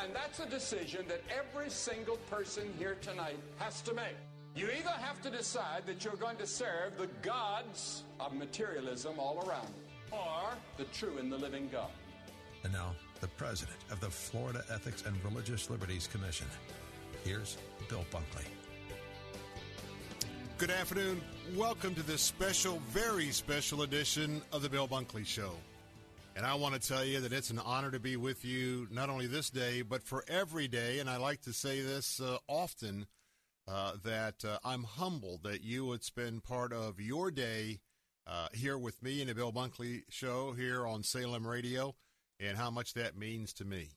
And that's a decision that every single person here tonight has to make. You either have to decide that you're going to serve the gods of materialism all around you, or the true and the living God. And now, the president of the Florida Ethics and Religious Liberties Commission. Here's Bill Bunkley. Good afternoon. Welcome to this special, very special edition of the Bill Bunkley Show. And I want to tell you that it's an honor to be with you not only this day, but for every day. And I like to say this uh, often uh, that uh, I'm humbled that you would spend part of your day uh, here with me in the Bill Bunkley Show here on Salem Radio and how much that means to me.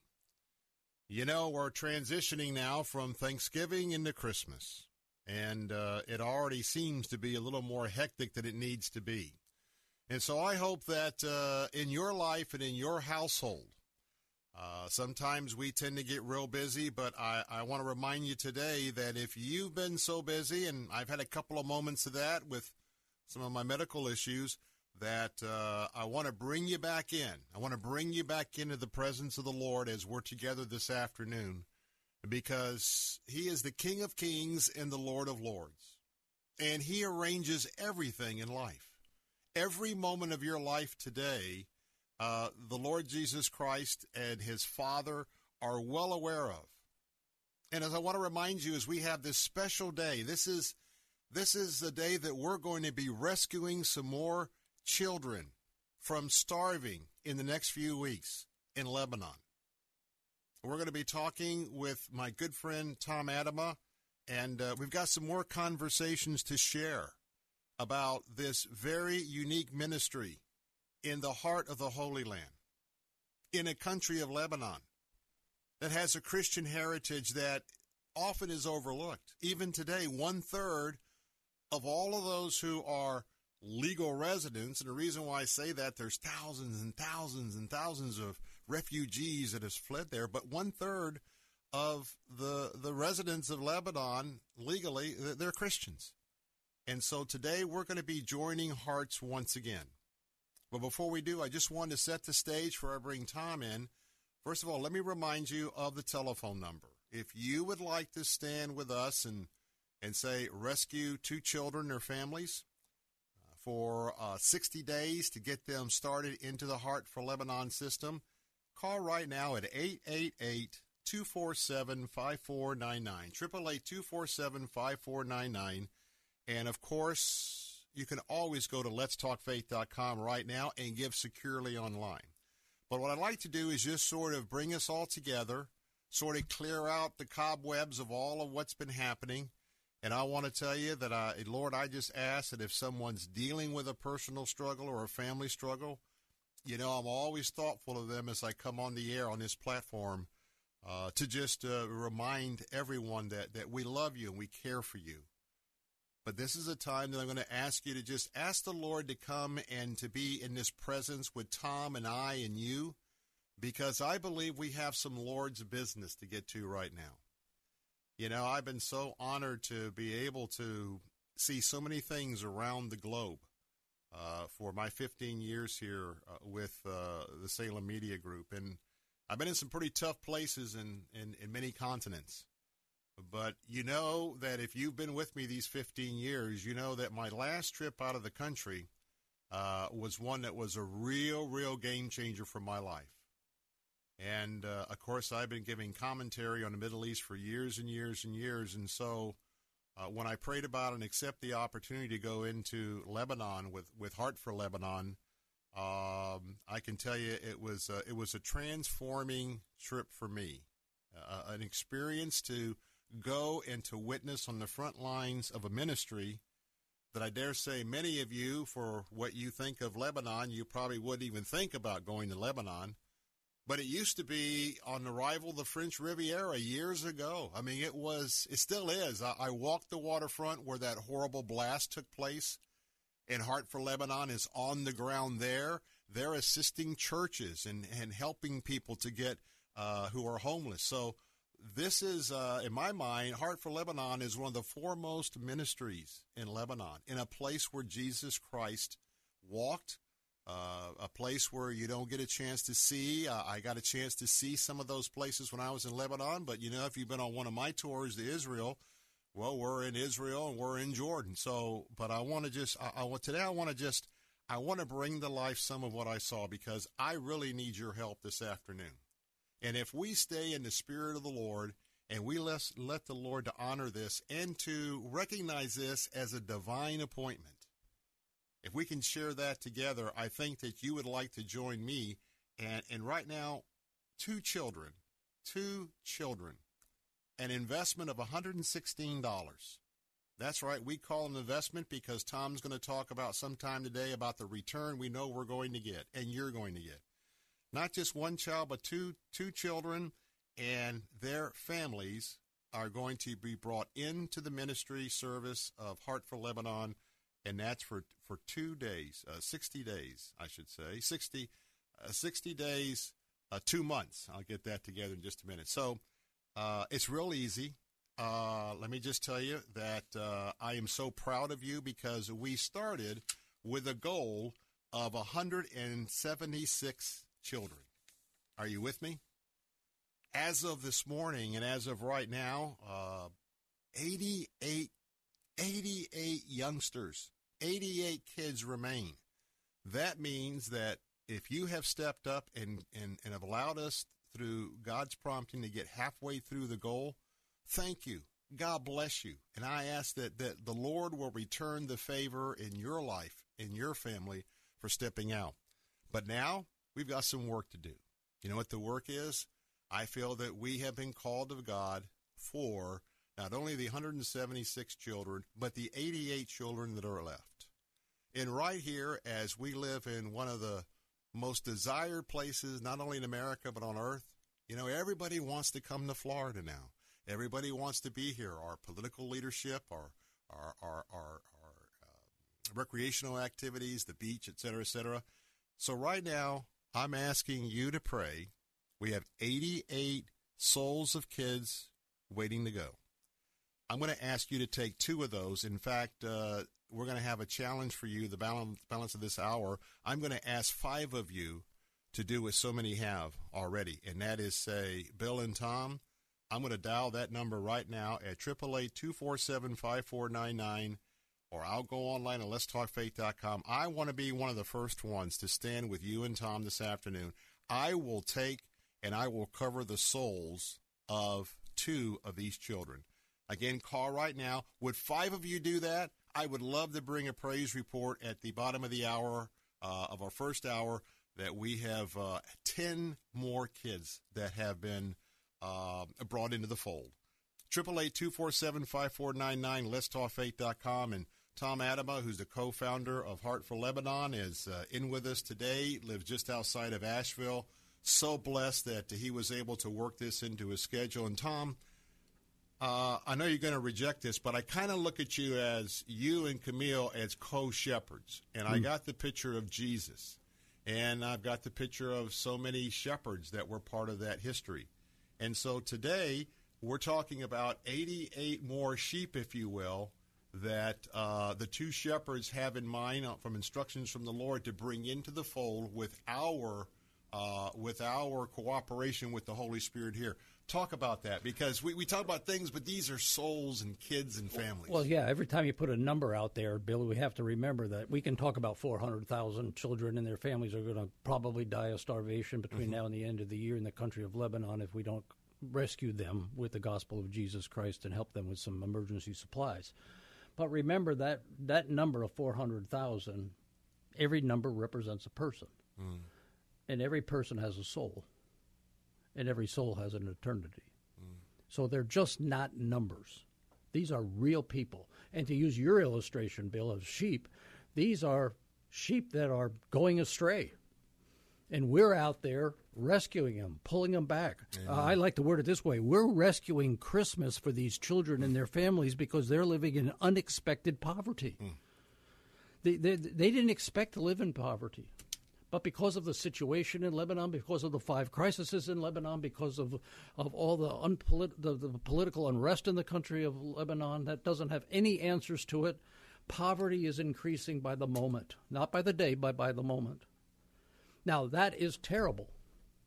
You know, we're transitioning now from Thanksgiving into Christmas, and uh, it already seems to be a little more hectic than it needs to be. And so I hope that uh, in your life and in your household, uh, sometimes we tend to get real busy, but I, I want to remind you today that if you've been so busy, and I've had a couple of moments of that with some of my medical issues, that uh, I want to bring you back in. I want to bring you back into the presence of the Lord as we're together this afternoon because He is the King of Kings and the Lord of Lords. And He arranges everything in life. Every moment of your life today, uh, the Lord Jesus Christ and His Father are well aware of. And as I want to remind you, as we have this special day, this is this is the day that we're going to be rescuing some more children from starving in the next few weeks in Lebanon. We're going to be talking with my good friend Tom Atema, and uh, we've got some more conversations to share about this very unique ministry in the heart of the Holy Land, in a country of Lebanon that has a Christian heritage that often is overlooked. Even today, one third of all of those who are legal residents. And the reason why I say that, there's thousands and thousands and thousands of refugees that have fled there, but one third of the the residents of Lebanon legally they're Christians. And so today we're going to be joining hearts once again. But before we do, I just wanted to set the stage for I bring Tom in. First of all, let me remind you of the telephone number. If you would like to stand with us and and say rescue two children or families, for uh, 60 days to get them started into the Heart for Lebanon system. Call right now at 888 247 5499. 888 247 5499. And of course, you can always go to letstalkfaith.com right now and give securely online. But what I'd like to do is just sort of bring us all together, sort of clear out the cobwebs of all of what's been happening and I want to tell you that, I, Lord, I just ask that if someone's dealing with a personal struggle or a family struggle, you know, I'm always thoughtful of them as I come on the air on this platform uh, to just uh, remind everyone that, that we love you and we care for you. But this is a time that I'm going to ask you to just ask the Lord to come and to be in this presence with Tom and I and you, because I believe we have some Lord's business to get to right now. You know, I've been so honored to be able to see so many things around the globe uh, for my 15 years here uh, with uh, the Salem Media Group. And I've been in some pretty tough places in, in, in many continents. But you know that if you've been with me these 15 years, you know that my last trip out of the country uh, was one that was a real, real game changer for my life. And uh, of course, I've been giving commentary on the Middle East for years and years and years. And so uh, when I prayed about and accept the opportunity to go into Lebanon with, with Heart for Lebanon, um, I can tell you it was uh, it was a transforming trip for me, uh, an experience to go and to witness on the front lines of a ministry that I dare say many of you, for what you think of Lebanon, you probably wouldn't even think about going to Lebanon. But it used to be on the rival the French Riviera years ago. I mean, it was, it still is. I, I walked the waterfront where that horrible blast took place, and Heart for Lebanon is on the ground there. They're assisting churches and, and helping people to get uh, who are homeless. So this is, uh, in my mind, Heart for Lebanon is one of the foremost ministries in Lebanon, in a place where Jesus Christ walked, uh, a place where you don't get a chance to see. Uh, I got a chance to see some of those places when I was in Lebanon, but you know, if you've been on one of my tours to Israel, well, we're in Israel and we're in Jordan. So, but I want to just, I, today I want to just, I want to bring to life some of what I saw because I really need your help this afternoon. And if we stay in the spirit of the Lord and we let, let the Lord to honor this and to recognize this as a divine appointment, if we can share that together, I think that you would like to join me. And, and right now, two children, two children, an investment of $116. That's right. We call an investment because Tom's going to talk about sometime today about the return we know we're going to get and you're going to get. Not just one child, but two two children and their families are going to be brought into the ministry service of Heart for Lebanon and that's for for two days, uh, sixty days, I should say, 60, uh, 60 days, uh, two months. I'll get that together in just a minute. So uh, it's real easy. Uh, let me just tell you that uh, I am so proud of you because we started with a goal of 176 children. Are you with me? As of this morning and as of right now, uh, 88 88 youngsters 88 kids remain. That means that if you have stepped up and, and, and have allowed us through God's prompting to get halfway through the goal, thank you. God bless you. And I ask that, that the Lord will return the favor in your life, in your family, for stepping out. But now we've got some work to do. You know what the work is? I feel that we have been called of God for not only the 176 children, but the 88 children that are left. And right here, as we live in one of the most desired places, not only in America, but on earth, you know, everybody wants to come to Florida now. Everybody wants to be here. Our political leadership, our, our, our, our, our uh, recreational activities, the beach, et cetera, et cetera. So right now, I'm asking you to pray. We have 88 souls of kids waiting to go. I'm going to ask you to take two of those. In fact, uh, we're going to have a challenge for you, the balance, balance of this hour. I'm going to ask five of you to do what so many have already, and that is say, Bill and Tom, I'm going to dial that number right now at 888-247-5499, or I'll go online at letstalkfaith.com. I want to be one of the first ones to stand with you and Tom this afternoon. I will take and I will cover the souls of two of these children. Again, call right now. Would five of you do that? I would love to bring a praise report at the bottom of the hour uh, of our first hour that we have uh, 10 more kids that have been uh, brought into the fold. 888-247-5499, letstalkfaith.com. And Tom Atema, who's the co-founder of Heart for Lebanon, is uh, in with us today, lives just outside of Asheville. So blessed that he was able to work this into his schedule. And Tom, uh, I know you're going to reject this, but I kind of look at you as you and Camille as co shepherds. And I hmm. got the picture of Jesus. And I've got the picture of so many shepherds that were part of that history. And so today, we're talking about 88 more sheep, if you will, that uh, the two shepherds have in mind uh, from instructions from the Lord to bring into the fold with our uh, with our cooperation with the Holy Spirit here. Talk about that because we, we talk about things, but these are souls and kids and families. Well, yeah, every time you put a number out there, Bill, we have to remember that we can talk about 400,000 children and their families are going to probably die of starvation between mm-hmm. now and the end of the year in the country of Lebanon if we don't rescue them with the gospel of Jesus Christ and help them with some emergency supplies. But remember that that number of 400,000, every number represents a person. Mm. And every person has a soul and every soul has an eternity. Mm. So they're just not numbers. These are real people. And to use your illustration, Bill, of sheep, these are sheep that are going astray. And we're out there rescuing them, pulling them back. Uh, I like to word it this way we're rescuing Christmas for these children and their families because they're living in unexpected poverty. Mm. They, they, they didn't expect to live in poverty. But because of the situation in Lebanon, because of the five crises in Lebanon, because of of all the, unpolit- the, the political unrest in the country of Lebanon that doesn't have any answers to it, poverty is increasing by the moment, not by the day, but by the moment. Now that is terrible.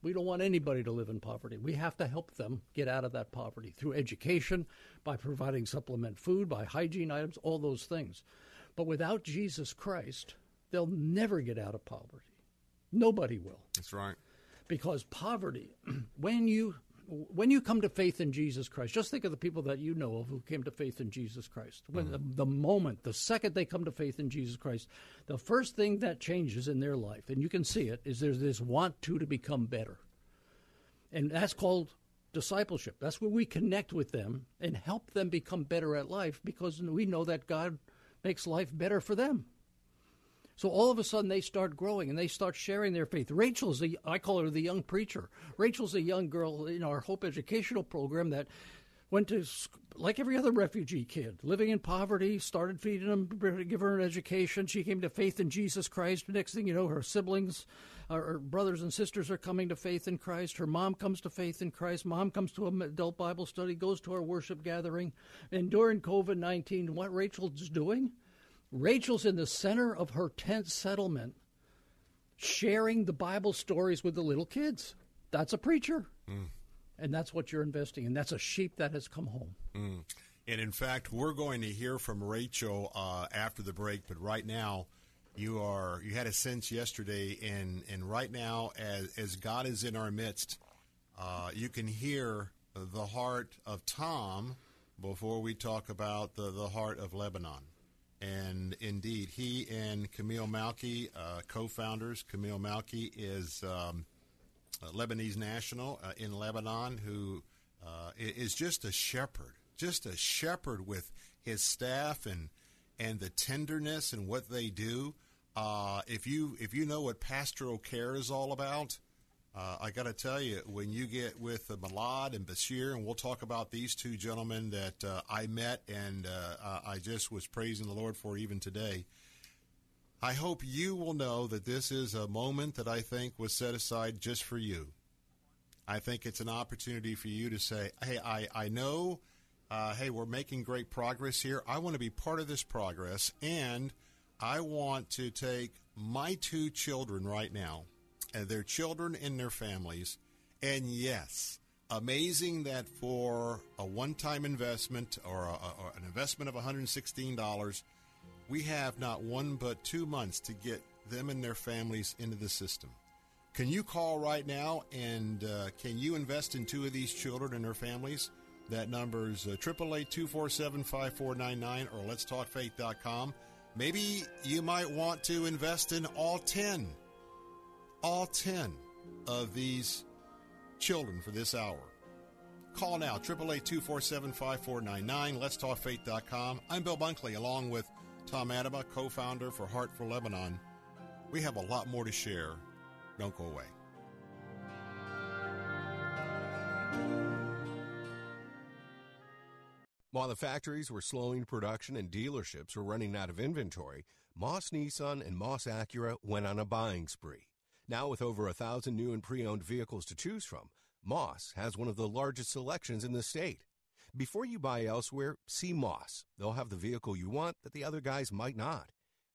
We don't want anybody to live in poverty. We have to help them get out of that poverty through education, by providing supplement food, by hygiene items, all those things. But without Jesus Christ, they'll never get out of poverty. Nobody will. That's right. Because poverty, when you when you come to faith in Jesus Christ, just think of the people that you know of who came to faith in Jesus Christ. When mm-hmm. the, the, moment, the second they come to faith in Jesus Christ, the first thing that changes in their life, and you can see it, is there's this want to to become better. And that's called discipleship. That's where we connect with them and help them become better at life because we know that God makes life better for them. So all of a sudden they start growing and they start sharing their faith. Rachel's a, I call her the young preacher. Rachel's a young girl in our Hope Educational Program that went to like every other refugee kid, living in poverty, started feeding them, give her an education. She came to faith in Jesus Christ. Next thing you know, her siblings, her brothers and sisters are coming to faith in Christ. Her mom comes to faith in Christ. Mom comes to an adult Bible study, goes to our worship gathering. And during COVID 19, what Rachel's doing? Rachel's in the center of her tent settlement, sharing the Bible stories with the little kids. That's a preacher. Mm. And that's what you're investing in. That's a sheep that has come home. Mm. And in fact, we're going to hear from Rachel uh, after the break. But right now, you are you had a sense yesterday, and and right now, as as God is in our midst, uh, you can hear the heart of Tom before we talk about the the heart of Lebanon. And indeed, he and Camille Melki, uh, co-founders. Camille Melki is um, Lebanese national uh, in Lebanon, who uh, is just a shepherd, just a shepherd with his staff and and the tenderness and what they do. Uh, if you if you know what pastoral care is all about, uh, I got to tell you, when you get with uh, Malad and Bashir, and we'll talk about these two gentlemen that uh, I met and uh, I just was praising the Lord for even today. I hope you will know that this is a moment that I think was set aside just for you. I think it's an opportunity for you to say, hey, I, I know, uh, hey, we're making great progress here. I want to be part of this progress, and I want to take my two children right now – their children and their families. And yes, amazing that for a one time investment or, a, or an investment of $116, we have not one but two months to get them and their families into the system. Can you call right now and uh, can you invest in two of these children and their families? That number is 888 247 5499 or letstalkfaith.com. Maybe you might want to invest in all 10 all 10 of these children for this hour. Call now, 888-247-5499, letstalkfaith.com. I'm Bill Bunkley, along with Tom Atema, co-founder for Heart for Lebanon. We have a lot more to share. Don't go away. While the factories were slowing production and dealerships were running out of inventory, Moss Nissan and Moss Acura went on a buying spree. Now, with over a thousand new and pre owned vehicles to choose from, Moss has one of the largest selections in the state. Before you buy elsewhere, see Moss. They'll have the vehicle you want that the other guys might not.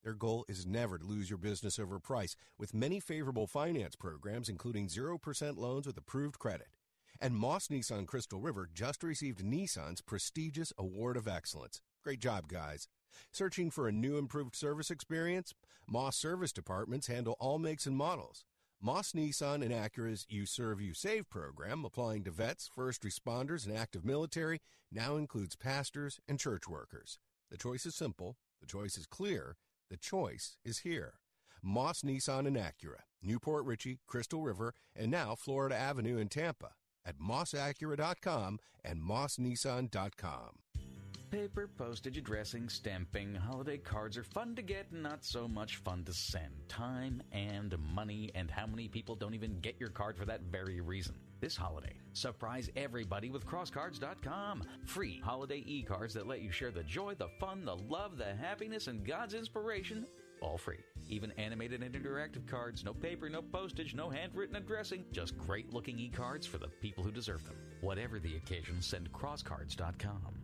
Their goal is never to lose your business over price, with many favorable finance programs, including 0% loans with approved credit. And Moss Nissan Crystal River just received Nissan's prestigious Award of Excellence. Great job, guys. Searching for a new improved service experience? Moss service departments handle all makes and models. Moss Nissan and Acura's You Serve, You Save program, applying to vets, first responders, and active military, now includes pastors and church workers. The choice is simple, the choice is clear, the choice is here. Moss Nissan and Acura, New Port Richey, Crystal River, and now Florida Avenue in Tampa at mossacura.com and mossnissan.com. Paper, postage, addressing, stamping, holiday cards are fun to get not so much fun to send. Time and money, and how many people don't even get your card for that very reason. This holiday, surprise everybody with crosscards.com. Free holiday e cards that let you share the joy, the fun, the love, the happiness, and God's inspiration all free. Even animated and interactive cards, no paper, no postage, no handwritten addressing, just great looking e cards for the people who deserve them. Whatever the occasion, send crosscards.com.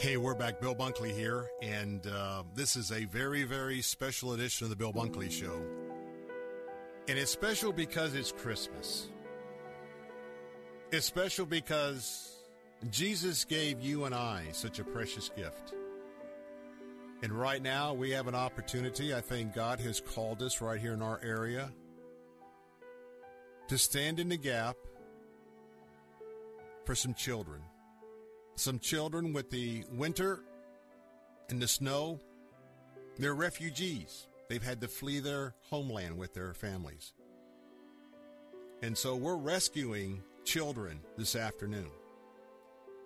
Hey, we're back. Bill Bunkley here, and uh, this is a very, very special edition of the Bill Bunkley Show. And it's special because it's Christmas. It's special because Jesus gave you and I such a precious gift. And right now, we have an opportunity. I think God has called us right here in our area to stand in the gap for some children some children with the winter and the snow. They're refugees. They've had to flee their homeland with their families. And so we're rescuing children this afternoon.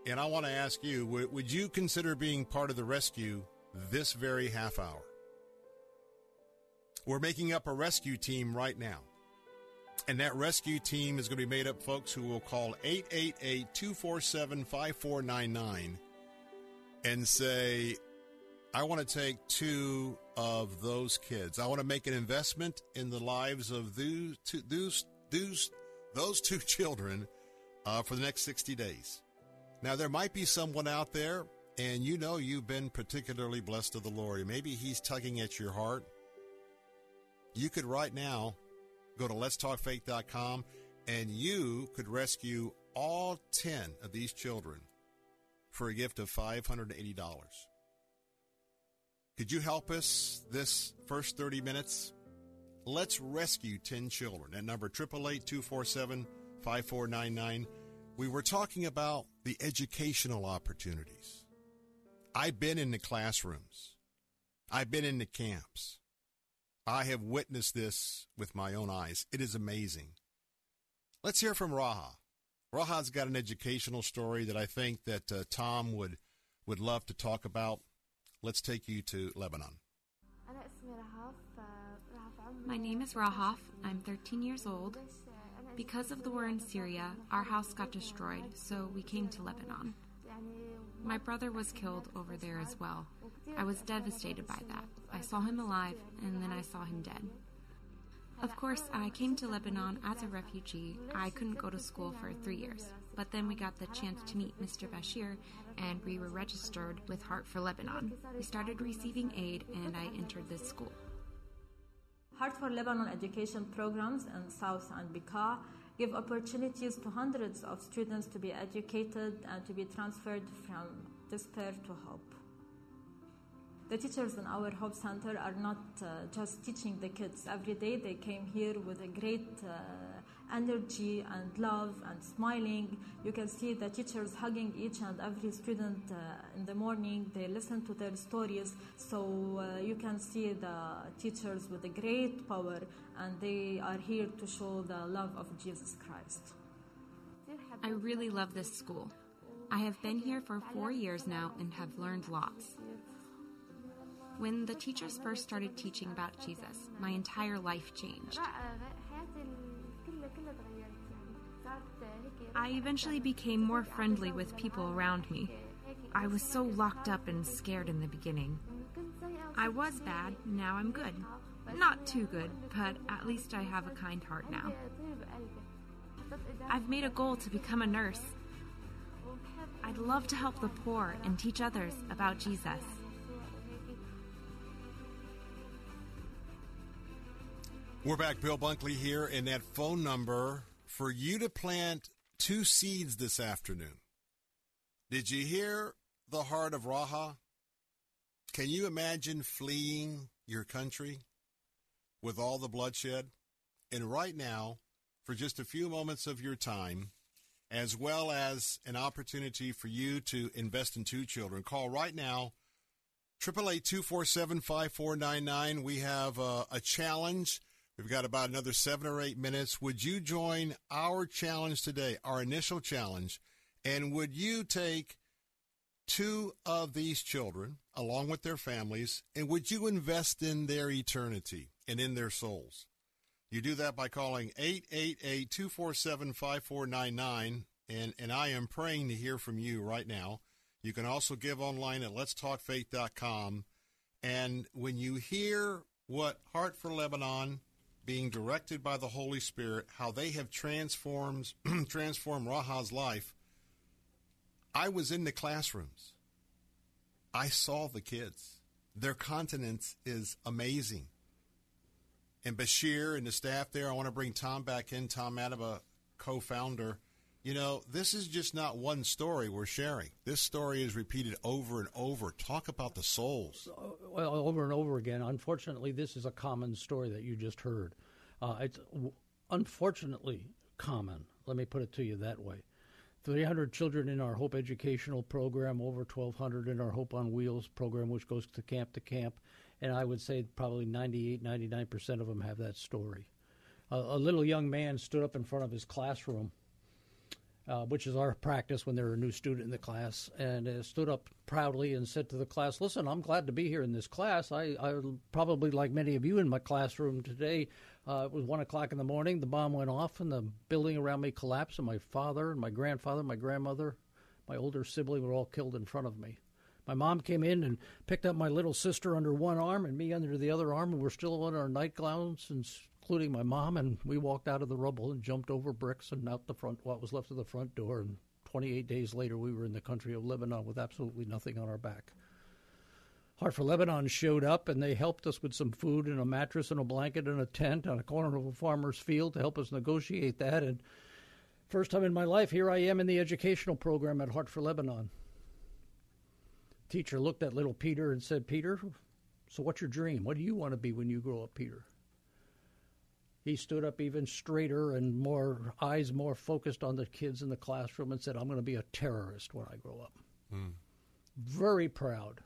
And I want to ask you would, you consider being part of the rescue this very half hour? We're making up a rescue team right now. And that rescue team is going to be made up folks who will call 888 247 5499 and say, I want to take two of those kids. I want to make an investment in the lives of those two, those, those, those two children uh, for the next 60 days. Now, there might be someone out there, and you know you've been particularly blessed of the Lord. Maybe He's tugging at your heart. You could right now Go to letstalkfaith.com and you could rescue all 10 of these children for a gift of $580. Could you help us this first 30 minutes? Let's rescue 10 children at number 888-247-5499. We were talking about the educational opportunities. I've been in the classrooms. I've been in the camps. I have witnessed this with my own eyes. It is amazing. Let's hear from Raha. Raha's got an educational story that I think that uh, Tom would would love to talk about. Let's take you to Lebanon. My name is Rahaf. I'm 13 years old. Because of the war in Syria, our house got destroyed, so we came to Lebanon. My brother was killed over there as well. I was devastated by that. I saw him alive, and then I saw him dead. Of course, I came to Lebanon as a refugee. I couldn't go to school for three years. But then we got the chance to meet Mr. Bashir, and we were registered with Heart for Lebanon. We started receiving aid, and I entered this school. Heart for Lebanon education programs in South and Bekaa give opportunities to hundreds of students to be educated and to be transferred from despair to hope. The teachers in our Hope Center are not uh, just teaching the kids every day. They came here with a great uh, energy and love and smiling. You can see the teachers hugging each and every student uh, in the morning. They listen to their stories. So uh, you can see the teachers with a great power and they are here to show the love of Jesus Christ. I really love this school. I have been here for four years now and have learned lots. When the teachers first started teaching about Jesus, my entire life changed. I eventually became more friendly with people around me. I was so locked up and scared in the beginning. I was bad, now I'm good. Not too good, but at least I have a kind heart now. I've made a goal to become a nurse. I'd love to help the poor and teach others about Jesus. We're back, Bill Bunkley here, and that phone number for you to plant two seeds this afternoon. Did you hear the heart of Raha? Can you imagine fleeing your country with all the bloodshed? And right now, for just a few moments of your time, as well as an opportunity for you to invest in two children, call right now. 888 We have a, a challenge We've got about another seven or eight minutes. Would you join our challenge today, our initial challenge? And would you take two of these children along with their families and would you invest in their eternity and in their souls? You do that by calling 888 247 5499. And, I am praying to hear from you right now. You can also give online at letstalkfaith.com. And when you hear what Heart for Lebanon being directed by the Holy Spirit, how they have transformed transformed Raha's life. I was in the classrooms. I saw the kids. Their continence is amazing. And Bashir and the staff there, I want to bring Tom back in, Tom Atema, co-founder. You know, this is just not one story we're sharing. This story is repeated over and over. Talk about the souls. Well, over and over again. Unfortunately, this is a common story that you just heard. Uh, it's unfortunately common. Let me put it to you that way. 300 children in our Hope Educational Program, over 1,200 in our Hope on Wheels program, which goes to camp to camp. And I would say probably 98, 99% of them have that story. Uh, a little young man stood up in front of his classroom, uh, which is our practice when they're a new student in the class, and uh, stood up proudly and said to the class, Listen, I'm glad to be here in this class. I, I probably, like many of you in my classroom today, uh, it was one o'clock in the morning. The bomb went off, and the building around me collapsed. And my father, and my grandfather, my grandmother, my older sibling were all killed in front of me. My mom came in and picked up my little sister under one arm and me under the other arm, and we're still in our nightgowns, including my mom. And we walked out of the rubble and jumped over bricks and out the front, what was left of the front door. And 28 days later, we were in the country of Lebanon with absolutely nothing on our back. Heart for Lebanon showed up and they helped us with some food and a mattress and a blanket and a tent on a corner of a farmer's field to help us negotiate that. And first time in my life, here I am in the educational program at Heart for Lebanon. Teacher looked at little Peter and said, Peter, so what's your dream? What do you want to be when you grow up, Peter? He stood up even straighter and more eyes more focused on the kids in the classroom and said, I'm going to be a terrorist when I grow up. Mm. Very proud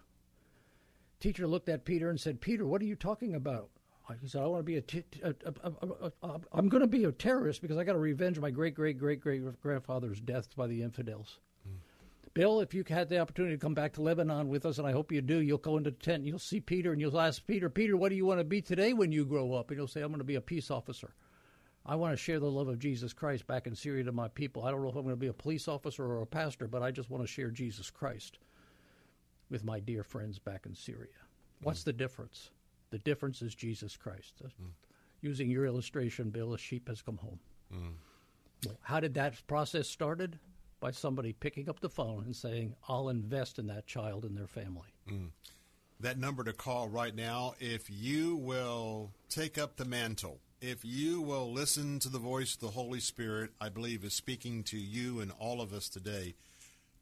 teacher looked at Peter and said, Peter, what are you talking about? He said, I want to be a. T- a, a, a, a I'm going to be a terrorist because I got to revenge my great great great great grandfather's death by the infidels. Bill, if you had the opportunity to come back to Lebanon with us, and I hope you do, you'll go into the tent and you'll see Peter and you'll ask Peter, Peter, what do you want to be today when you grow up? And he'll say, I'm going to be a peace officer. I want to share the love of Jesus Christ back in Syria to my people. I don't know if I'm going to be a police officer or a pastor, but I just want to share Jesus Christ with my dear friends back in Syria. What's mm. the difference? The difference is Jesus Christ. Uh, mm. Using your illustration, Bill, a sheep has come home. Mm. How did that process started? By somebody picking up the phone and saying, "I'll invest in that child and their family." Mm. That number to call right now, if you will take up the mantle, if you will listen to the voice of the Holy Spirit, I believe is speaking to you and all of us today.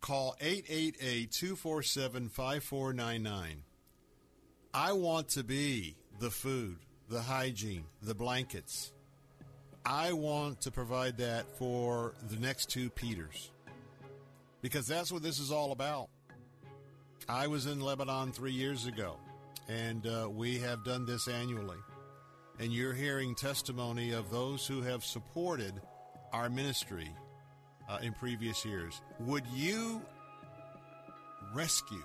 Call 888 247 5499. I want to be the food, the hygiene, the blankets. I want to provide that for the next two Peters because that's what this is all about. I was in Lebanon three years ago, and uh, we have done this annually. And you're hearing testimony of those who have supported our ministry uh, in previous years. Would you rescue?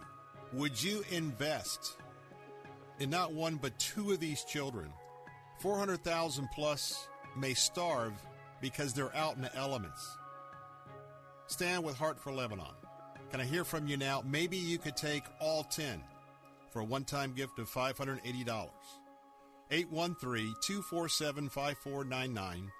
Would you invest in not one but two of these children? 400,000 plus may starve because they're out in the elements. Stand with Heart for Lebanon. Can I hear from you now? Maybe you could take all 10 for a one time gift of $580. 813 247 5499.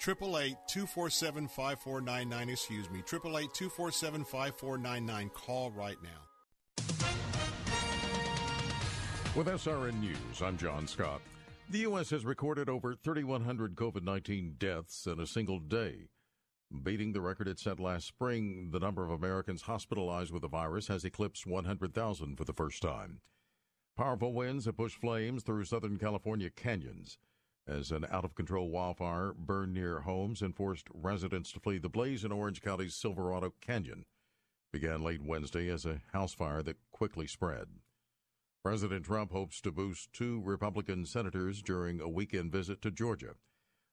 888 247 5499, excuse me. 888 247 5499. Call right now. With SRN News, I'm John Scott. The U.S. has recorded over 3,100 COVID 19 deaths in a single day. Beating the record it set last spring, the number of Americans hospitalized with the virus has eclipsed 100,000 for the first time. Powerful winds have pushed flames through Southern California canyons as an out of control wildfire burned near homes and forced residents to flee. The blaze in Orange County's Silverado Canyon began late Wednesday as a house fire that quickly spread. President Trump hopes to boost two Republican senators during a weekend visit to Georgia.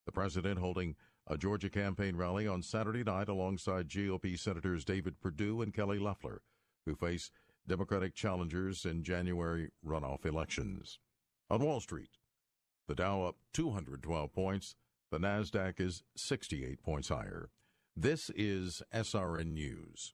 The president holding a Georgia campaign rally on Saturday night alongside GOP Senators David Perdue and Kelly Loeffler, who face Democratic challengers in January runoff elections. On Wall Street, the Dow up 212 points, the Nasdaq is 68 points higher. This is SRN News.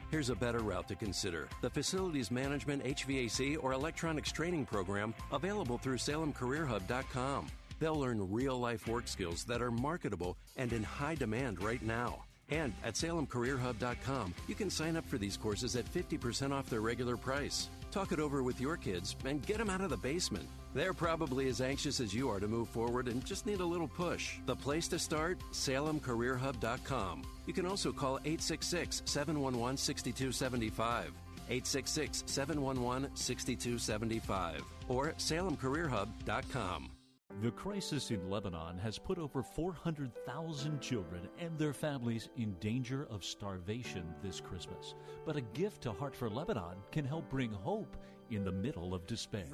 Here's a better route to consider the Facilities Management, HVAC, or Electronics Training Program available through SalemCareerHub.com. They'll learn real life work skills that are marketable and in high demand right now. And at SalemCareerHub.com, you can sign up for these courses at 50% off their regular price. Talk it over with your kids and get them out of the basement. They're probably as anxious as you are to move forward and just need a little push. The place to start? SalemCareerHub.com. You can also call 866 711 6275. 866 711 6275 or SalemCareerHub.com. The crisis in Lebanon has put over 400,000 children and their families in danger of starvation this Christmas. But a gift to Heart for Lebanon can help bring hope in the middle of despair.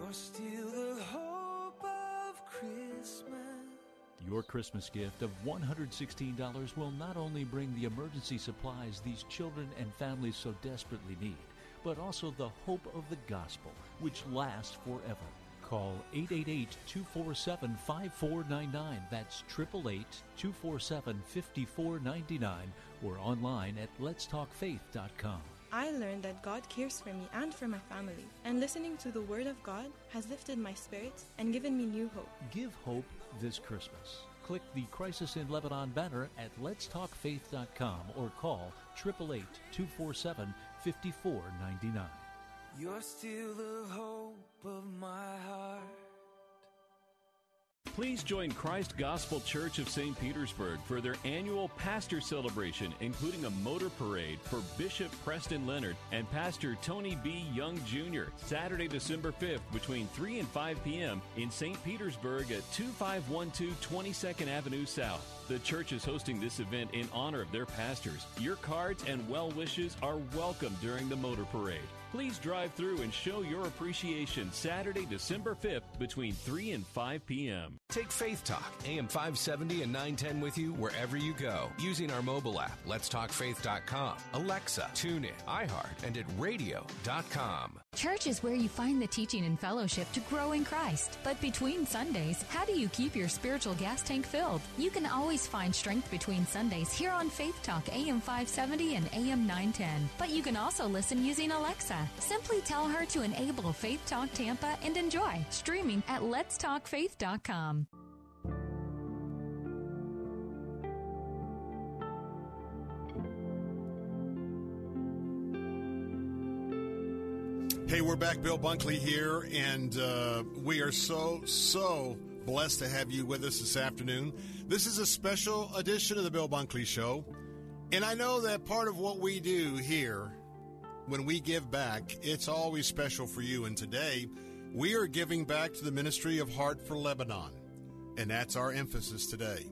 Your Christmas gift of $116 will not only bring the emergency supplies these children and families so desperately need, but also the hope of the gospel, which lasts forever. Call 888-247-5499. That's 888-247-5499 or online at letstalkfaith.com. I learned that God cares for me and for my family, and listening to the Word of God has lifted my spirits and given me new hope. Give hope this Christmas. Click the Crisis in Lebanon banner at letstalkfaith.com or call 888-247-5499. You're still the hope of my heart. Please join Christ Gospel Church of St. Petersburg for their annual pastor celebration, including a motor parade for Bishop Preston Leonard and Pastor Tony B. Young Jr., Saturday, December 5th between 3 and 5 p.m. in St. Petersburg at 2512 22nd Avenue South. The church is hosting this event in honor of their pastors. Your cards and well wishes are welcome during the motor parade. Please drive through and show your appreciation Saturday, December 5th between 3 and 5 p.m. Take Faith Talk, AM 570 and 910 with you wherever you go using our mobile app, letstalkfaith.com, Alexa, TuneIn, iHeart, and at radio.com. Church is where you find the teaching and fellowship to grow in Christ. But between Sundays, how do you keep your spiritual gas tank filled? You can always find strength between Sundays here on Faith Talk, AM 570 and AM 910. But you can also listen using Alexa. Simply tell her to enable Faith Talk Tampa and enjoy streaming at letstalkfaith.com. Hey, we're back. Bill Bunkley here, and uh, we are so, so blessed to have you with us this afternoon. This is a special edition of the Bill Bunkley Show, and I know that part of what we do here when we give back, it's always special for you. And today, we are giving back to the ministry of Heart for Lebanon. And that's our emphasis today.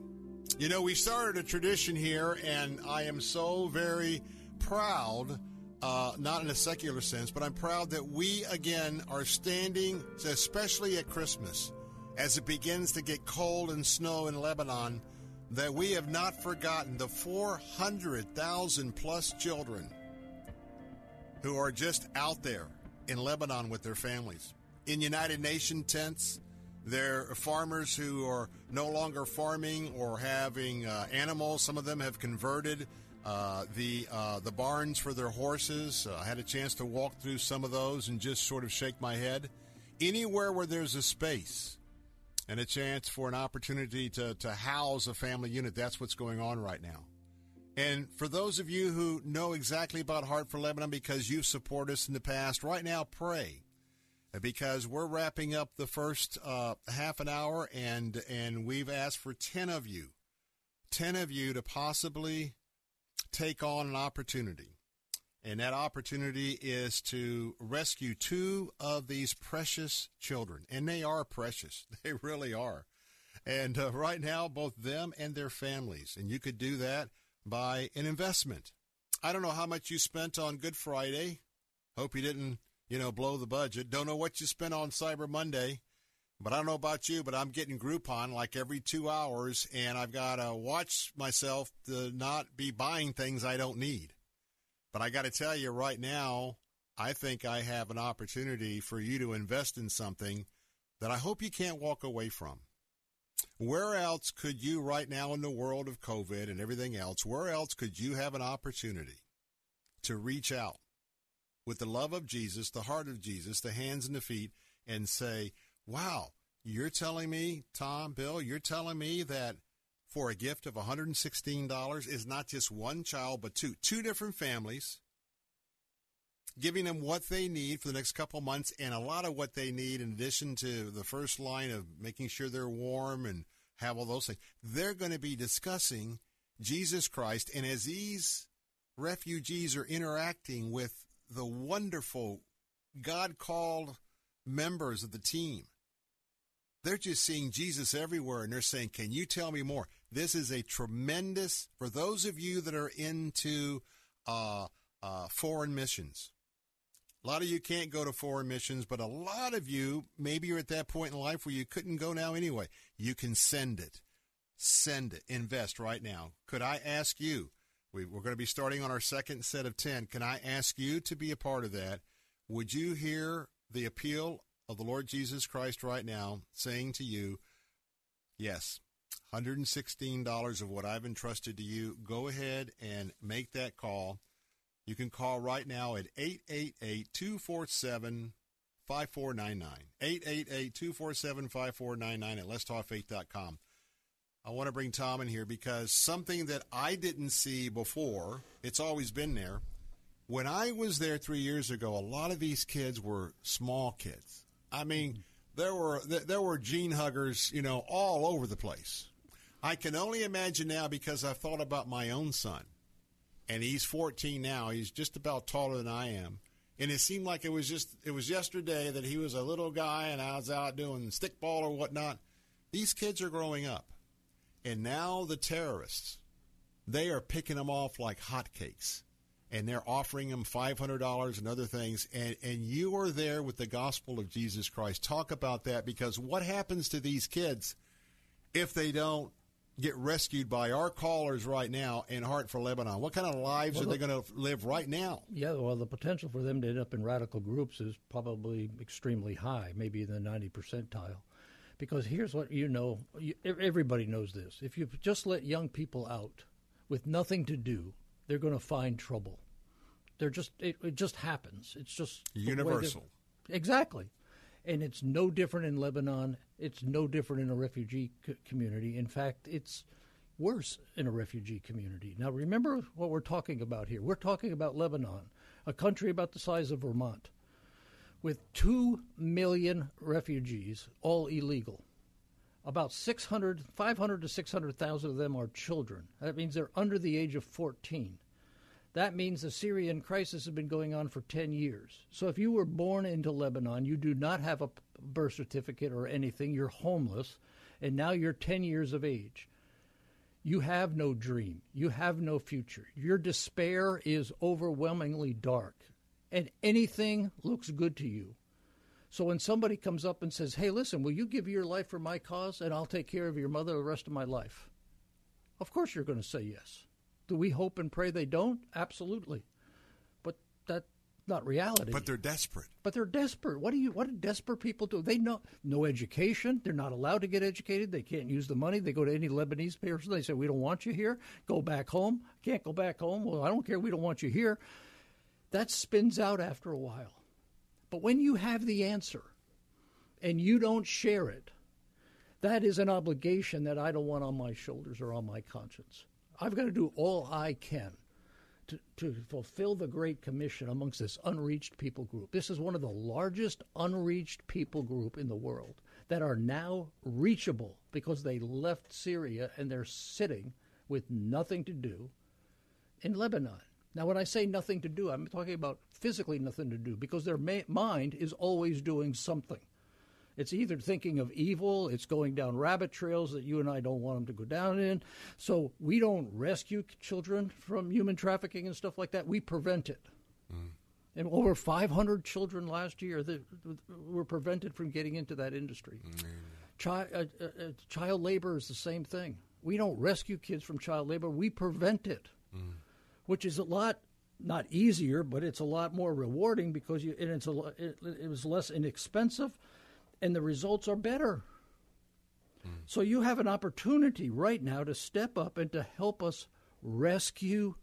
You know, we started a tradition here, and I am so very proud, uh, not in a secular sense, but I'm proud that we again are standing, especially at Christmas, as it begins to get cold and snow in Lebanon, that we have not forgotten the 400,000 plus children who are just out there in Lebanon with their families. In United Nation tents, there are farmers who are no longer farming or having uh, animals. Some of them have converted uh, the uh, the barns for their horses. Uh, I had a chance to walk through some of those and just sort of shake my head. Anywhere where there's a space and a chance for an opportunity to, to house a family unit, that's what's going on right now. And for those of you who know exactly about Heart for Lebanon because you've supported us in the past, right now pray. Because we're wrapping up the first uh, half an hour and and we've asked for 10 of you 10 of you to possibly take on an opportunity. And that opportunity is to rescue two of these precious children. And they are precious. They really are. And uh, right now both them and their families. And you could do that by an investment i don't know how much you spent on good friday hope you didn't you know, blow the budget. Don't know what you spent on Cyber Monday, but I don't know about you, but I'm getting Groupon like every two hours, and I've got to watch myself to not be buying things I don't need. But I got to tell you right now, I think I have an opportunity for you to invest in something that I hope you can't walk away from. Where else could you, right now in the world of COVID and everything else, where else could you have an opportunity to reach out with the love of Jesus, the heart of Jesus, the hands and the feet, and say, wow, you're telling me, Tom, Bill, you're telling me that for a gift of $116 is not just one child, but two, two different families, giving them what they need for the next couple months and a lot of what they need in addition to the first line of making sure they're warm and have all those things. They're going to be discussing Jesus Christ. And as these refugees are interacting with the wonderful God called members of the team. They're just seeing Jesus everywhere and they're saying, Can you tell me more? This is a tremendous, for those of you that are into uh, uh, foreign missions. A lot of you can't go to foreign missions, but a lot of you, maybe you're at that point in life where you couldn't go now anyway. You can send it. Send it. Invest right now. Could I ask you, we, are going to be starting on our second set of 10. Can I ask you to be a part of that? Would you hear the appeal of the Lord Jesus Christ right now saying to you, yes, $116 of what I've entrusted to you, go ahead and make that call. You can call right now at 888 247 5499. 888 247 5499 at letstalkfaith.com. I want to bring Tom in here because something that I didn't see before, it's always been there. When I was there three years ago, a lot of these kids were small kids. I mean, there were there were gene huggers, you know, all over the place. I can only imagine now because I've thought about my own son, and he's 14 now. He's just about taller than I am, and it seemed like it was just it was yesterday that he was a little guy and I was out doing stickball or whatnot. These kids are growing up and now the terrorists, they are picking them off like hotcakes. And they're offering them $500 and other things. And, and you are there with the gospel of Jesus Christ. Talk about that because what happens to these kids if they don't get rescued by our callers right now in Heart for Lebanon? What kind of lives well, are they going to live right now? Yeah, well, the potential for them to end up in radical groups is probably extremely high, maybe in the 90 percentile. Because here's what you know everybody knows this. If you just let young people out with nothing to do, they're going to find trouble. They're just it, it just happens. It's just universal. Exactly. And it's no different in Lebanon. It's no different in a refugee co- community. In fact, it's worse in a refugee community. Now, remember what we're talking about here. We're talking about Lebanon, a country about the size of Vermont with 2 million refugees, all illegal. About 600, 500 to 600,000 of them are children. That means they're under the age of 14. That means the Syrian crisis has been going on for 10 years. So if you were born into Lebanon, you do not have a birth certificate or anything, you're homeless, and now you're 10 years of age. You have no dream. You have no future. Your despair is overwhelmingly dark, and anything looks good to you. So when somebody comes up and says, Hey, listen, will you give your life for my cause and I'll take care of your mother the rest of my life? Of course you're going to say yes. Do we hope and pray they don't? Absolutely. But that's not reality. But they're desperate. But they're desperate. What do you what do desperate people do? They know no education. They're not allowed to get educated. They can't use the money. They go to any Lebanese person. They say, We don't want you here. Go back home. Can't go back home. Well, I don't care. We don't want you here. That spins out after a while. But when you have the answer and you don't share it, that is an obligation that I don't want on my shoulders or on my conscience. I've got to do all I can to, to fulfill the Great Commission amongst this unreached people group. This is one of the largest unreached people group in the world that are now reachable because they left Syria and they're sitting with nothing to do in Lebanon. Now, when I say nothing to do, I'm talking about physically nothing to do because their ma- mind is always doing something. It's either thinking of evil, it's going down rabbit trails that you and I don't want them to go down in. So we don't rescue children from human trafficking and stuff like that. We prevent it. Mm. And over 500 children last year that were prevented from getting into that industry. Mm. Child, uh, uh, uh, child labor is the same thing. We don't rescue kids from child labor, we prevent it, mm. which is a lot not easier, but it's a lot more rewarding because you, and it's a, it, it was less inexpensive and the results are better. Mm. So you have an opportunity right now to step up and to help us rescue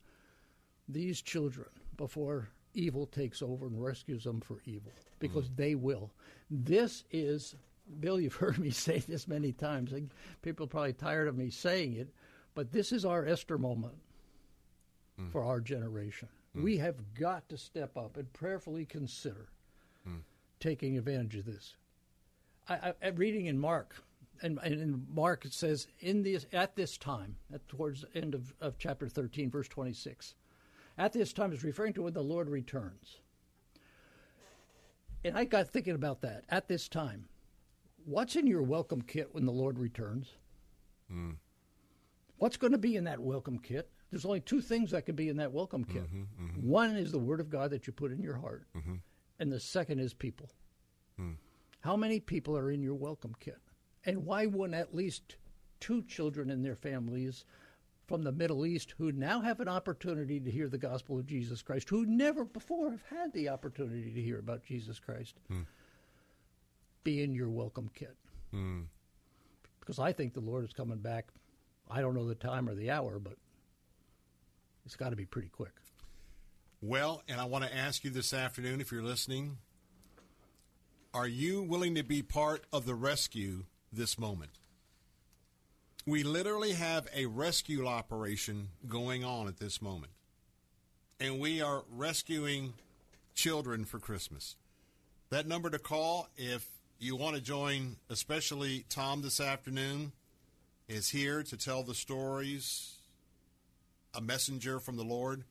these children before evil takes over and rescues them for evil because mm. they will. This is Bill, you've heard me say this many times. People are probably tired of me saying it, but this is our Esther moment mm. for our generation. Mm. We have got to step up and prayerfully consider mm. taking advantage of this. I, am reading in Mark, and, and, in Mark it says, "In this at this time, at, towards the end of, of chapter 13, verse 26, at this time is referring to when the Lord returns." And I got thinking about that. At this time, what's in your welcome kit when the Lord returns? Mm. What's going to be in that welcome kit? There's only two things that can be in that welcome kit. Mm-hmm, mm-hmm. One is the Word of God that you put in your heart, mm-hmm. and the second is people. Mm. How many people are in your welcome kit? And why wouldn't at least two children and their families from the Middle East who now have an opportunity to hear the gospel of Jesus Christ, who never before have had the opportunity to hear about Jesus Christ, mm. be in your welcome kit? Mm. Because I think the Lord is coming back. I don't know the time or the hour, but it's got to be pretty quick. Well, and I want to ask you this afternoon if you're listening, are you willing to be part of the rescue this moment? We literally have a rescue operation going on at this moment. And we are rescuing children for Christmas. That number to call if you want to join, especially Tom this afternoon, is here to tell the stories, a messenger from the Lord.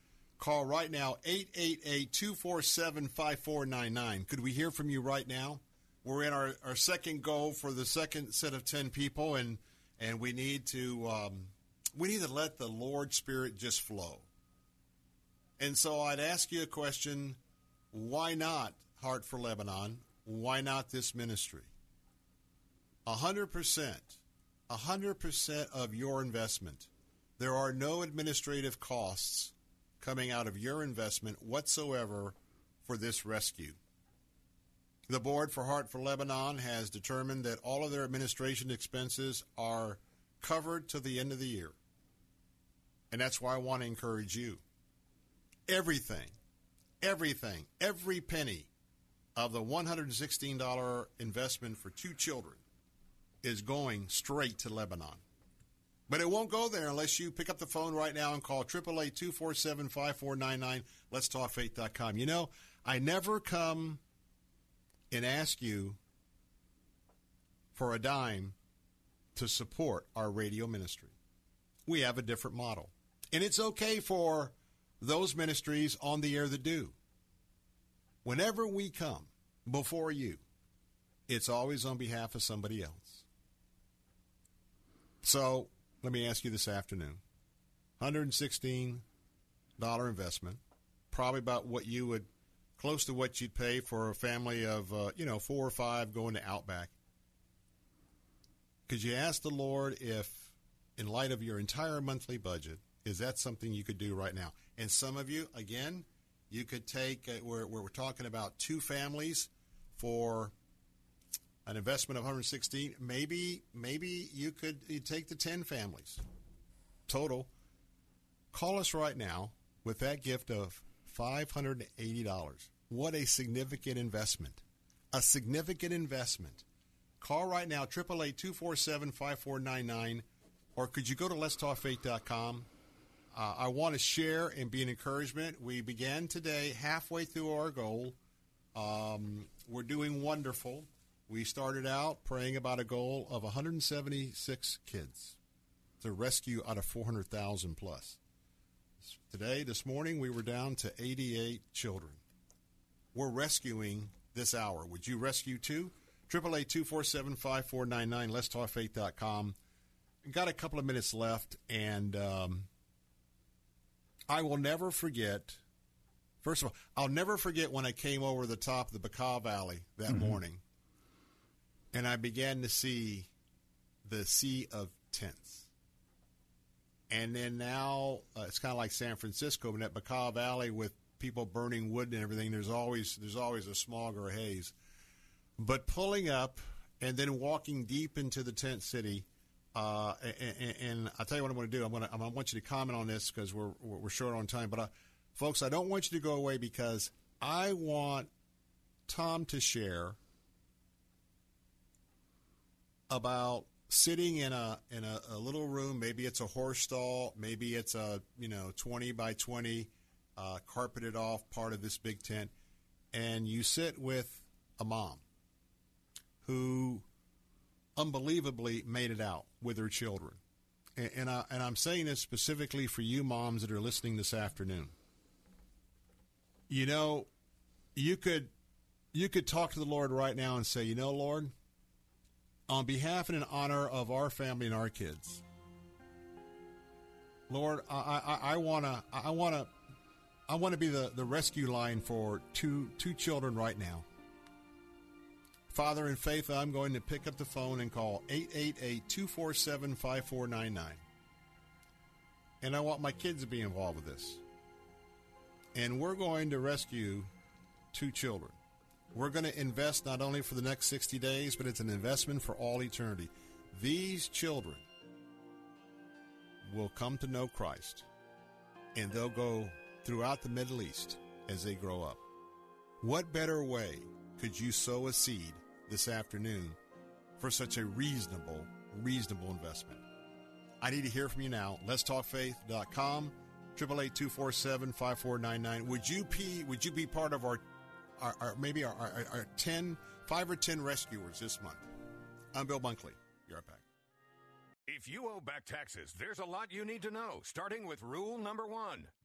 Call right now, 888 247 5499. Could we hear from you right now? We're in our, our second go for the second set of 10 people, and, and we need to um, we need to let the Lord Spirit just flow. And so I'd ask you a question why not Heart for Lebanon? Why not this ministry? A hundred percent, a hundred percent of your investment. There are no administrative costs coming out of your investment whatsoever for this rescue. The Board for Heart for Lebanon has determined that all of their administration expenses are covered to the end of the year. And that's why I want to encourage you. Everything, everything, every penny of the $116 investment for two children is going straight to Lebanon. But it won't go there unless you pick up the phone right now and call 888 247 5499. Let's talk faith.com. You know, I never come and ask you for a dime to support our radio ministry. We have a different model. And it's okay for those ministries on the air that do. Whenever we come before you, it's always on behalf of somebody else. So let me ask you this afternoon $116 investment, probably about what you would, close to what you'd pay for a family of, uh, you know, four or five going to Outback. Could you ask the Lord if, in light of your entire monthly budget, is that something you could do right now? And some of you, again, you could take, uh, we're, we're talking about two families for an investment of 116. Maybe, maybe you could you take the 10 families total. Call us right now with that gift of $580. What a significant investment. A significant investment. Call right now, 888-247-5499, or could you go to letstalkfaith.com? Uh, I want to share and be an encouragement. We began today halfway through our goal. Um, we're doing wonderful. We started out praying about a goal of 176 kids to rescue out of 400,000 plus. Today, this morning, we were down to 88 children. We're rescuing this hour. Would you rescue too? 888-247-5499, letstalkfaith.com. Got a couple of minutes left, and um, I will never forget. First of all, I'll never forget when I came over the top of the Bekaa Valley that mm-hmm. morning, and I began to see the sea of tents. And then now uh, it's kind of like San Francisco, in that Bekaa Valley with people burning wood and everything. There's always there's always a smog or a haze, but pulling up and then walking deep into the tent city uh, and, and, I'll tell you what I'm going to do. I'm going to I want you to comment on this because we're we're short on time. But uh, folks, I don't want you to go away because I want Tom to share about sitting in a in a, a, little room. Maybe it's a horse stall. Maybe it's a you know 20 by 20 uh, carpeted off part of this big tent, and you sit with a mom who unbelievably made it out with her children. And, and, I, and I'm saying this specifically for you moms that are listening this afternoon. You know, you could you could talk to the Lord right now and say, you know, Lord, on behalf and in honor of our family and our kids, Lord, I, I, I wanna I wanna I wanna be the, the rescue line for two two children right now. Father, in faith, I'm going to pick up the phone and call 888 247 5499. And I want my kids to be involved with this. And we're going to rescue two children. We're going to invest not only for the next 60 days, but it's an investment for all eternity. These children will come to know Christ, and they'll go throughout the Middle East as they grow up. What better way could you sow a seed this afternoon for such a reasonable, reasonable investment. I need to hear from you now. Let's talkfaith.com, 888 Would you would you be part of our, our, our maybe our, our, our 10, 5 or 10 rescuers this month? I'm Bill Bunkley. You're right back. If you owe back taxes, there's a lot you need to know, starting with rule number one.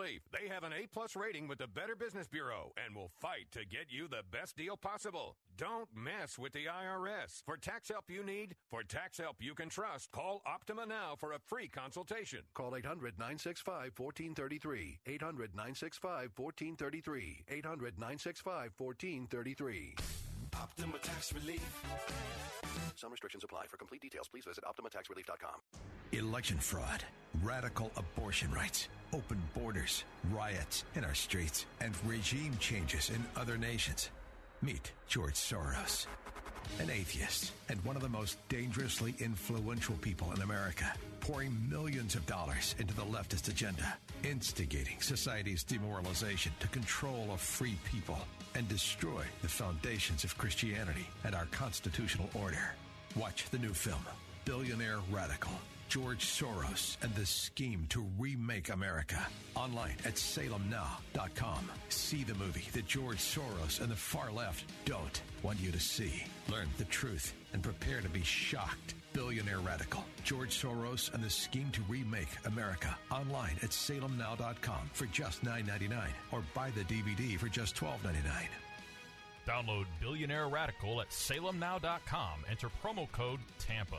They have an A plus rating with the Better Business Bureau and will fight to get you the best deal possible. Don't mess with the IRS. For tax help you need, for tax help you can trust, call Optima now for a free consultation. Call 800 965 1433. 800 965 1433. 800 965 1433. Optima Tax Relief. Some restrictions apply. For complete details, please visit OptimaTaxRelief.com. Election fraud, radical abortion rights, open borders, riots in our streets, and regime changes in other nations. Meet George Soros. An atheist, and one of the most dangerously influential people in America, pouring millions of dollars into the leftist agenda, instigating society's demoralization to control a free people and destroy the foundations of Christianity and our constitutional order. Watch the new film, Billionaire Radical. George Soros and the scheme to remake America. Online at salemnow.com. See the movie that George Soros and the far left don't want you to see. Learn the truth and prepare to be shocked. Billionaire Radical. George Soros and the scheme to remake America. Online at salemnow.com for just $9.99 or buy the DVD for just $12.99. Download Billionaire Radical at salemnow.com. Enter promo code TAMPA.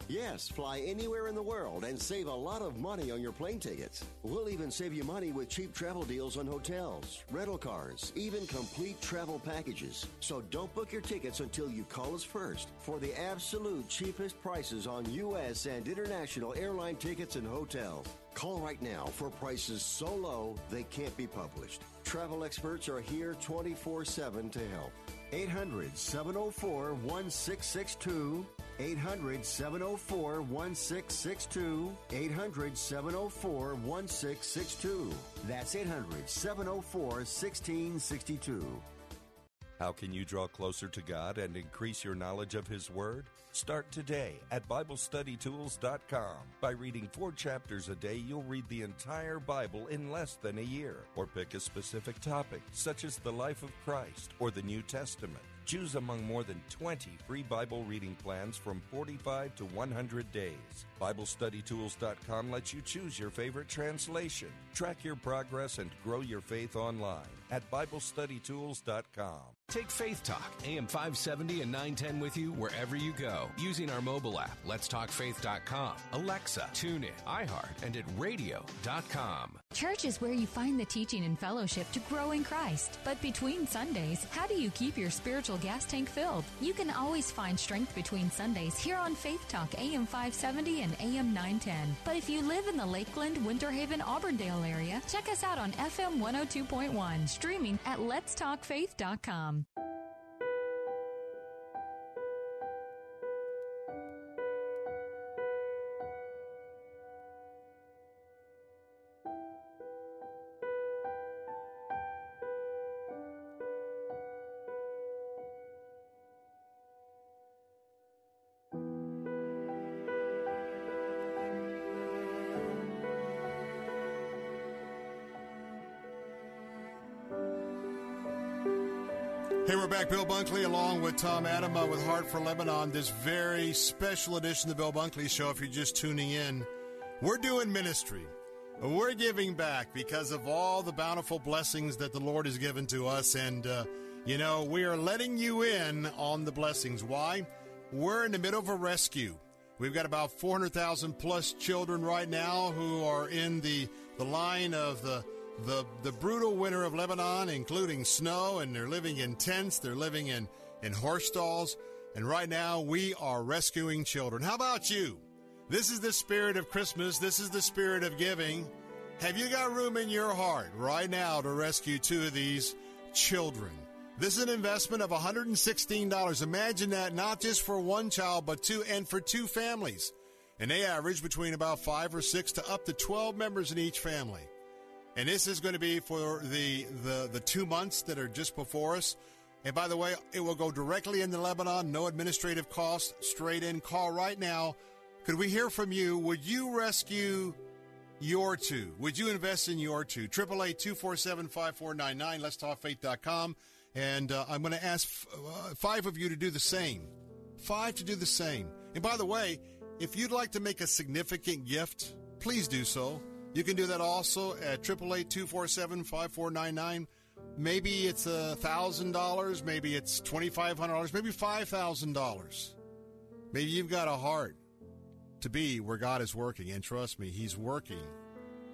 Yes, fly anywhere in the world and save a lot of money on your plane tickets. We'll even save you money with cheap travel deals on hotels, rental cars, even complete travel packages. So don't book your tickets until you call us first for the absolute cheapest prices on U.S. and international airline tickets and hotels. Call right now for prices so low they can't be published. Travel experts are here 24 7 to help. 800 704 1662. 800 704 1662. 800 704 1662. That's 800 704 1662. How can you draw closer to God and increase your knowledge of His Word? Start today at BibleStudyTools.com. By reading four chapters a day, you'll read the entire Bible in less than a year. Or pick a specific topic, such as the life of Christ or the New Testament. Choose among more than 20 free Bible reading plans from 45 to 100 days. BibleStudyTools.com lets you choose your favorite translation, track your progress, and grow your faith online at BibleStudyTools.com. Take Faith Talk, AM 570 and 910 with you wherever you go using our mobile app, letstalkfaith.com, Alexa, TuneIn, iHeart, and at radio.com. Church is where you find the teaching and fellowship to grow in Christ. But between Sundays, how do you keep your spiritual gas tank filled? You can always find strength between Sundays here on Faith Talk, AM 570 and AM 910. But if you live in the Lakeland, Winter Haven, Auburndale area, check us out on FM 102.1, streaming at letstalkfaith.com. Hey, we're back. Bill Bunkley along with Tom Atema with Heart for Lebanon. This very special edition of the Bill Bunkley Show. If you're just tuning in, we're doing ministry. We're giving back because of all the bountiful blessings that the Lord has given to us. And, uh, you know, we are letting you in on the blessings. Why? We're in the middle of a rescue. We've got about 400,000 plus children right now who are in the, the line of the the the brutal winter of Lebanon, including snow, and they're living in tents, they're living in, in horse stalls, and right now we are rescuing children. How about you? This is the spirit of Christmas, this is the spirit of giving. Have you got room in your heart right now to rescue two of these children? This is an investment of $116. Imagine that not just for one child, but two, and for two families. And they average between about five or six to up to 12 members in each family. And this is going to be for the, the, the two months that are just before us. And by the way, it will go directly into Lebanon, no administrative cost, straight in. Call right now. Could we hear from you? Would you rescue your two? Would you invest in your two? 888 247 5499. Let's talk faith.com. And uh, I'm going to ask f- uh, five of you to do the same. Five to do the same. And by the way, if you'd like to make a significant gift, please do so. You can do that also at 888-247-5499. Maybe it's a $1,000, maybe it's $2,500, maybe $5,000. Maybe you've got a heart to be where God is working. And trust me, He's working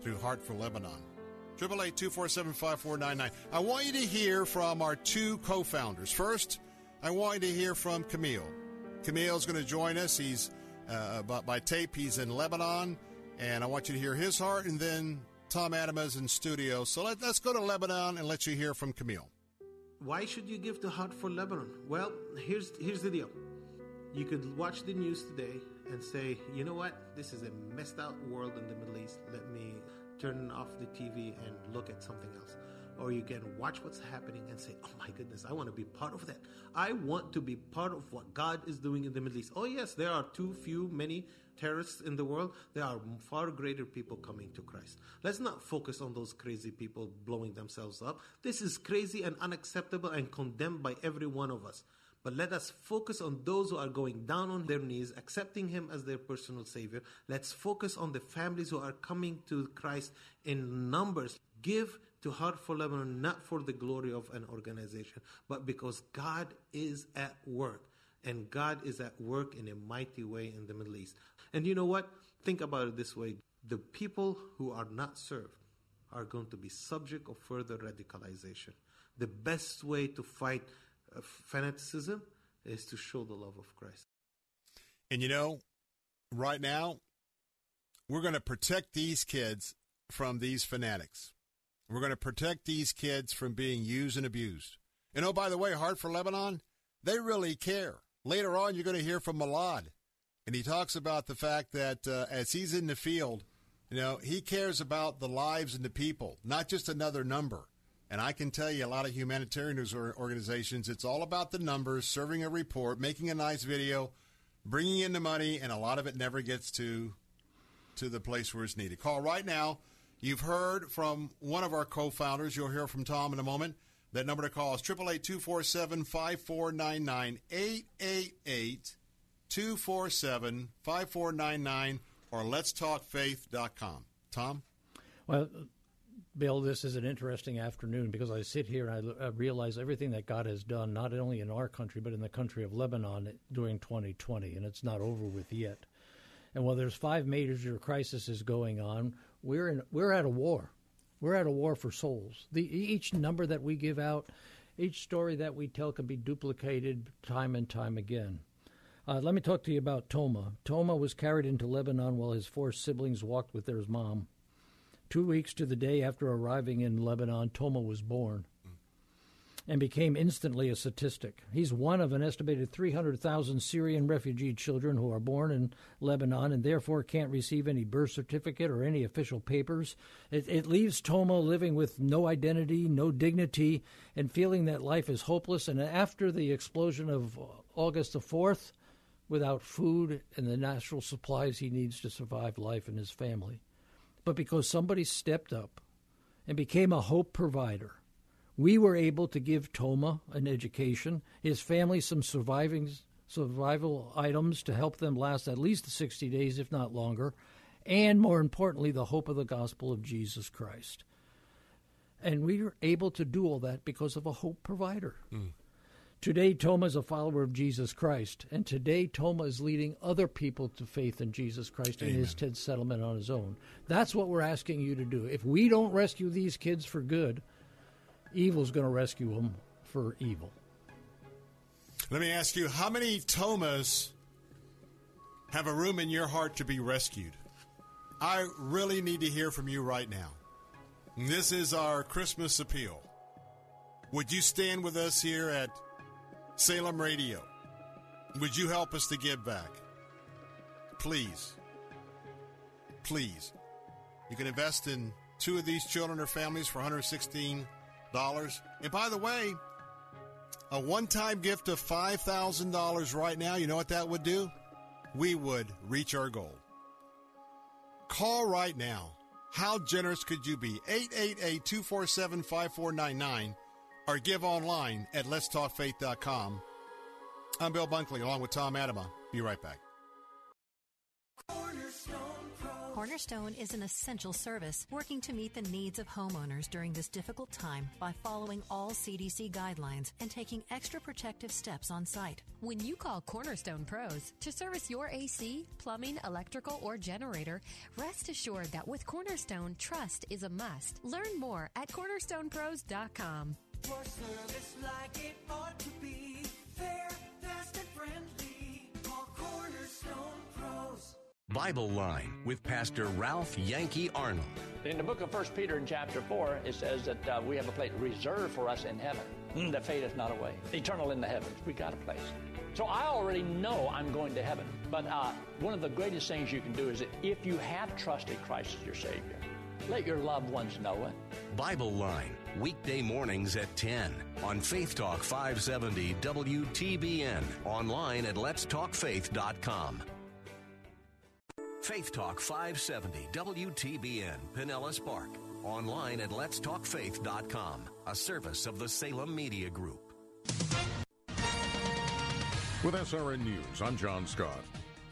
through Heart for Lebanon. 888 247 5499. I want you to hear from our two co founders. First, I want you to hear from Camille. Camille is going to join us. He's uh, by, by tape, he's in Lebanon, and I want you to hear his heart. And then Tom Adams in studio. So let, let's go to Lebanon and let you hear from Camille. Why should you give to Heart for Lebanon? Well, here's here's the deal. You could watch the news today and say, you know what, this is a messed out world in the Middle East. Let me turn off the TV and look at something else. Or you can watch what's happening and say, oh my goodness, I want to be part of that. I want to be part of what God is doing in the Middle East. Oh, yes, there are too few, many terrorists in the world. There are far greater people coming to Christ. Let's not focus on those crazy people blowing themselves up. This is crazy and unacceptable and condemned by every one of us. But let us focus on those who are going down on their knees, accepting Him as their personal Savior. Let's focus on the families who are coming to Christ in numbers. Give to Heart for Lebanon not for the glory of an organization, but because God is at work. And God is at work in a mighty way in the Middle East. And you know what? Think about it this way the people who are not served are going to be subject of further radicalization. The best way to fight uh, fanaticism is to show the love of Christ. And you know, right now, we're going to protect these kids from these fanatics. We're going to protect these kids from being used and abused. And oh, by the way, Heart for Lebanon, they really care. Later on, you're going to hear from Malad, and he talks about the fact that uh, as he's in the field, you know, he cares about the lives and the people, not just another number. And I can tell you, a lot of humanitarian organizations, it's all about the numbers, serving a report, making a nice video, bringing in the money, and a lot of it never gets to to the place where it's needed. Call right now. You've heard from one of our co-founders. You'll hear from Tom in a moment. That number to call is 888-247-5499, 888-247-5499, or letstalkfaith.com. Tom? Well, Bill, this is an interesting afternoon because I sit here and I, I, realize everything that God has done, not only in our country, but in the country of Lebanon during 2020, and it's not over with yet. And while there's five major crises going on, we're, in, we're at a war. We're at a war for souls. The, each number that we give out, each story that we tell can be duplicated time and time again. Uh, let me talk to you about Toma. Toma was carried into Lebanon while his four siblings walked with their mom. Two weeks to the day after arriving in Lebanon, Toma was born and became instantly a statistic. He's one of an estimated 300,000 Syrian refugee children who are born in Lebanon and therefore can't receive any birth certificate or any official papers. It, it, leaves Toma living with no identity, no dignity, and feeling that life is hopeless. And after the explosion of August the 4th, without food and the natural supplies he needs to survive life and his family but because somebody stepped up and became a hope provider. We were able to give Toma an education, his family some surviving survival items to help them last at least 60 days, if not longer, and more importantly, the hope of the gospel of Jesus Christ. And we were able to do all that because of a hope provider. Mm. Today, Toma is a follower of Jesus Christ, and today Toma is leading other people to faith in Jesus Christ Amen. in his tent settlement on his own. That's what we're asking you to do. If we don't rescue these kids for good, evil's going to rescue them for evil. Let me ask you, how many Tomas have a room in your heart to be rescued? I really need to hear from you right now. This is our Christmas appeal. Would you stand with us here at Salem Radio, would you help us to give back? Please. Please. You can invest in two of these children or families for $116. And by the way, a one time gift of $5,000 right now, you know what that would do? We would reach our goal. Call right now. How generous could you be? 888 247 5499 or give online at letstalkfaith.com. I'm Bill Bunkley along with Tom Atema. Be right back. Cornerstone Cornerstone is an essential service working to meet the needs of homeowners during this difficult time by following all CDC guidelines and taking extra protective steps on site. When you call Cornerstone Pros to service your AC, plumbing, electrical, or generator, rest assured that with Cornerstone, trust is a must. Learn more at cornerstonepros.com. For service like it ought to be, fair, fast, and friendly. Call Cornerstone Pros. Bible Line with Pastor Ralph Yankee Arnold. In the book of 1 Peter in chapter 4, it says that uh, we have a place reserved for us in heaven mm, that fadeth not away. Eternal in the heavens. We got a place. So I already know I'm going to heaven. But uh, one of the greatest things you can do is that if you have trusted Christ as your Savior, let your loved ones know it. Bible Line, weekday mornings at 10 on Faith Talk 570 WTBN, online at letstalkfaith.com. Faith Talk 570 WTBN, Pinellas Park, online at letstalkfaith.com, a service of the Salem Media Group. With SRN News, I'm John Scott.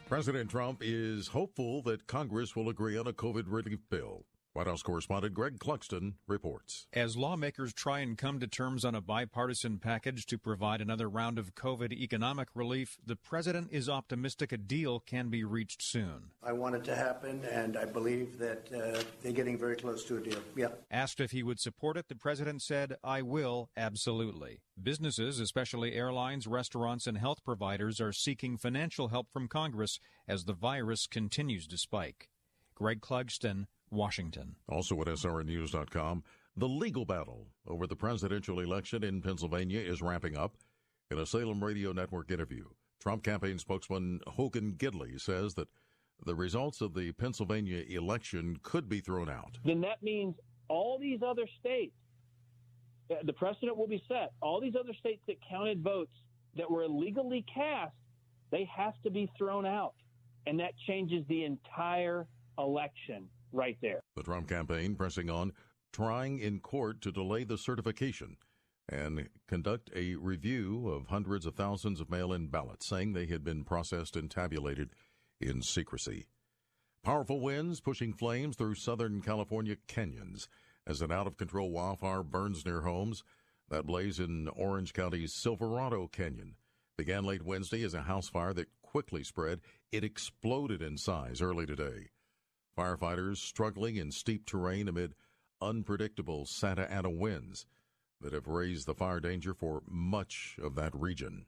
President Trump is hopeful that Congress will agree on a COVID relief bill. White House correspondent Greg Clugston reports. As lawmakers try and come to terms on a bipartisan package to provide another round of COVID economic relief, the president is optimistic a deal can be reached soon. I want it to happen, and I believe that uh, they're getting very close to a deal. Yeah. Asked if he would support it, the president said, I will, absolutely. Businesses, especially airlines, restaurants, and health providers, are seeking financial help from Congress as the virus continues to spike. Greg Clugston, Washington. Also at SRNews.com, the legal battle over the presidential election in Pennsylvania is ramping up. In a Salem Radio Network interview, Trump campaign spokesman Hogan Gidley says that the results of the Pennsylvania election could be thrown out. Then that means all these other states, uh, the precedent will be set. All these other states that counted votes that were illegally cast, they have to be thrown out. And that changes the entire election right there. The Trump campaign pressing on, trying in court to delay the certification and conduct a review of hundreds of thousands of mail in ballots, saying they had been processed and tabulated in secrecy. Powerful winds pushing flames through Southern California canyons as an out of control wildfire burns near homes. That blaze in Orange County's Silverado Canyon began late Wednesday as a house fire that quickly spread. It exploded in size early today. Firefighters struggling in steep terrain amid unpredictable Santa Ana winds that have raised the fire danger for much of that region.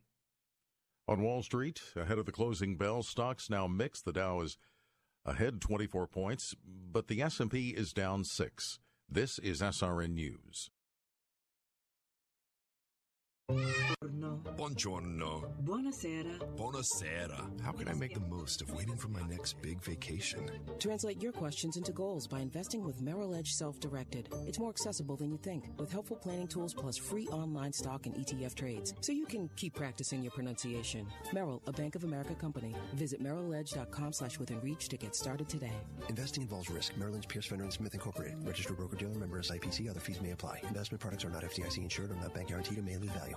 On Wall Street, ahead of the closing bell, stocks now mixed. The Dow is ahead 24 points, but the S&P is down 6. This is SRN News. Buongiorno. Buonasera. Buonasera. How can I make the most of waiting for my next big vacation? Translate your questions into goals by investing with Merrill Edge Self Directed. It's more accessible than you think, with helpful planning tools plus free online stock and ETF trades, so you can keep practicing your pronunciation. Merrill, a Bank of America company. Visit merrilledge.com slash within reach to get started today. Investing involves risk. Merrill Lynch, Pierce, Fenner, and Smith Incorporated. Registered broker-dealer member SIPC. Other fees may apply. Investment products are not FDIC insured or not bank guaranteed and may lose value.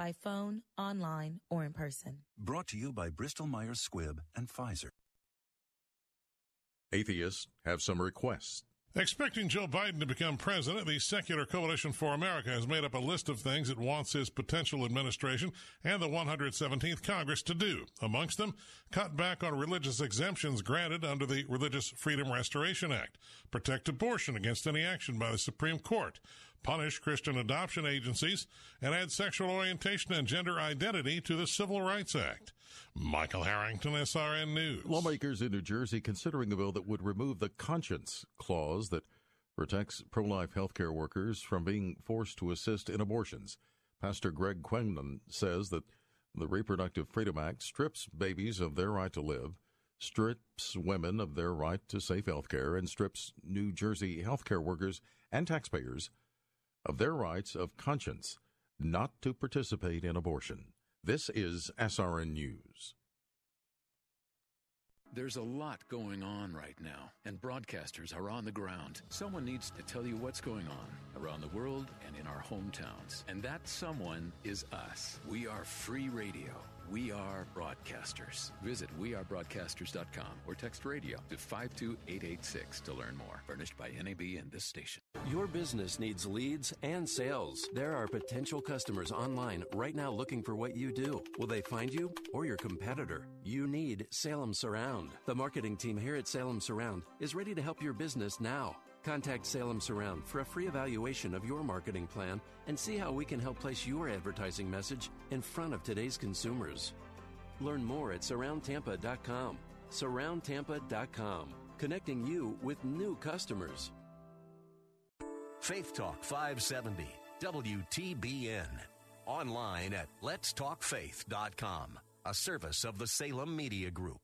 by phone, online, or in person. Brought to you by Bristol Myers Squibb and Pfizer. Atheists have some requests. Expecting Joe Biden to become president, the Secular Coalition for America has made up a list of things it wants his potential administration and the 117th Congress to do. Amongst them, cut back on religious exemptions granted under the Religious Freedom Restoration Act, protect abortion against any action by the Supreme Court, punish Christian adoption agencies, and add sexual orientation and gender identity to the Civil Rights Act. Michael Harrington, SRN News. Lawmakers in New Jersey considering a bill that would remove the conscience clause that protects pro life healthcare workers from being forced to assist in abortions. Pastor Greg Quinlan says that the Reproductive Freedom Act strips babies of their right to live, strips women of their right to safe health care, and strips New Jersey healthcare workers and taxpayers of their rights of conscience not to participate in abortion. This is SRN News. There's a lot going on right now, and broadcasters are on the ground. Someone needs to tell you what's going on around the world and in our hometowns. And that someone is us. We are free radio. We are broadcasters. Visit wearebroadcasters.com or text radio to 52886 to learn more. Furnished by NAB and this station. Your business needs leads and sales. There are potential customers online right now looking for what you do. Will they find you or your competitor? You need Salem Surround. The marketing team here at Salem Surround is ready to help your business now. Contact Salem Surround for a free evaluation of your marketing plan and see how we can help place your advertising message in front of today's consumers. Learn more at surroundtampa.com. Surroundtampa.com, connecting you with new customers. Faith Talk 570, WTBN. Online at letstalkfaith.com, a service of the Salem Media Group.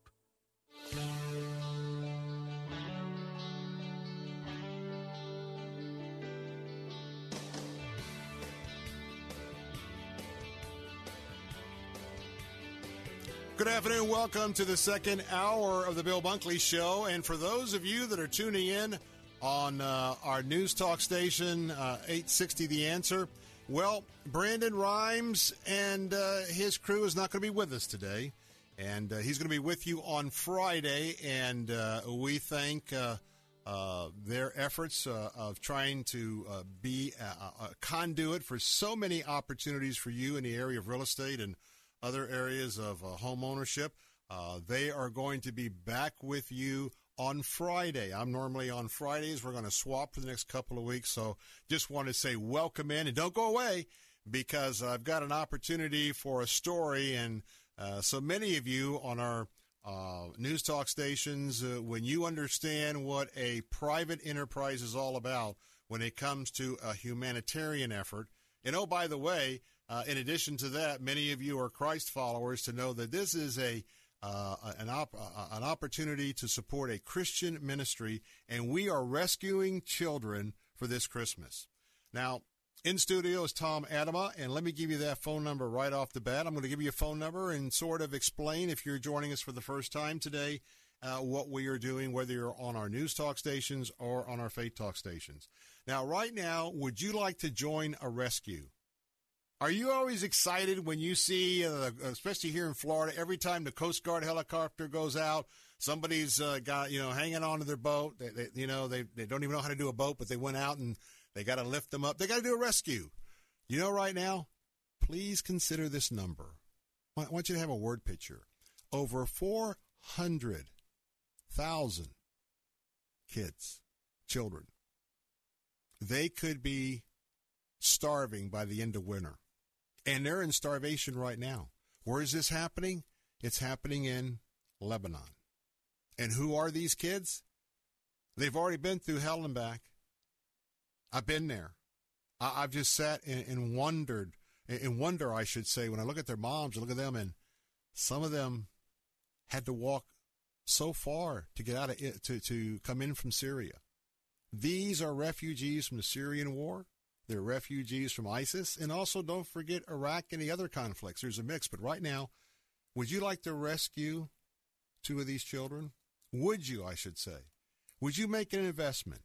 Good afternoon. Welcome to the second hour of the Bill Bunkley Show. And for those of you that are tuning in on uh, our news talk station, uh, 860 The Answer, well, Brandon Rhymes and uh, his crew is not going to be with us today. And uh, he's going to be with you on Friday. And uh, we thank uh, their efforts of trying to be a, a conduit for so many opportunities for you in the area of real estate and other areas of uh, home ownership. Uh, they are going to be back with you on Friday. I'm normally on Fridays. We're going to swap for the next couple of weeks. So just want to say welcome in and don't go away because I've got an opportunity for a story. And uh, so many of you on our uh, news talk stations, uh, when you understand what a private enterprise is all about when it comes to a humanitarian effort, and oh, by the way, uh, in addition to that, many of you are Christ followers to know that this is a uh, an, op- uh, an opportunity to support a Christian ministry, and we are rescuing children for this Christmas. Now, in studio is Tom Atema, and let me give you that phone number right off the bat. I'm going to give you a phone number and sort of explain, if you're joining us for the first time today, uh, what we are doing, whether you're on our news talk stations or on our faith talk stations. Now, right now, would you like to join a rescue? Are you always excited when you see, uh, especially here in Florida, every time the Coast Guard helicopter goes out, somebody's uh, got you know hanging onto their boat. They, they, you know they they don't even know how to do a boat, but they went out and they got to lift them up. They got to do a rescue. You know, right now, please consider this number. I want you to have a word picture. Over four hundred thousand kids, children. They could be starving by the end of winter. And they're in starvation right now. Where is this happening? It's happening in Lebanon. And who are these kids? They've already been through hell and back. I've been there. I, have just sat and, wondered, in wonder, I should say, when I look at their moms, I look at them, and some of them had to walk so far to get out of it, to, to come in from Syria. These are refugees from the Syrian war. They're refugees from ISIS. And also, don't forget Iraq and the other conflicts. There's a mix. But right now, would you like to rescue two of these children? Would you, I should say? Would you make an investment?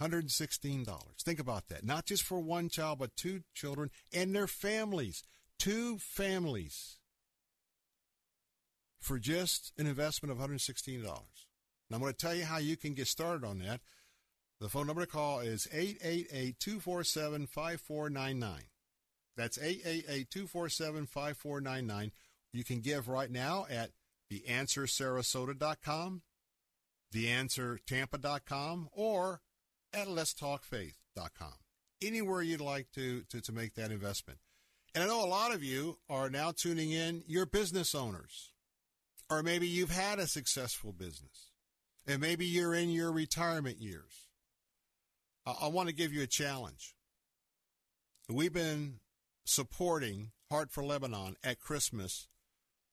$116. Think about that. Not just for one child, but two children and their families. Two families for just an investment of $116. Now, I'm going to tell you how you can get started on that. The phone number to call is 888 247 5499. That's 888 247 5499. You can give right now at theanswersarasota.com, theanswertampa.com, or at letstalkfaith.com. Anywhere you'd like to, to, to make that investment. And I know a lot of you are now tuning in, you're business owners, or maybe you've had a successful business, and maybe you're in your retirement years. I want to give you a challenge. We've been supporting Heart for Lebanon at Christmas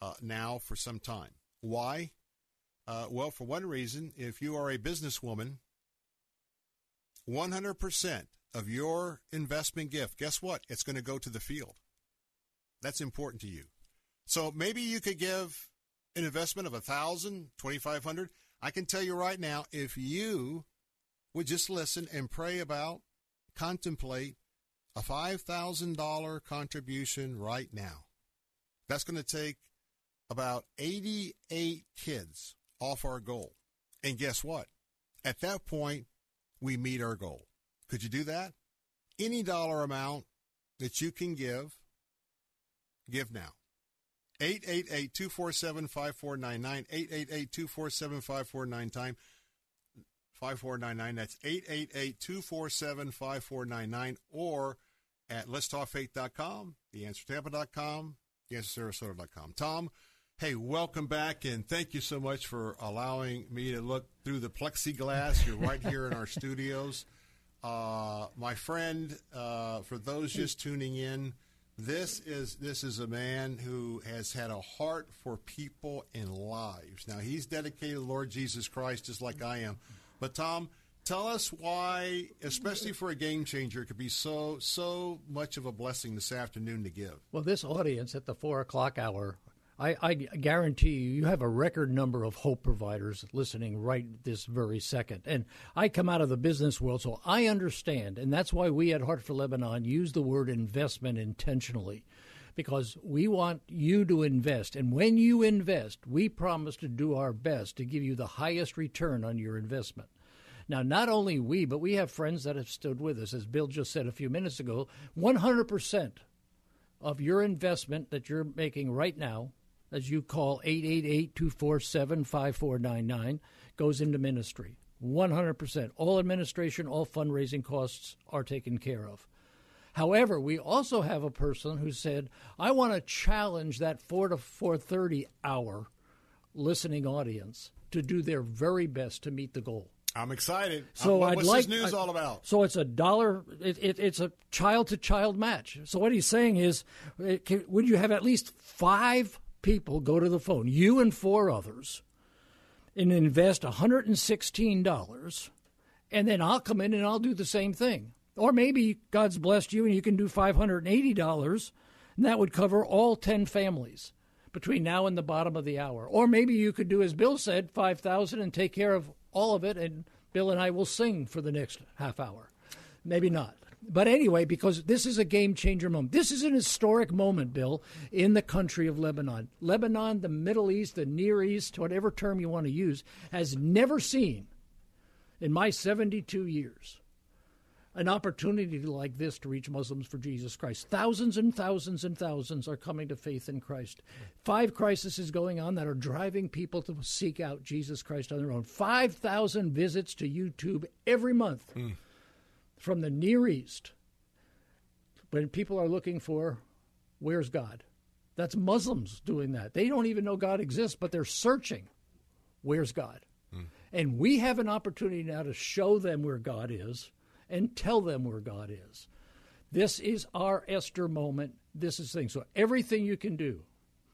uh, now for some time. Why? Uh, well, for one reason, if you are a businesswoman 100% of your investment gift, guess what? It's going to go to the field. That's important to you. So maybe you could give an investment of a thousand, twenty five hundred. I can tell you right now, if you would just listen and pray about, contemplate a five thousand dollar contribution right now, that's going to take about eighty eight kids off our goal. And guess what? At that point, we meet our goal. Could you do that? Any dollar amount that you can give, give now. 888-247-5499, 888-247-5499, 5499. That's 888-247-5499 or at letstalkfaith.com, theanswertampa.com, theanswersarasota.com. Tom, hey, welcome back and thank you so much for allowing me to look through the plexiglass. You're right here in our studios. Uh, my friend, uh, for those just tuning in, this is this is a man who has had a heart for people and lives. Now he's dedicated to Lord Jesus Christ just like I am. But Tom, tell us why, especially for a game changer, it could be so so much of a blessing this afternoon to give. Well, this audience at the four o'clock hour, I, I guarantee you, you have a record number of hope providers listening right this very second. And I come out of the business world, so I understand. And that's why we at Heart for Lebanon use the word investment intentionally. Because we want you to invest. And when you invest, we promise to do our best to give you the highest return on your investment. Now, not only we, but we have friends that have stood with us. As Bill just said a few minutes ago, 100% of your investment that you're making right now as you call 888 247 5499, goes into ministry. 100%. All administration, all fundraising costs are taken care of. However, we also have a person who said, "I want to challenge that 4 to 4:30 hour listening audience to do their very best to meet the goal." I'm excited. So Uh, I'd what's like this news I- all about? So it's a dollar. It, it, it's a child to child match. So what he's saying is, uh, can, would you have at least five people go to the phone, you and four others, and invest $116, and then I'll come in and I'll do the same thing. Or maybe God's blessed you and you can do $580, and that would cover all 10 families between now and the bottom of the hour. Or maybe you could do as Bill said, 5000 and take care of all of it and Bill and I will sing for the next half hour. Maybe not. But anyway, because this is a game changer moment. This is an historic moment, Bill, in the country of Lebanon. Lebanon, the Middle East, the Near East, whatever term you want to use, has never seen, in my 72 years, an opportunity like this to reach Muslims for Jesus Christ. Thousands and thousands and thousands are coming to faith in Christ. Five crises is going on that are driving people to seek out Jesus Christ on their own. 5,000 visits to YouTube every month hmm. from the Near East when people are looking for where's God? That's Muslims doing that. They don't even know God exists, but they're searching where's God? Hmm. And we have an opportunity now to show them where God is and tell them where God is. This is our Esther moment. This is thing. So everything you can do.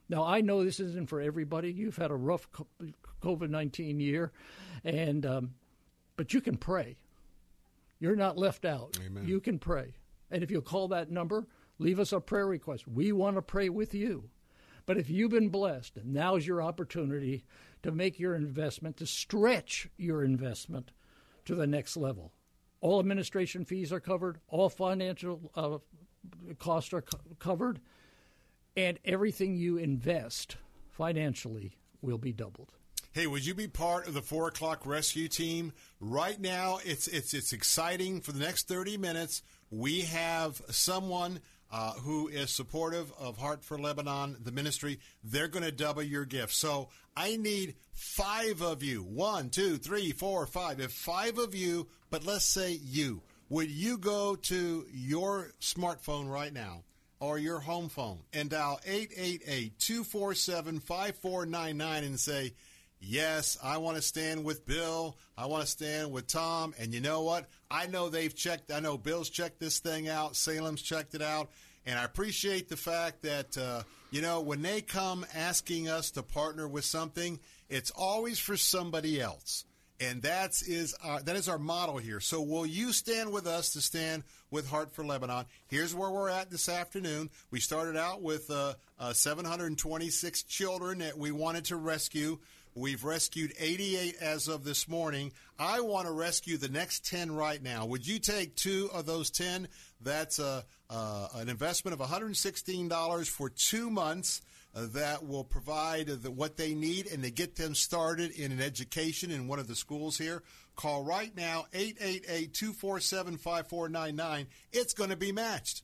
Now I know this isn't for everybody. You've had a rough COVID nineteen year, and um, but you can pray. You're not left out. Amen. You can pray, and if you'll call that number, leave us a prayer request. We want to pray with you. But if you've been blessed, now's your opportunity to make your investment, to stretch your investment to the next level. All administration fees are covered, all financial uh, costs are co- covered, and everything you invest financially will be doubled. Hey, would you be part of the four o'clock rescue team? Right now, it's it's it's exciting. For the next thirty minutes, we have someone uh, who is supportive of Heart for Lebanon, the ministry. They're going to double your gift. So I need five of you. One, two, three, four, five. If five of you, but let's say you, would you go to your smartphone right now? or your home phone and dial 888-247-5499 and say, yes, I want to stand with Bill. I want to stand with Tom. And you know what? I know they've checked. I know Bill's checked this thing out. Salem's checked it out. And I appreciate the fact that, uh, you know, when they come asking us to partner with something, it's always for somebody else. And that's is our, that is our model here. So will you stand with us to stand with Heart for Lebanon? Here's where we're at this afternoon. We started out with uh, uh, 726 children that we wanted to rescue. We've rescued 88 as of this morning. I want to rescue the next 10 right now. Would you take two of those 10? That's a, uh, an investment of $116 for two months uh, that will provide the, what they need and to get them started in an education in one of the schools here. Call right now, 888-247-5499. It's going to be matched.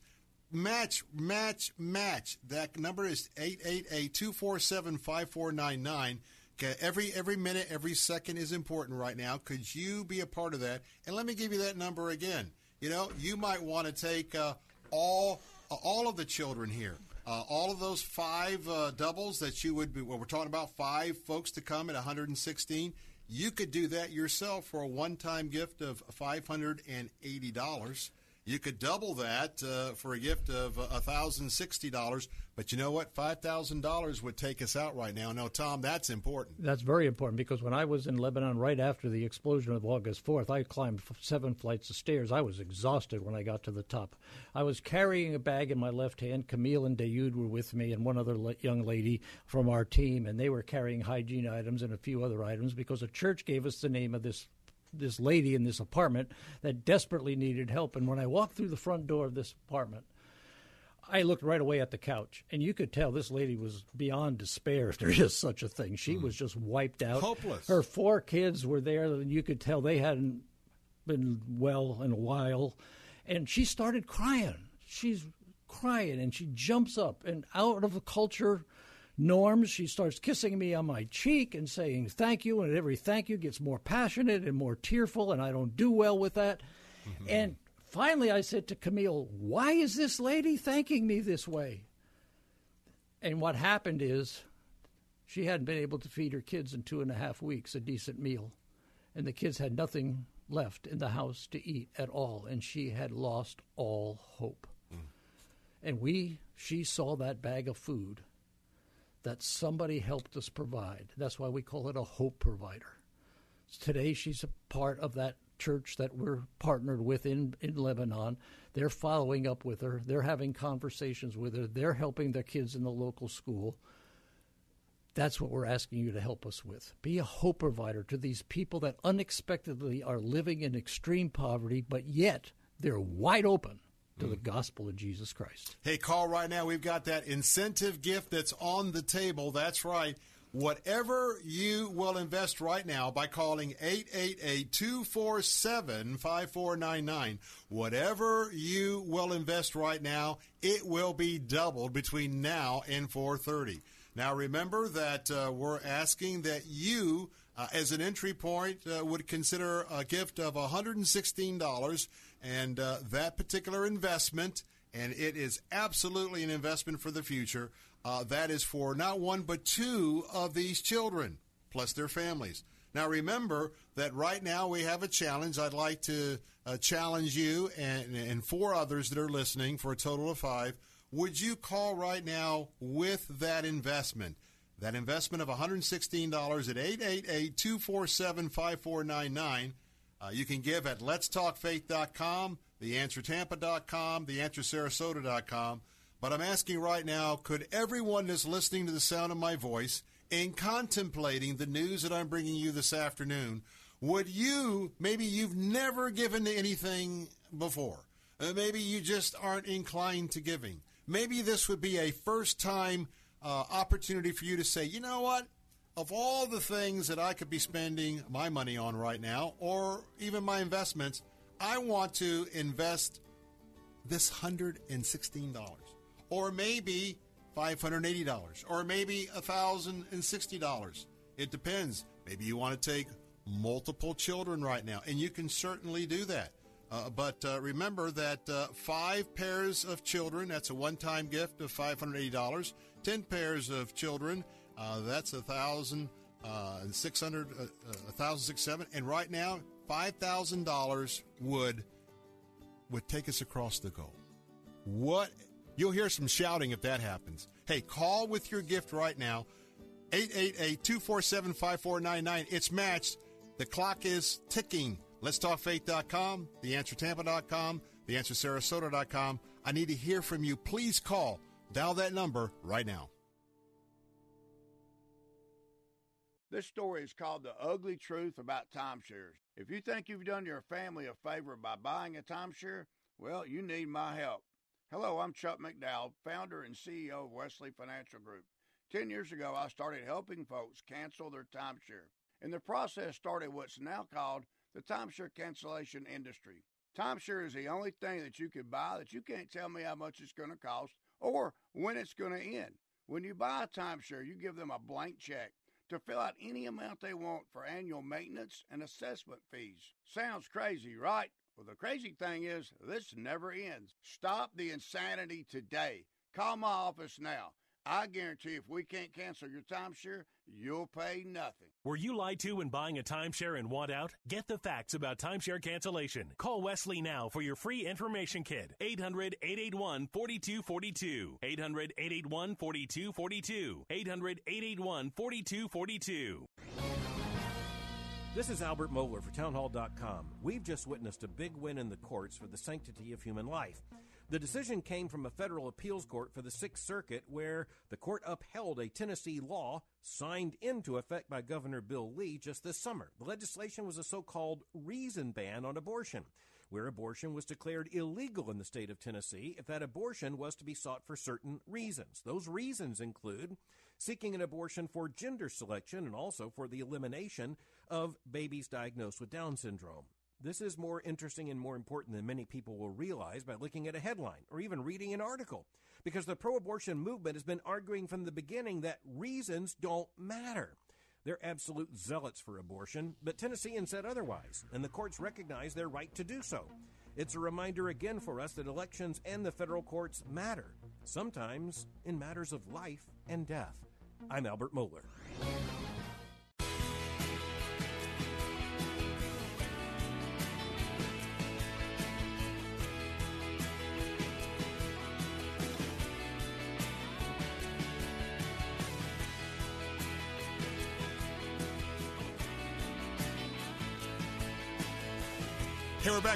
Match, match, match. That number is 888-247-5499. Okay, every every minute, every second is important right now. Could you be a part of that? And let me give you that number again. You know, you might want to take uh, all uh, all of the children here. Uh, all of those five uh, doubles that you would be, well, we're talking about five folks to come at 116. You could do that yourself for a one time gift of $580. You could double that uh, for a gift of uh, $1,060. But you know what? $5,000 would take us out right now. No, Tom, that's important. That's very important because when I was in Lebanon right after the explosion of August 4th, I climbed seven flights of stairs. I was exhausted when I got to the top. I was carrying a bag in my left hand. Camille and Dayoud were with me, and one other le- young lady from our team, and they were carrying hygiene items and a few other items because a church gave us the name of this this lady in this apartment that desperately needed help. And when I walked through the front door of this apartment, I looked right away at the couch, and you could tell this lady was beyond despair, if there is such a thing. She hmm. was just wiped out. Hopeless. Her four kids were there, and you could tell they hadn't been well in a while. And she started crying. She's crying, and she jumps up, and out of the culture norms, she starts kissing me on my cheek and saying thank you, and every thank you gets more passionate and more tearful, and I don't do well with that. Mm-hmm. And finally, I said to Camille, Why is this lady thanking me this way? And what happened is she hadn't been able to feed her kids in two and a half weeks a decent meal. And the kids had nothing left in the house to eat at all. And she had lost all hope. Mm. And we, she saw that bag of food that somebody helped us provide. That's why we call it a hope provider. Today, she's a part of that church that we're partnered with in, in Lebanon. They're following up with her, they're having conversations with her, they're helping their kids in the local school. That's what we're asking you to help us with. Be a hope provider to these people that unexpectedly are living in extreme poverty, but yet they're wide open to the hmm. gospel of Jesus Christ. Hey, call right now. We've got that incentive gift that's on the table. That's right. Whatever you will invest right now by calling 888-247-5499, whatever you will invest right now, it will be doubled between now and 430. Now remember that uh, we're asking that you uh, as an entry point uh, would consider a gift of $116 and uh, that particular investment and it is absolutely an investment for the future uh, that is for not one but two of these children plus their families. Now remember that right now we have a challenge. I'd like to uh, challenge you and, and four others that are listening for a total of five. Would you call right now with that investment? That investment of $116 at 888-247-5499 uh, you can give at letstalkfaith.com theanswertampa.com theanswersarasota.com but i'm asking right now could everyone that's listening to the sound of my voice and contemplating the news that i'm bringing you this afternoon would you maybe you've never given to anything before uh, maybe you just aren't inclined to giving maybe this would be a first time uh, opportunity for you to say, you know what? Of all the things that I could be spending my money on right now, or even my investments, I want to invest this $116. Or maybe $580. Or maybe $1,060. It depends. Maybe you want to take multiple children right now, and you can certainly do that. Uh, but uh, remember that uh, five pairs of children, that's a one time gift of $580. 10 pairs of children, uh, that's a thousand uh, six hundred, uh, a thousand six seven, and right now five thousand dollars would would take us across the goal. What you'll hear some shouting if that happens. Hey, call with your gift right now, 888-247-5499. It's matched. The clock is ticking. Let's talk talkfaith.com, theanswertampa.com, theanswersarasota.com. I need to hear from you. Please call. Dial that number right now. This story is called The Ugly Truth About Timeshares. If you think you've done your family a favor by buying a timeshare, well, you need my help. Hello, I'm Chuck McDowell, founder and CEO of Wesley Financial Group. Ten years ago, I started helping folks cancel their timeshare. And the process started what's now called the timeshare cancellation industry. Timeshare is the only thing that you can buy that you can't tell me how much it's going to cost or when it's going to end. When you buy a timeshare, you give them a blank check to fill out any amount they want for annual maintenance and assessment fees. Sounds crazy, right? Well, the crazy thing is, this never ends. Stop the insanity today. Call my office now. I guarantee if we can't cancel your timeshare, you'll pay nothing. Were you lied to when buying a timeshare and want out? Get the facts about timeshare cancellation. Call Wesley now for your free information kit. 800 881 4242. 800 881 4242. 800 881 4242. This is Albert Mohler for Townhall.com. We've just witnessed a big win in the courts for the sanctity of human life. The decision came from a federal appeals court for the Sixth Circuit, where the court upheld a Tennessee law signed into effect by Governor Bill Lee just this summer. The legislation was a so called reason ban on abortion, where abortion was declared illegal in the state of Tennessee if that abortion was to be sought for certain reasons. Those reasons include seeking an abortion for gender selection and also for the elimination of babies diagnosed with Down syndrome. This is more interesting and more important than many people will realize by looking at a headline or even reading an article. Because the pro abortion movement has been arguing from the beginning that reasons don't matter. They're absolute zealots for abortion, but Tennesseans said otherwise, and the courts recognize their right to do so. It's a reminder again for us that elections and the federal courts matter, sometimes in matters of life and death. I'm Albert Mohler.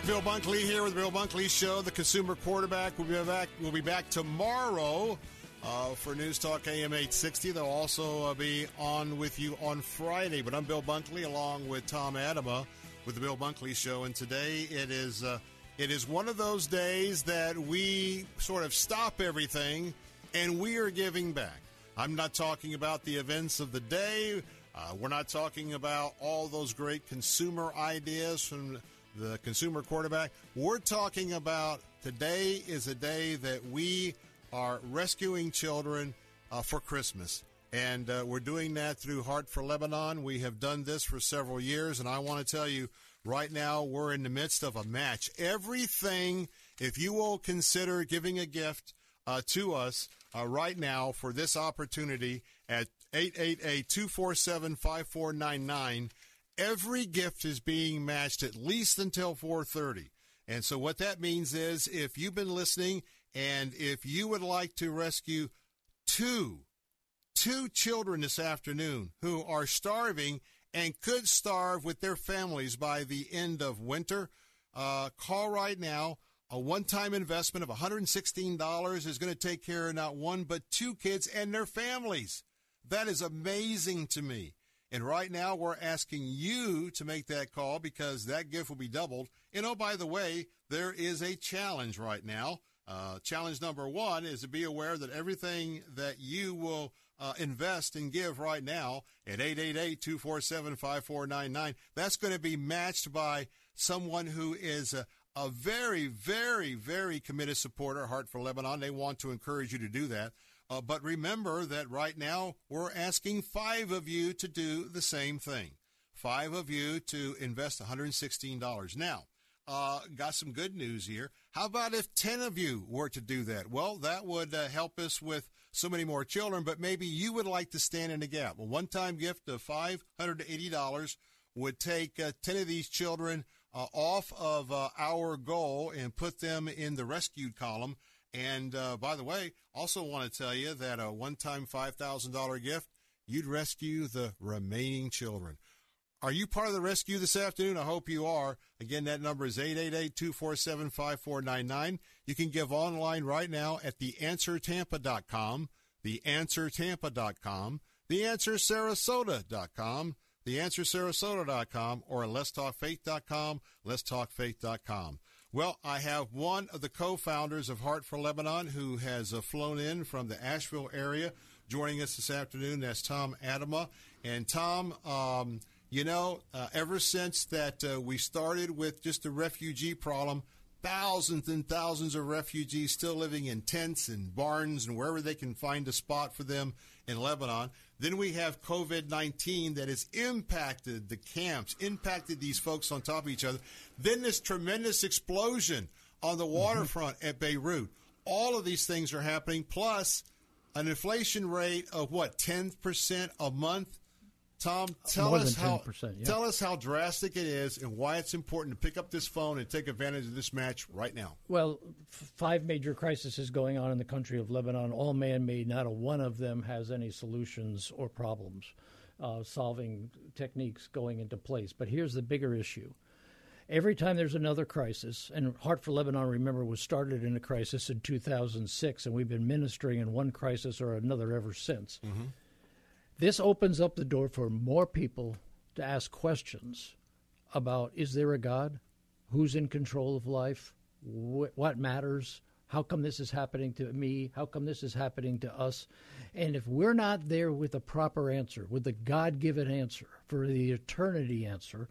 Bill Bunkley here with the Bill Bunkley Show, the Consumer Quarterback. We'll be back. We'll be back tomorrow uh, for News Talk AM 860. They'll also uh, be on with you on Friday. But I'm Bill Bunkley, along with Tom Atema, with the Bill Bunkley Show. And today it is uh, it is one of those days that we sort of stop everything and we are giving back. I'm not talking about the events of the day. Uh, we're not talking about all those great consumer ideas from the consumer quarterback. We're talking about today is a day that we are rescuing children uh, for Christmas. And uh, we're doing that through Heart for Lebanon. We have done this for several years. And I want to tell you right now, we're in the midst of a match. Everything, if you will consider giving a gift uh, to us uh, right now for this opportunity at 888 247 5499 every gift is being matched at least until 4:30. And so what that means is if you've been listening and if you would like to rescue two two children this afternoon who are starving and could starve with their families by the end of winter, uh, call right now. A one-time investment of $116 is going to take care of not one but two kids and their families. That is amazing to me. And right now, we're asking you to make that call because that gift will be doubled. And oh, by the way, there is a challenge right now. Uh, challenge number one is to be aware that everything that you will uh, invest and give right now at 888-247-5499, that's going to be matched by someone who is a, a very, very, very committed supporter, Heart for Lebanon. They want to encourage you to do that. Uh, but remember that right now we're asking five of you to do the same thing. Five of you to invest $116. Now, uh, got some good news here. How about if 10 of you were to do that? Well, that would uh, help us with so many more children, but maybe you would like to stand in the gap. A one time gift of $580 would take uh, 10 of these children uh, off of uh, our goal and put them in the rescued column. And uh, by the way, also want to tell you that a one time $5,000 gift, you'd rescue the remaining children. Are you part of the rescue this afternoon? I hope you are. Again, that number is 888-247-5499. You can give online right now at theanswertampa.com, theanswertampa.com, theanswersarasota.com, theanswersarasota.com, or letstalkfaith.com, letstalkfaith.com. Well, I have one of the co-founders of Heart for Lebanon who has uh, flown in from the Asheville area joining us this afternoon. That's Tom Atema. And Tom, um, you know, uh, ever since that uh, we started with just the refugee problem, thousands and thousands of refugees still living in tents and barns and wherever they can find a spot for them in Lebanon. Then we have COVID 19 that has impacted the camps, impacted these folks on top of each other. Then this tremendous explosion on the waterfront mm-hmm. at Beirut. All of these things are happening, plus an inflation rate of what, 10% a month? Tom, tell More us how yeah. tell us how drastic it is and why it's important to pick up this phone and take advantage of this match right now. Well, f- five major crises going on in the country of Lebanon, all man-made. Not a one of them has any solutions or problems uh, solving techniques going into place. But here's the bigger issue. Every time there's another crisis, and Heart for Lebanon, remember, was started in a crisis in 2006, and we've been ministering in one crisis or another ever since. Mm-hmm. This opens up the door for more people to ask questions about is there a God? Who's in control of life? Wh- what matters? How come this is happening to me? How come this is happening to us? And if we're not there with a proper answer, with the God given answer, for the eternity answer,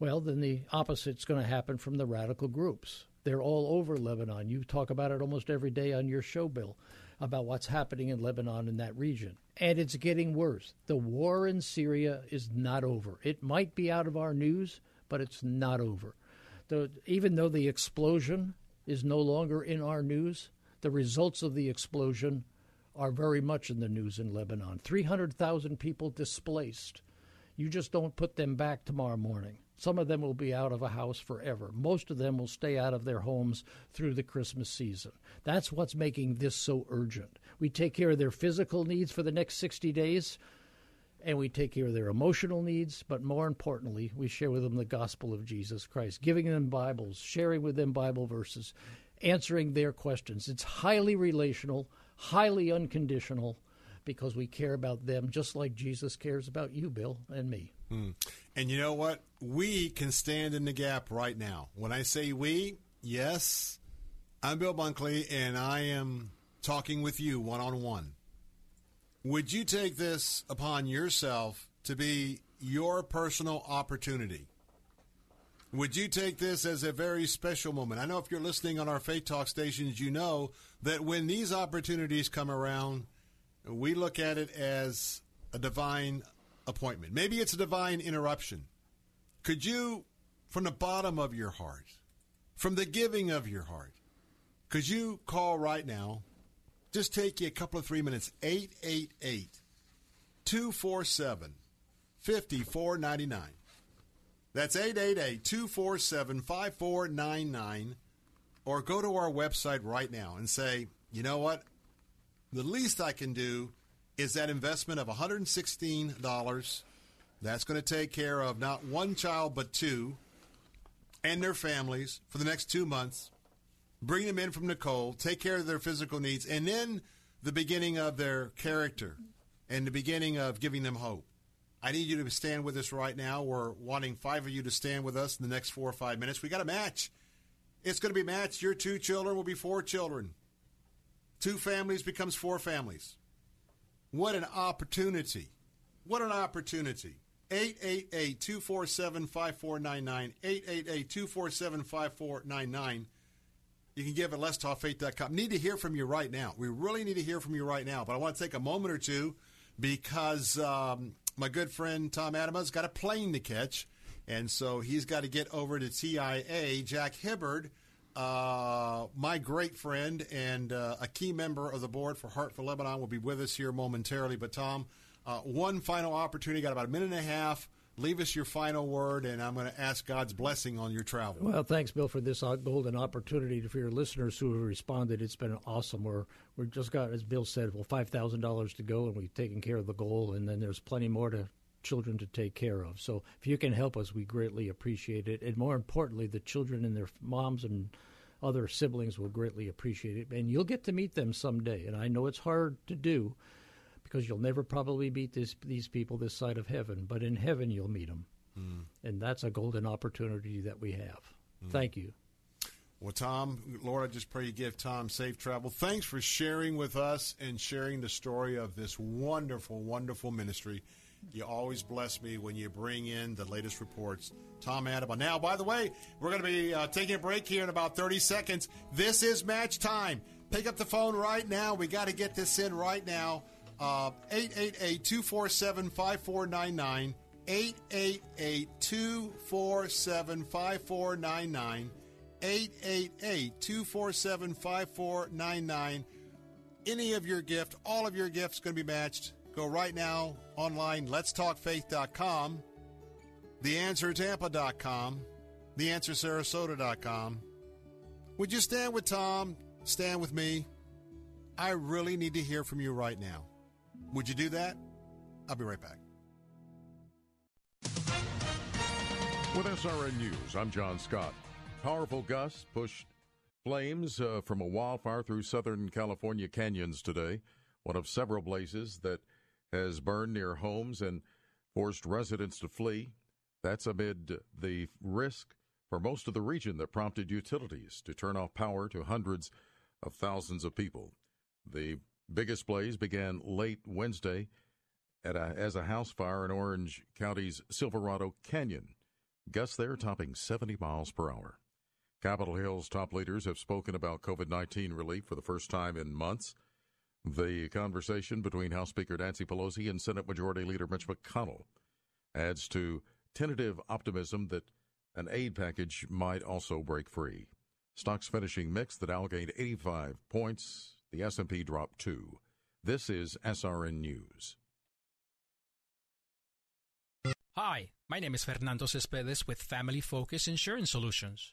well, then the opposite's going to happen from the radical groups. They're all over Lebanon. You talk about it almost every day on your show, Bill, about what's happening in Lebanon in that region and it's getting worse. The war in Syria is not over. It might be out of our news, but it's not over. The, even though the explosion is no longer in our news, the results of the explosion are very much in the news in Lebanon. 300,000 people displaced. You just don't put them back tomorrow morning. Some of them will be out of a house forever. Most of them will stay out of their homes through the Christmas season. That's what's making this so urgent. We take care of their physical needs for the next 60 days, and we take care of their emotional needs, but more importantly, we share with them the gospel of Jesus Christ, giving them Bibles, sharing with them Bible verses, answering their questions. It's highly relational, highly unconditional because we care about them just like Jesus cares about you, Bill, and me. Mm. And you know what? We can stand in the gap right now. When I say we, yes, I'm Bill Bunkley, and I am talking with you one on one. Would you take this upon yourself to be your personal opportunity? Would you take this as a very special moment? I know if you're listening on our Faith Talk stations, you know that when these opportunities come around, we look at it as a divine appointment. Maybe it's a divine interruption. Could you, from the bottom of your heart, from the giving of your heart, could you call right now? Just take you a couple of three minutes. 888 247 5499. That's 888 247 5499. Or go to our website right now and say, you know what? The least I can do is that investment of $116. That's going to take care of not one child, but two and their families for the next two months. Bring them in from Nicole, take care of their physical needs, and then the beginning of their character and the beginning of giving them hope. I need you to stand with us right now. We're wanting five of you to stand with us in the next four or five minutes. We got a match. It's going to be matched. Your two children will be four children. Two families becomes four families. What an opportunity. What an opportunity. 888 247 5499. 888 247 5499. You can give it at letstalkfaith.com. Need to hear from you right now. We really need to hear from you right now. But I want to take a moment or two because um, my good friend Tom Atema's got a plane to catch. And so he's got to get over to TIA. Jack Hibbard uh, my great friend and uh, a key member of the board for Heart for Lebanon will be with us here momentarily. But, Tom, uh, one final opportunity. Got about a minute and a half. Leave us your final word, and I'm going to ask God's blessing on your travel. Well, thanks, Bill, for this golden opportunity for your listeners who have responded. It's been awesome. We're we're just got, as Bill said, well, five thousand dollars to go, and we've taken care of the goal, and then there's plenty more to children to take care of. So if you can help us, we greatly appreciate it. And more importantly, the children and their moms and other siblings will greatly appreciate it. And you'll get to meet them someday. And I know it's hard to do because you'll never probably meet this, these people this side of heaven, but in heaven you'll meet them. Mm. And that's a golden opportunity that we have. Mm. Thank you. Well, Tom, Lord, I just pray you give Tom safe travel. Thanks for sharing with us and sharing the story of this wonderful, wonderful ministry. You always bless me when you bring in the latest reports. Tom Atema. Now, by the way, we're going to be uh, taking a break here in about 30 seconds. This is match time. Pick up the phone right now. We got to get this in right now. Uh, 888 247 5499. 888 247 5499. 888 247 5499. Any of your gift, all of your gifts going to be matched. Go right now online, letstalkfaith.com, theanswertampa.com, theanswersarasota.com. Would you stand with Tom? Stand with me? I really need to hear from you right now. Would you do that? I'll be right back. With SRN News, I'm John Scott. Powerful gusts pushed flames uh, from a wildfire through Southern California canyons today, one of several blazes that has burned near homes and forced residents to flee. That's amid the risk for most of the region that prompted utilities to turn off power to hundreds of thousands of people. The biggest blaze began late Wednesday a, as a house fire in Orange County's Silverado Canyon. Gusts there topping 70 miles per hour. Capitol Hill's top leaders have spoken about COVID 19 relief for the first time in months. The conversation between House Speaker Nancy Pelosi and Senate Majority Leader Mitch McConnell adds to tentative optimism that an aid package might also break free. Stocks finishing mixed. The Dow gained 85 points. The S&P dropped 2. This is SRN News. Hi, my name is Fernando Cespedes with Family Focus Insurance Solutions.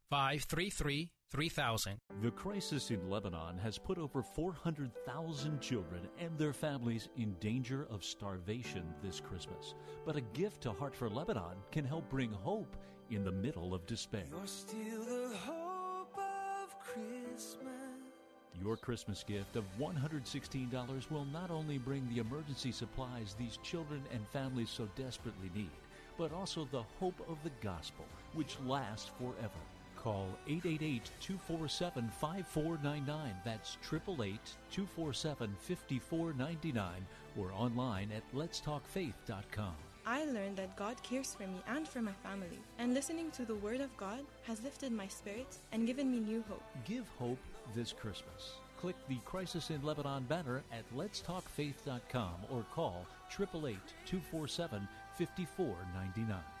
533 3000. The crisis in Lebanon has put over 400,000 children and their families in danger of starvation this Christmas. But a gift to Heart for Lebanon can help bring hope in the middle of despair. You're still the hope of Christmas. Your Christmas gift of $116 will not only bring the emergency supplies these children and families so desperately need, but also the hope of the gospel, which lasts forever. Call 888-247-5499. That's 888-247-5499 or online at letstalkfaith.com. I learned that God cares for me and for my family, and listening to the Word of God has lifted my spirits and given me new hope. Give hope this Christmas. Click the Crisis in Lebanon banner at letstalkfaith.com or call 888 247 5499.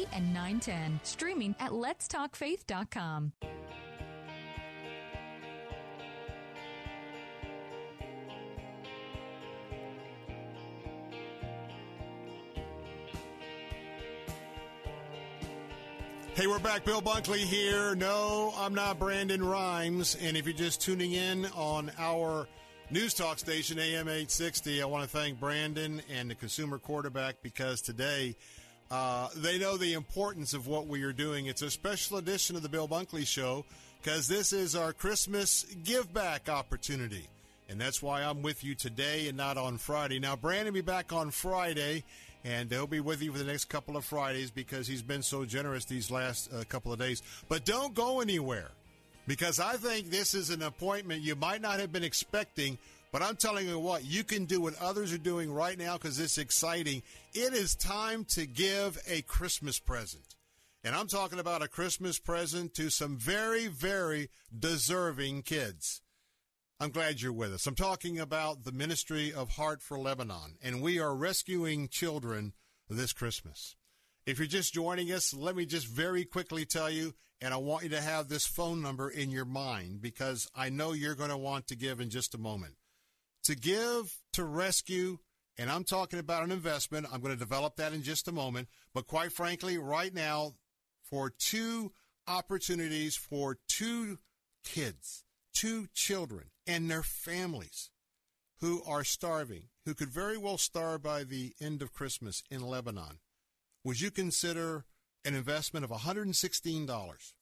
and 910, streaming at letstalkfaith.com. Hey, we're back. Bill Bunkley here. No, I'm not Brandon Rhymes. And if you're just tuning in on our news talk station, AM 860, I want to thank Brandon and the consumer quarterback because today uh, they know the importance of what we are doing. It's a special edition of the Bill Bunkley Show because this is our Christmas give back opportunity. And that's why I'm with you today and not on Friday. Now, Brandon will be back on Friday and he'll be with you for the next couple of Fridays because he's been so generous these last uh, couple of days. But don't go anywhere because I think this is an appointment you might not have been expecting. But I'm telling you what, you can do what others are doing right now because it's exciting. It is time to give a Christmas present. And I'm talking about a Christmas present to some very, very deserving kids. I'm glad you're with us. I'm talking about the Ministry of Heart for Lebanon, and we are rescuing children this Christmas. If you're just joining us, let me just very quickly tell you, and I want you to have this phone number in your mind because I know you're going to want to give in just a moment. To give, to rescue, and I'm talking about an investment. I'm going to develop that in just a moment. But quite frankly, right now, for two opportunities for two kids, two children, and their families who are starving, who could very well starve by the end of Christmas in Lebanon, would you consider an investment of $116?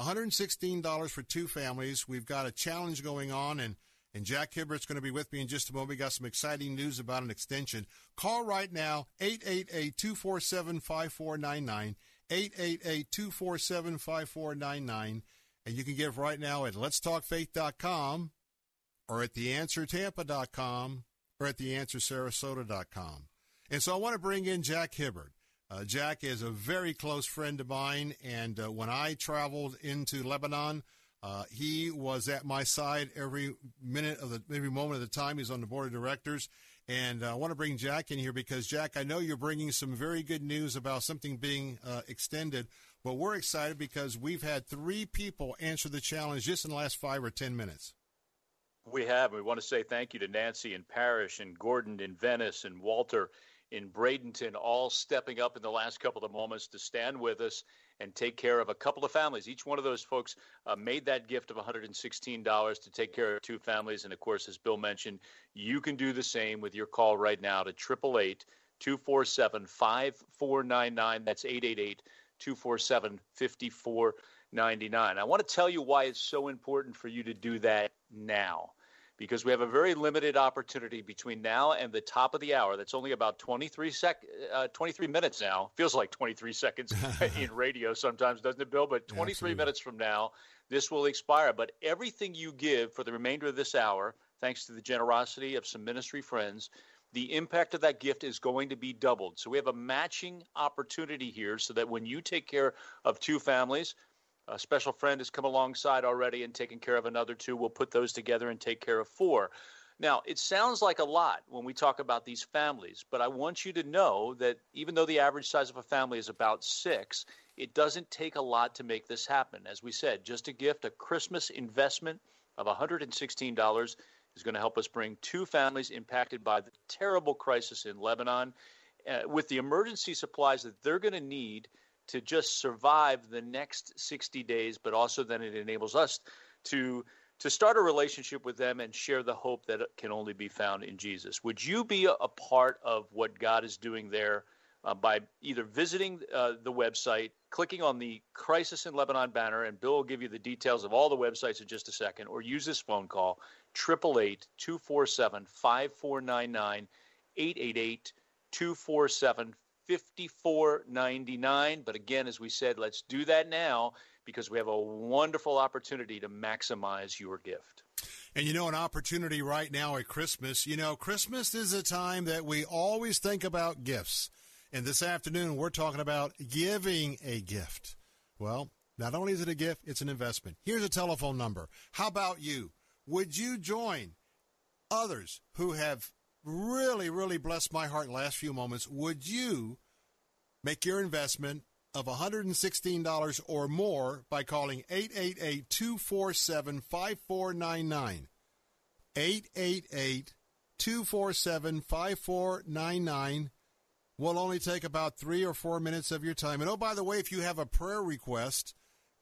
$116 for two families. We've got a challenge going on, and, and Jack Hibbert's going to be with me in just a moment. We got some exciting news about an extension. Call right now, 888 247 5499. 888 247 5499. And you can give right now at letstalkfaith.com or at theanswertampa.com or at theanswersarasota.com. And so I want to bring in Jack Hibbert. Uh, Jack is a very close friend of mine, and uh, when I traveled into Lebanon, uh, he was at my side every minute of the every moment of the time. He's on the board of directors, and uh, I want to bring Jack in here because Jack, I know you're bringing some very good news about something being uh, extended but we're excited because we've had three people answer the challenge just in the last five or ten minutes. We have. We want to say thank you to Nancy in Parrish and Gordon in Venice and Walter in Bradenton, all stepping up in the last couple of moments to stand with us and take care of a couple of families. Each one of those folks uh, made that gift of $116 to take care of two families. And of course, as Bill mentioned, you can do the same with your call right now to 888 247 5499. That's 888 247 5499. I want to tell you why it's so important for you to do that now because we have a very limited opportunity between now and the top of the hour. That's only about 23 sec, uh, 23 minutes now. Feels like 23 seconds in radio sometimes, doesn't it, Bill? But 23 Absolutely. minutes from now, this will expire. But everything you give for the remainder of this hour, thanks to the generosity of some ministry friends, the impact of that gift is going to be doubled. So we have a matching opportunity here so that when you take care of two families, a special friend has come alongside already and taken care of another two. We'll put those together and take care of four. Now, it sounds like a lot when we talk about these families, but I want you to know that even though the average size of a family is about six, it doesn't take a lot to make this happen. As we said, just a gift, a Christmas investment of $116 is going to help us bring two families impacted by the terrible crisis in Lebanon uh, with the emergency supplies that they're going to need to just survive the next 60 days, but also then it enables us to to start a relationship with them and share the hope that can only be found in Jesus. Would you be a, part of what God is doing there uh, by either visiting uh, the website, clicking on the Crisis in Lebanon banner, and Bill will give you the details of all the websites in just a second, or use this phone call, 888 247 5499, 888 247 $54.99. But again, as we said, let's do that now because we have a wonderful opportunity to maximize your gift. And you know, an opportunity right now at Christmas, you know, Christmas is a time that we always think about gifts. And this afternoon, we're talking about giving a gift. Well, not only is it a gift, it's an investment. Here's a telephone number. How about you? Would you join others who have really, really blessed my heart last few moments? Would you make your investment of $116 or more by calling 888 247 5499? 888 247 5499 will only take about three or four minutes of your time. And oh, by the way, if you have a prayer request,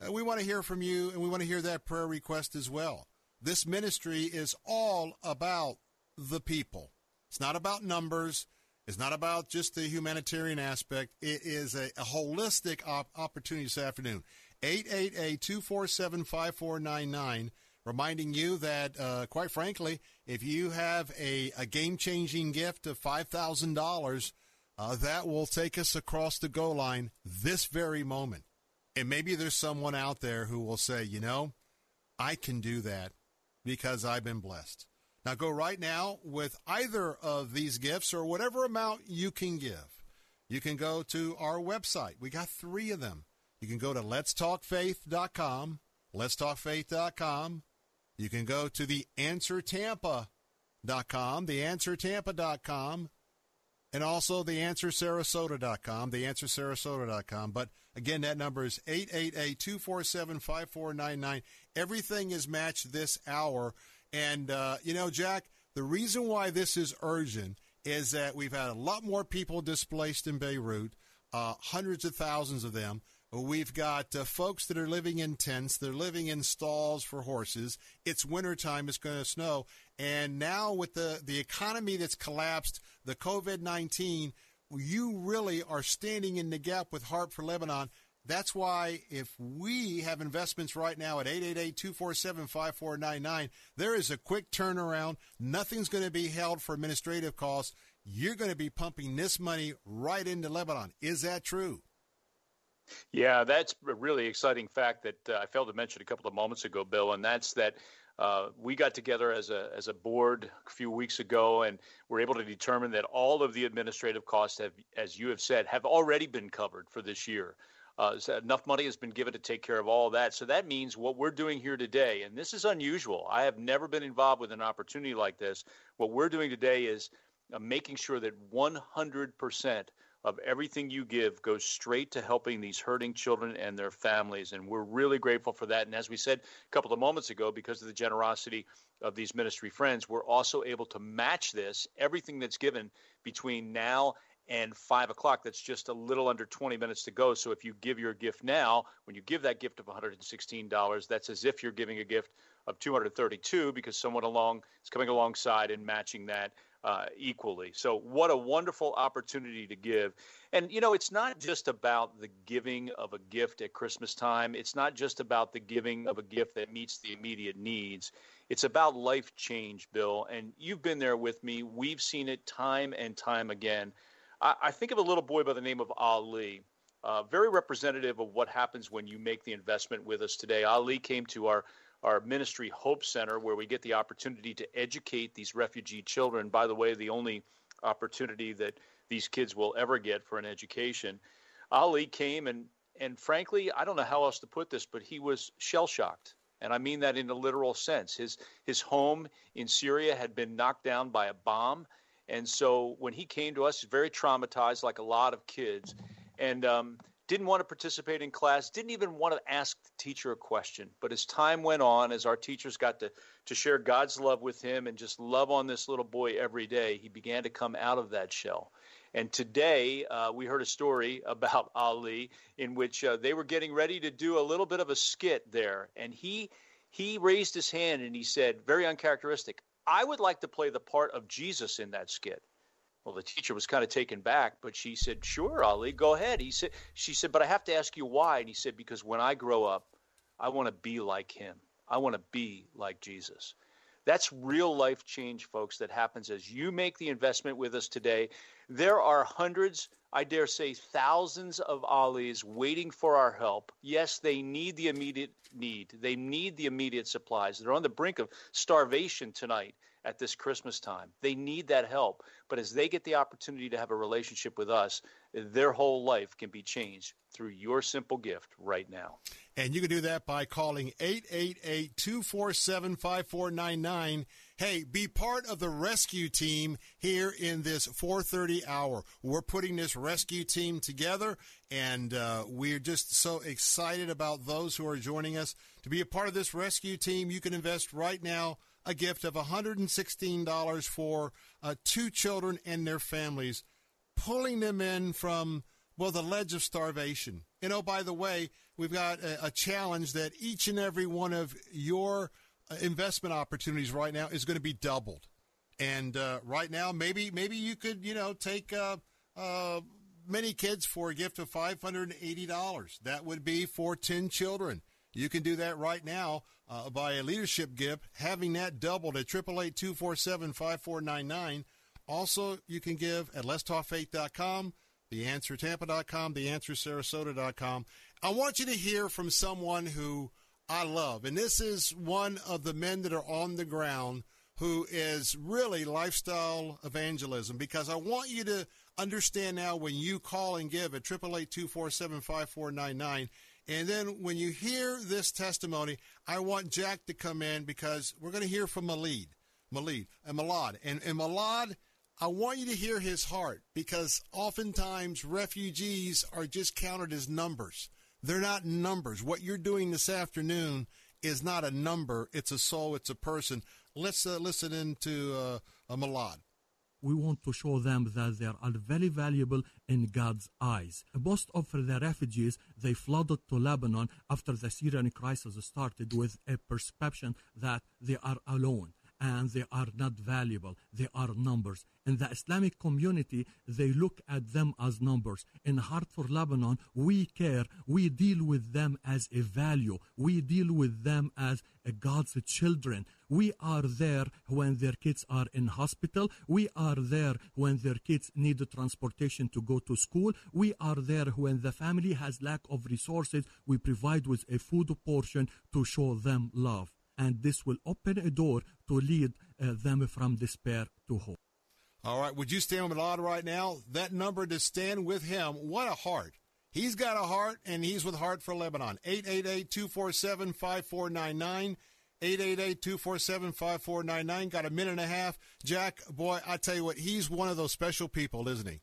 uh, we want to hear from you and we want to hear that prayer request as well. This ministry is all about the people. It's not about numbers. It's not about just the humanitarian aspect. It is a, a holistic op- opportunity this afternoon. 888-247-5499, reminding you that, uh, quite frankly, if you have a, a game-changing gift of $5,000, uh, that will take us across the goal line this very moment. And maybe there's someone out there who will say, you know, I can do that because I've been blessed. Now go right now with either of these gifts or whatever amount you can give. You can go to our website. We got three of them. You can go to letstalkfaith.com, letstalkfaith.com. You can go to the answertampa.com, theanswertampa.com, and also the answersarasota.com, theanswersarasota.com. But again, that number is 888-247-5499. Everything is matched this hour. And, uh, you know, Jack, the reason why this is urgent is that we've had a lot more people displaced in Beirut, uh, hundreds of thousands of them. We've got uh, folks that are living in tents. They're living in stalls for horses. It's wintertime. It's going to snow. And now with the, the economy that's collapsed, the COVID-19, you really are standing in the gap with Heart for Lebanon. That's why if we have investments right now at 888-247-5499, there is a quick turnaround. Nothing's going to be held for administrative costs. You're going to be pumping this money right into Lebanon. Is that true? Yeah, that's a really exciting fact that uh, I failed to mention a couple of moments ago, Bill, and that's that uh, we got together as a as a board a few weeks ago, and we're able to determine that all of the administrative costs have, as you have said, have already been covered for this year. Uh, enough money has been given to take care of all of that. So that means what we're doing here today, and this is unusual. I have never been involved with an opportunity like this. What we're doing today is uh, making sure that 100 percent of everything you give goes straight to helping these hurting children and their families. And we're really grateful for that. And as we said a couple of moments ago, because of the generosity of these ministry friends, we're also able to match this, everything that's given between now and five o'clock. That's just a little under 20 minutes to go. So if you give your gift now, when you give that gift of $116, that's as if you're giving a gift of 232 because someone along is coming alongside and matching that uh, equally. So, what a wonderful opportunity to give. And, you know, it's not just about the giving of a gift at Christmas time, it's not just about the giving of a gift that meets the immediate needs. It's about life change, Bill. And you've been there with me. We've seen it time and time again. I, I think of a little boy by the name of Ali. Uh, very representative of what happens when you make the investment with us today. Ali came to our our ministry Hope Center, where we get the opportunity to educate these refugee children. By the way, the only opportunity that these kids will ever get for an education. Ali came and and frankly, I don't know how else to put this, but he was shell shocked. And I mean that in a literal sense. His his home in Syria had been knocked down by a bomb. And so when he came to us, very traumatized, like a lot of kids. And um, didn't want to participate in class, didn't even want to ask the teacher a question. But as time went on, as our teachers got to, to share God's love with him and just love on this little boy every day, he began to come out of that shell. And today, uh, we heard a story about Ali in which uh, they were getting ready to do a little bit of a skit there. And he, he raised his hand and he said, very uncharacteristic, I would like to play the part of Jesus in that skit. Well, the teacher was kind of taken back, but she said, "Sure, Ali, go ahead." He said, "She said, but I have to ask you why." And he said, "Because when I grow up, I want to be like him. I want to be like Jesus." That's real life change, folks, that happens as you make the investment with us today. There are hundreds, I dare say thousands of Ali's waiting for our help. Yes, they need the immediate need. They need the immediate supplies. They're on the brink of starvation tonight at this Christmas time. They need that help. But as they get the opportunity to have a relationship with us, their whole life can be changed through your simple gift right now. And you can do that by calling 888 247 5499. Hey, be part of the rescue team here in this 4:30 hour. We're putting this rescue team together, and uh, we're just so excited about those who are joining us to be a part of this rescue team. You can invest right now a gift of $116 for uh, two children and their families, pulling them in from well the ledge of starvation. You know, by the way, we've got a, a challenge that each and every one of your uh, investment opportunities right now is going to be doubled. And uh, right now, maybe maybe you could you know take uh, uh, many kids for a gift of five hundred and eighty dollars. That would be for ten children. You can do that right now uh, by a leadership gift, having that doubled at triple eight two four seven five four nine nine. Also, you can give at letstalkfaith.com, theanswertampa.com, theanswersarasota.com. I want you to hear from someone who I love. And this is one of the men that are on the ground who is really lifestyle evangelism because I want you to understand now when you call and give at 888 and then when you hear this testimony, I want Jack to come in because we're going to hear from Malid, Malid, and Malad. And, and Malad, I want you to hear his heart because oftentimes refugees are just counted as numbers. They're not numbers. What you're doing this afternoon is not a number, it's a soul, it's a person. Let's uh, listen into uh, a Malad we want to show them that they are very valuable in God's eyes. Most of the refugees, they flooded to Lebanon after the Syrian crisis started with a perception that they are alone and they are not valuable. They are numbers. In the Islamic community, they look at them as numbers. In Heart for Lebanon, we care. We deal with them as a value. We deal with them as God's children. We are there when their kids are in hospital. We are there when their kids need transportation to go to school. We are there when the family has lack of resources. We provide with a food portion to show them love and this will open a door to lead uh, them from despair to hope. All right, would you stand with Malad right now? That number to stand with him. What a heart. He's got a heart, and he's with Heart for Lebanon. 888-247-5499. 888-247-5499. Got a minute and a half. Jack, boy, I tell you what, he's one of those special people, isn't he?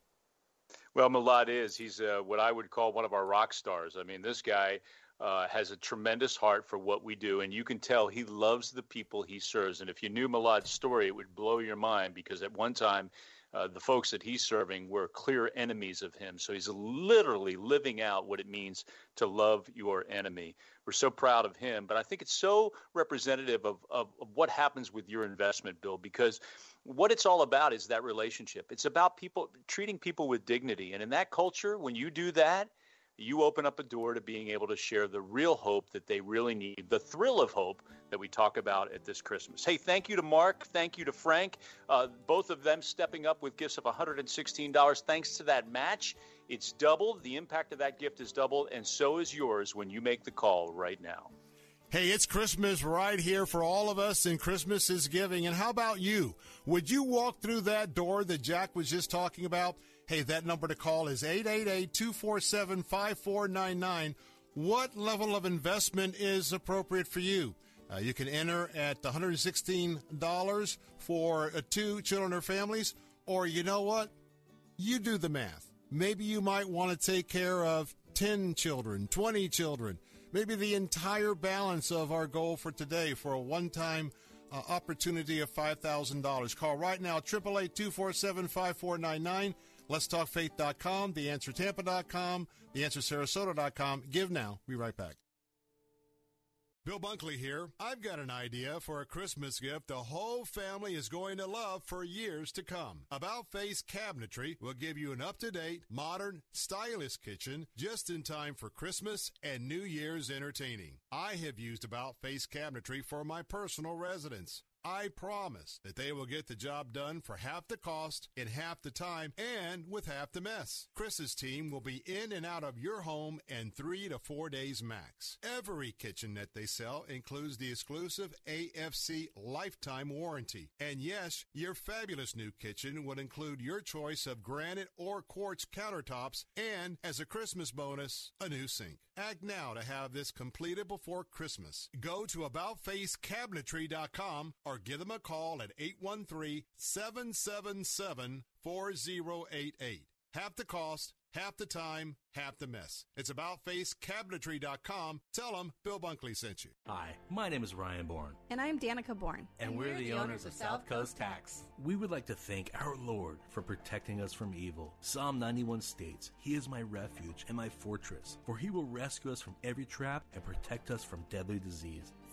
Well, Malad is. He's uh, what I would call one of our rock stars. I mean, this guy uh, has a tremendous heart for what we do, and you can tell he loves the people he serves. And if you knew Malad's story, it would blow your mind because at one time, uh, the folks that he's serving were clear enemies of him. So he's literally living out what it means to love your enemy. We're so proud of him, but I think it's so representative of, of, of what happens with your investment, Bill, because what it's all about is that relationship. It's about people treating people with dignity. And in that culture, when you do that, you open up a door to being able to share the real hope that they really need, the thrill of hope that we talk about at this Christmas. Hey, thank you to Mark. Thank you to Frank. Uh, both of them stepping up with gifts of $116. Thanks to that match, it's doubled. The impact of that gift is doubled, and so is yours when you make the call right now. Hey, it's Christmas right here for all of us, and Christmas is giving. And how about you? Would you walk through that door that Jack was just talking about? Hey, that number to call is 888 247 5499. What level of investment is appropriate for you? Uh, you can enter at $116 for uh, two children or families, or you know what? You do the math. Maybe you might want to take care of 10 children, 20 children, maybe the entire balance of our goal for today for a one time uh, opportunity of $5,000. Call right now, 888 247 5499. Let'sTalkFaith.com, TheAnswerTampa.com, TheAnswerSarasota.com. Give now. Be right back. Bill Bunkley here. I've got an idea for a Christmas gift the whole family is going to love for years to come. About Face Cabinetry will give you an up to date, modern, stylish kitchen just in time for Christmas and New Year's entertaining. I have used About Face Cabinetry for my personal residence. I promise that they will get the job done for half the cost, in half the time, and with half the mess. Chris's team will be in and out of your home in three to four days max. Every kitchen that they sell includes the exclusive AFC lifetime warranty. And yes, your fabulous new kitchen would include your choice of granite or quartz countertops and, as a Christmas bonus, a new sink. Act now to have this completed before Christmas. Go to AboutFaceCabinetry.com or give them a call at 813 777 4088. Half the cost, half the time, half the mess. It's AboutFaceCabinetry.com. Tell them Bill Bunkley sent you. Hi, my name is Ryan Bourne. And I'm Danica Bourne. And, and we're, we're, the, owners, owners of South Coast Tax. We would like to thank our Lord for protecting us from evil. Psalm 91 states, He is my refuge and my fortress, for He will rescue us from every trap and protect us from deadly disease.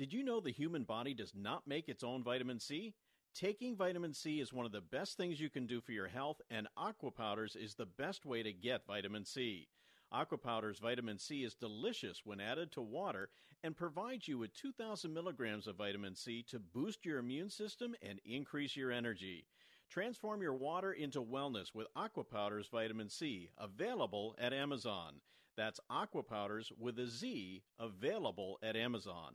Did you know the human body does not make its own vitamin C? Taking vitamin C is one of the best things you can do for your health, and Aqua Powders is the best way to get vitamin C. Aqua Powders vitamin C is delicious when added to water and provides you with 2,000 milligrams of vitamin C to boost your immune system and increase your energy. Transform your water into wellness with Aqua Powders Vitamin C, available at Amazon. That's Aqua Powders with a Z, available at Amazon.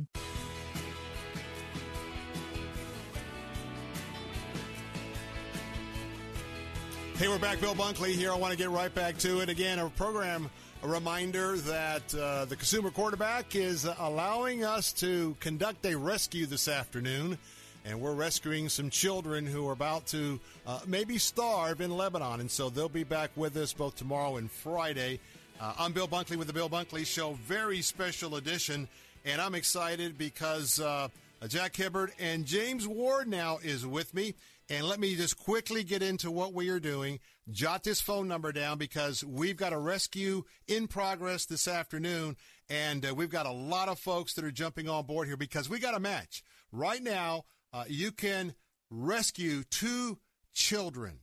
Hey, we're back. Bill Bunkley here. I want to get right back to it. Again, a program a reminder that uh, the consumer quarterback is allowing us to conduct a rescue this afternoon. And we're rescuing some children who are about to uh, maybe starve in Lebanon. And so they'll be back with us both tomorrow and Friday. Uh, I'm Bill Bunkley with the Bill Bunkley Show. Very special edition and I'm excited because uh, Jack Hibbert and James Ward now is with me. And let me just quickly get into what we are doing. Jot this phone number down because we've got a rescue in progress this afternoon. And uh, we've got a lot of folks that are jumping on board here because we got a match. Right now, uh, you can rescue two children.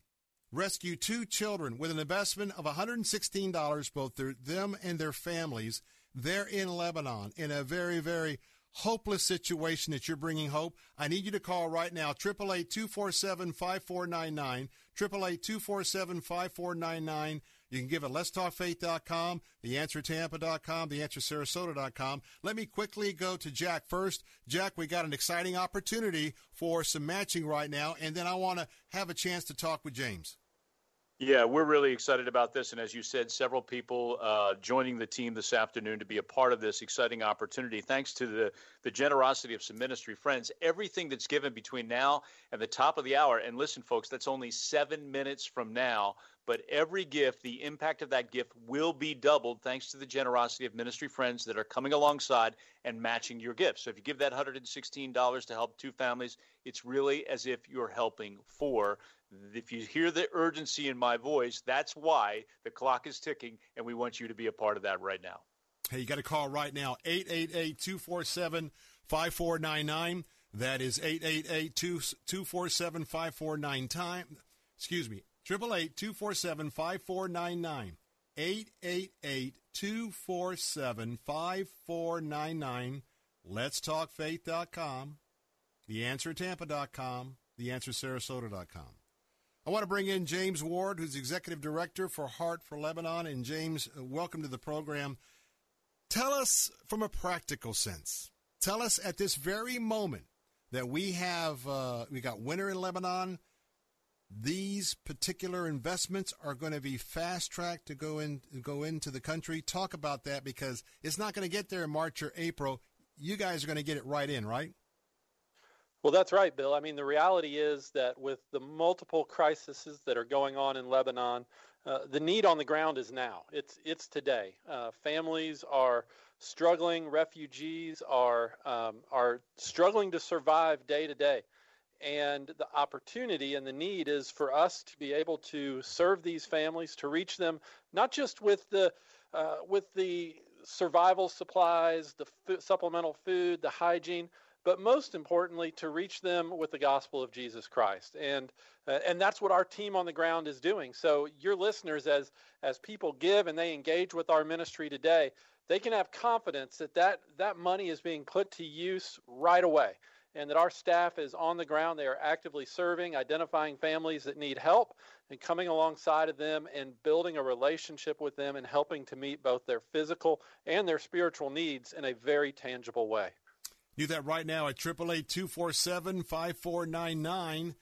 Rescue two children with an investment of $116, both their, them and their families. They're in Lebanon in a very, very hopeless situation that you're bringing hope. I need you to call right now, 888-247-5499, 888-247-5499. You can give at letstalkfaith.com, theanswertampa.com, theanswersarasota.com. Let me quickly go to Jack first. Jack, we got an exciting opportunity for some matching right now, and then I want to have a chance to talk with James. Yeah, we're really excited about this. And as you said, several people uh, joining the team this afternoon to be a part of this exciting opportunity. Thanks to the, the generosity of some ministry friends. Everything that's given between now and the top of the hour, and listen, folks, that's only seven minutes from now. But every gift, the impact of that gift will be doubled thanks to the generosity of ministry friends that are coming alongside and matching your gift. So if you give that $116 to help two families, it's really as if you're helping four. If you hear the urgency in my voice, that's why the clock is ticking, and we want you to be a part of that right now. Hey, you got to call right now 888 247 5499. That is 888 247 5499. Excuse me, 888 247 5499. 888 247 5499. Let's talk faith.com, theanswertampa.com, theanswersarasota.com. I want to bring in James Ward, who's executive director for Heart for Lebanon. And James, uh, welcome to the program. Tell us from a practical sense. Tell us at this very moment that we have uh, we got winter in Lebanon. These particular investments are going to be fast tracked to go in go into the country. Talk about that because it's not going to get there in March or April. You guys are going to get it right in, right? Well, that's right, Bill. I mean, the reality is that with the multiple crises that are going on in Lebanon, uh, the need on the ground is now. It's it's today. Uh, families are struggling. Refugees are um, are struggling to survive day to day, and the opportunity and the need is for us to be able to serve these families, to reach them not just with the uh, with the survival supplies, the f- supplemental food, the hygiene but most importantly to reach them with the gospel of Jesus Christ. And uh, and that's what our team on the ground is doing. So your listeners as as people give and they engage with our ministry today, they can have confidence that that, that money is being put to use right away and that our staff is on the ground. They are actively serving, identifying families that need help, and coming alongside of them and building a relationship with them and helping to meet both their physical and their spiritual needs in a very tangible way. Do that right now at 888-247-5499.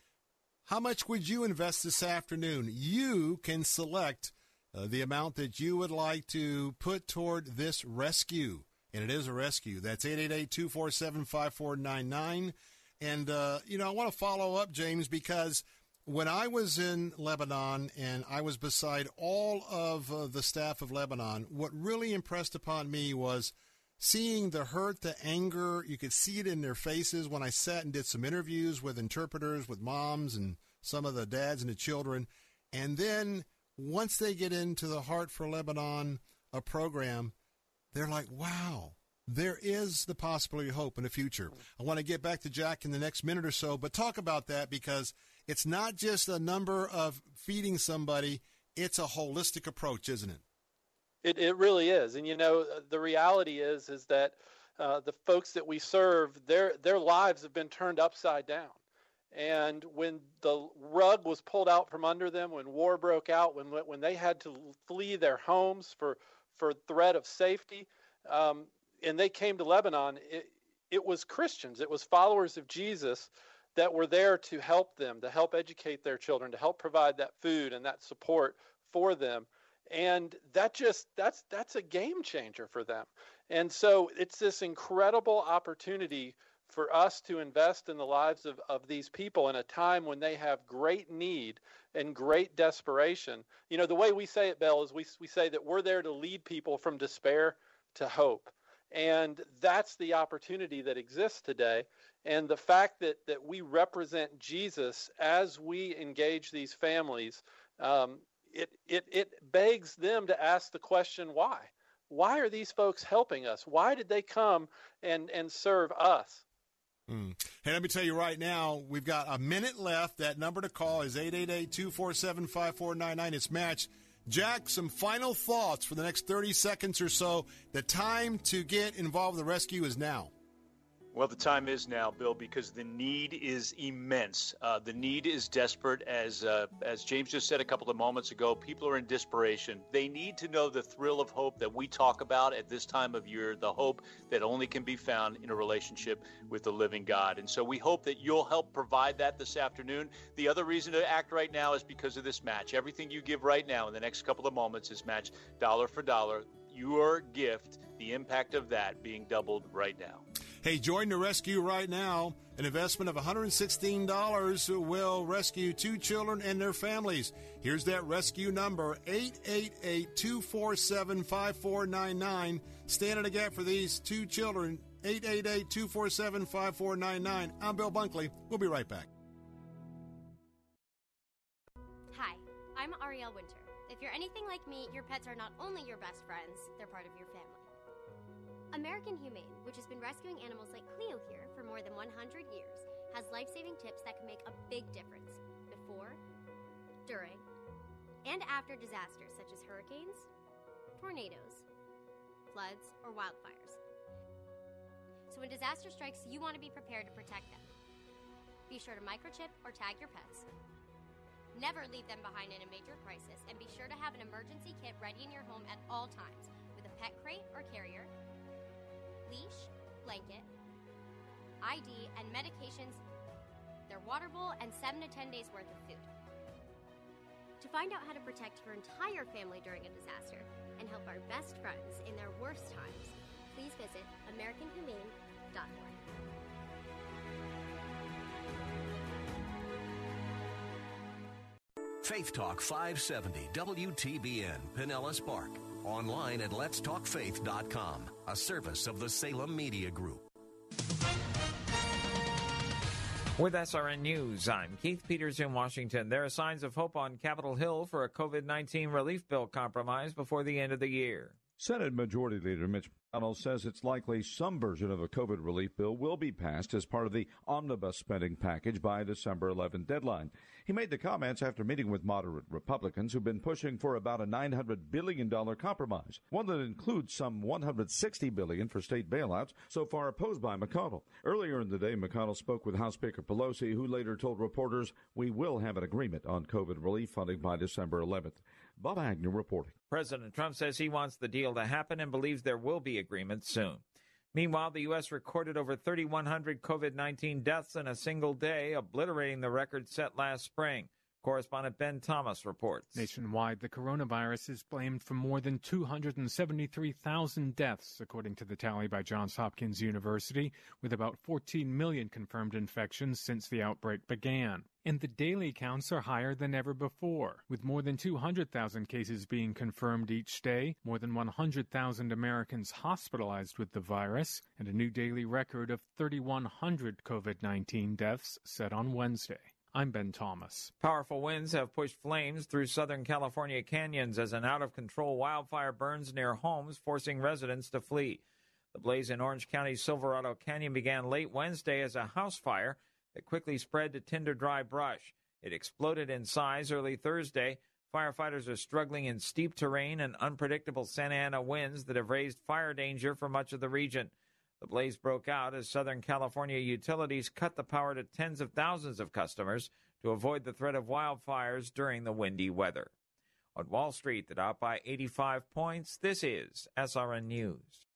How much would you invest this afternoon? You can select uh, the amount that you would like to put toward this rescue. And it is a rescue. That's 888-247-5499. And, uh, you know, I want to follow up, James, because when I was in Lebanon and I was beside all of uh, the staff of Lebanon, what really impressed upon me was – seeing the hurt, the anger, you could see it in their faces when I sat and did some interviews with interpreters, with moms and some of the dads and the children. And then once they get into the Heart for Lebanon a program, they're like, wow, there is the possibility of hope in the future. I want to get back to Jack in the next minute or so, but talk about that because it's not just a number of feeding somebody, it's a holistic approach, isn't it? It it really is, and you know the reality is is that uh, the folks that we serve, their their lives have been turned upside down. And when the rug was pulled out from under them, when war broke out, when when they had to flee their homes for for threat of safety, um, and they came to Lebanon, it, it was Christians, it was followers of Jesus that were there to help them, to help educate their children, to help provide that food and that support for them and that just that's that's a game changer for them. And so it's this incredible opportunity for us to invest in the lives of, of these people in a time when they have great need and great desperation. You know the way we say it Bill is we, we say that we're there to lead people from despair to hope. And that's the opportunity that exists today. And the fact that that we represent jesus as we engage these families um, it, it, it begs them to ask the question why? Why are these folks helping us? Why did they come and, and serve us? Mm. Hey, let me tell you right now, we've got a minute left. That number to call is 888 247 5499. It's match. Jack, some final thoughts for the next 30 seconds or so. The time to get involved with the rescue is now. Well, the time is now, Bill, because the need is immense. Uh, the need is desperate, as uh, as James just said a couple of moments ago. People are in desperation. They need to know the thrill of hope that we talk about at this time of year. The hope that only can be found in a relationship with the living God. And so we hope that you'll help provide that this afternoon. The other reason to act right now is because of this match. Everything you give right now in the next couple of moments is matched dollar for dollar. Your gift, the impact of that being doubled right now. Hey, join the rescue right now. An investment of $116 will rescue two children and their families. Here's that rescue number 888 247 5499. Stand in the gap for these two children. 888 247 5499. I'm Bill Bunkley. We'll be right back. Hi, I'm Ariel Winter. If you're anything like me, your pets are not only your best friends, they're part of your family. American Humane, which has been rescuing animals like Cleo here for more than 100 years, has life saving tips that can make a big difference before, during, and after disasters such as hurricanes, tornadoes, floods, or wildfires. So when disaster strikes, you want to be prepared to protect them. Be sure to microchip or tag your pets. Never leave them behind in a major crisis, and be sure to have an emergency kit ready in your home at all times with a pet crate or carrier, leash, blanket, ID, and medications, their water bowl, and 7 to 10 days worth of food. To find out how to protect your entire family during a disaster and help our best friends in their worst times, please visit AmericanHumane.org. Faith Talk 570 WTBN Pinellas Park. Online at letstalkfaith.com, a service of the Salem Media Group. With SRN News, I'm Keith Peters in Washington. There are signs of hope on Capitol Hill for a COVID 19 relief bill compromise before the end of the year. Senate Majority Leader Mitch McConnell says it's likely some version of a COVID relief bill will be passed as part of the omnibus spending package by December 11 deadline. He made the comments after meeting with moderate Republicans who've been pushing for about a $900 billion compromise, one that includes some $160 billion for state bailouts, so far opposed by McConnell. Earlier in the day, McConnell spoke with House Speaker Pelosi, who later told reporters, we will have an agreement on COVID relief funding by December 11th. Bob Agnew reporting. President Trump says he wants the deal to happen and believes there will be agreement soon. Meanwhile, the U.S. recorded over 3,100 COVID 19 deaths in a single day, obliterating the record set last spring. Correspondent Ben Thomas reports. Nationwide, the coronavirus is blamed for more than 273,000 deaths, according to the tally by Johns Hopkins University, with about 14 million confirmed infections since the outbreak began. And the daily counts are higher than ever before, with more than 200,000 cases being confirmed each day, more than 100,000 Americans hospitalized with the virus, and a new daily record of 3,100 COVID 19 deaths set on Wednesday. I'm Ben Thomas. Powerful winds have pushed flames through Southern California canyons as an out of control wildfire burns near homes, forcing residents to flee. The blaze in Orange County's Silverado Canyon began late Wednesday as a house fire that quickly spread to tinder dry brush. It exploded in size early Thursday. Firefighters are struggling in steep terrain and unpredictable Santa Ana winds that have raised fire danger for much of the region. The blaze broke out as Southern California utilities cut the power to tens of thousands of customers to avoid the threat of wildfires during the windy weather. On Wall Street, the Dow by 85 points. This is SRN News.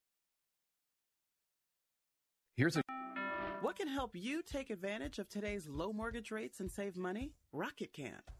Here's a What can help you take advantage of today's low mortgage rates and save money? Rocket can.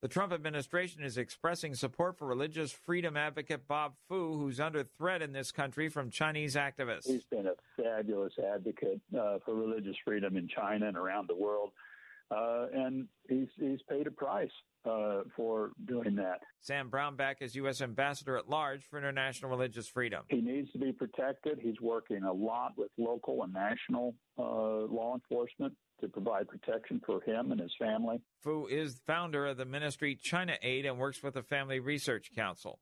The Trump administration is expressing support for religious freedom advocate Bob Fu, who's under threat in this country from Chinese activists. He's been a fabulous advocate uh, for religious freedom in China and around the world. Uh, and he's he's paid a price uh, for doing that. Sam Brownback is U.S. Ambassador at Large for International Religious Freedom. He needs to be protected. He's working a lot with local and national uh, law enforcement to provide protection for him and his family. Fu is founder of the ministry China Aid and works with the Family Research Council.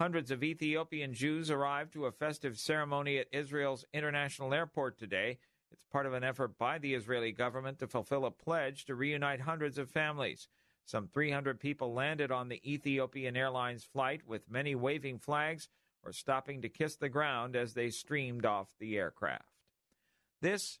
Hundreds of Ethiopian Jews arrived to a festive ceremony at Israel's International Airport today it's part of an effort by the Israeli government to fulfill a pledge to reunite hundreds of families. Some 300 people landed on the Ethiopian Airlines flight with many waving flags or stopping to kiss the ground as they streamed off the aircraft. This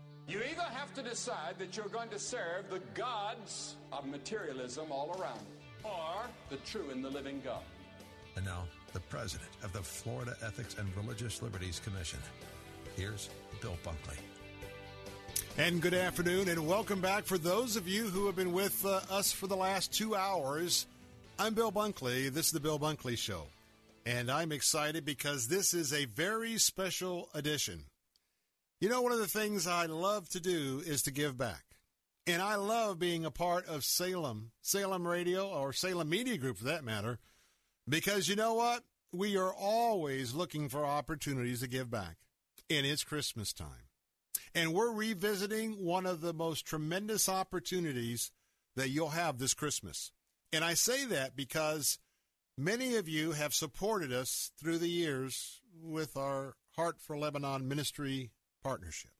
You either have to decide that you're going to serve the gods of materialism all around, or the true and the living God. And now, the president of the Florida Ethics and Religious Liberties Commission. Here's Bill Bunkley. And good afternoon, and welcome back for those of you who have been with uh, us for the last two hours. I'm Bill Bunkley. This is the Bill Bunkley Show. And I'm excited because this is a very special edition. You know, one of the things I love to do is to give back. And I love being a part of Salem, Salem Radio, or Salem Media Group for that matter, because you know what? We are always looking for opportunities to give back. And it's Christmas time. And we're revisiting one of the most tremendous opportunities that you'll have this Christmas. And I say that because many of you have supported us through the years with our Heart for Lebanon ministry partnership.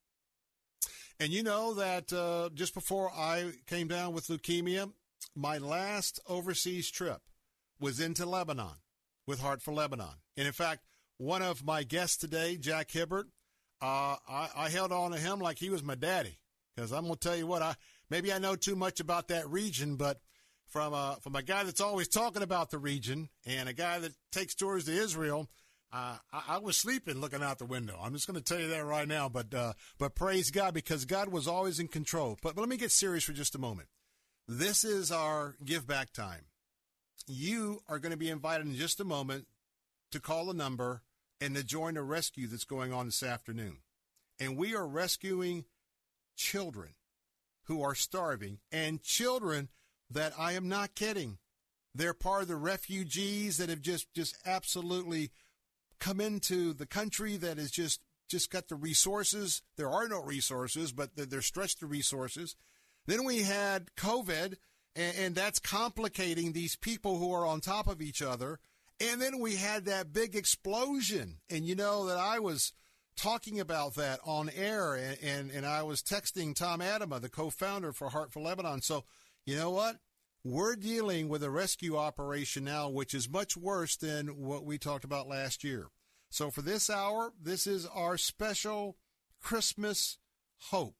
And you know that uh, just before I came down with leukemia, my last overseas trip was into Lebanon with Heart for Lebanon. And in fact, one of my guests today, Jack Hibbert, uh, I, I held on to him like he was my daddy. Because I'm going to tell you what, I maybe I know too much about that region, but from a, from a guy that's always talking about the region and a guy that takes tours to Israel, uh, I, I, was sleeping looking out the window. I'm just going to tell you that right now. But uh, but praise God because God was always in control. But, but let me get serious for just a moment. This is our give back time. You are going to be invited in just a moment to call a number and to join a rescue that's going on this afternoon. And we are rescuing children who are starving and children that I am not kidding. They're part of the refugees that have just just absolutely come into the country that has just just got the resources. There are no resources, but they're stretched to resources. Then we had COVID, and, and that's complicating these people who are on top of each other. And then we had that big explosion. And you know that I was talking about that on air, and, and, and I was texting Tom Atema, the co founder for Heart for Lebanon. So, you know what? We're dealing with a rescue operation now, which is much worse than what we talked about last year. So, for this hour, this is our special Christmas hope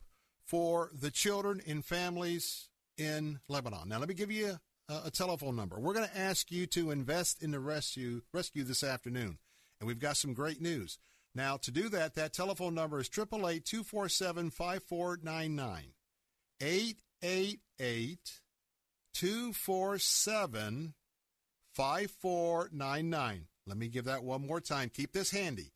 for the children and families in Lebanon. Now, let me give you a, a telephone number. We're going to ask you to invest in the rescue rescue this afternoon, and we've got some great news. Now, to do that, that telephone number is 888 247 5499. 888 247 5499. Let me give that one more time. Keep this handy.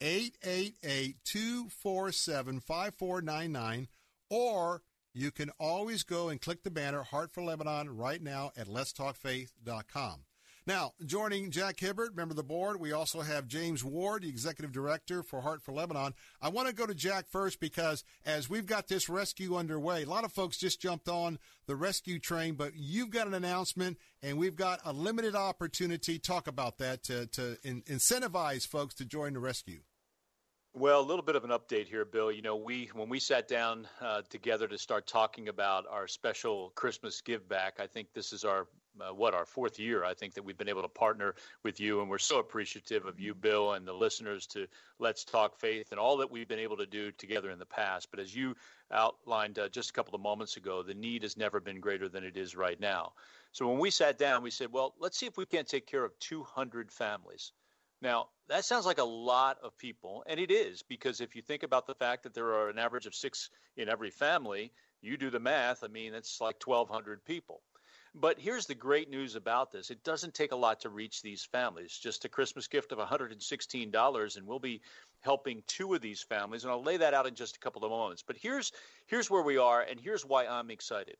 888 247 5499. Or you can always go and click the banner Heart for Lebanon right now at letstalkfaith.com. Now, joining Jack Hibbert, member of the board, we also have James Ward, the executive director for Heart for Lebanon. I want to go to Jack first because as we've got this rescue underway, a lot of folks just jumped on the rescue train, but you've got an announcement and we've got a limited opportunity. Talk about that to, to in, incentivize folks to join the rescue. Well, a little bit of an update here, Bill. You know, we when we sat down uh, together to start talking about our special Christmas give back, I think this is our uh, what our fourth year. I think that we've been able to partner with you, and we're so appreciative of you, Bill, and the listeners to Let's Talk Faith and all that we've been able to do together in the past. But as you outlined uh, just a couple of moments ago, the need has never been greater than it is right now. So when we sat down, we said, well, let's see if we can't take care of 200 families. Now, that sounds like a lot of people, and it is because if you think about the fact that there are an average of six in every family, you do the math, I mean, it's like 1,200 people. But here's the great news about this it doesn't take a lot to reach these families. Just a Christmas gift of $116, and we'll be helping two of these families. And I'll lay that out in just a couple of moments. But here's, here's where we are, and here's why I'm excited.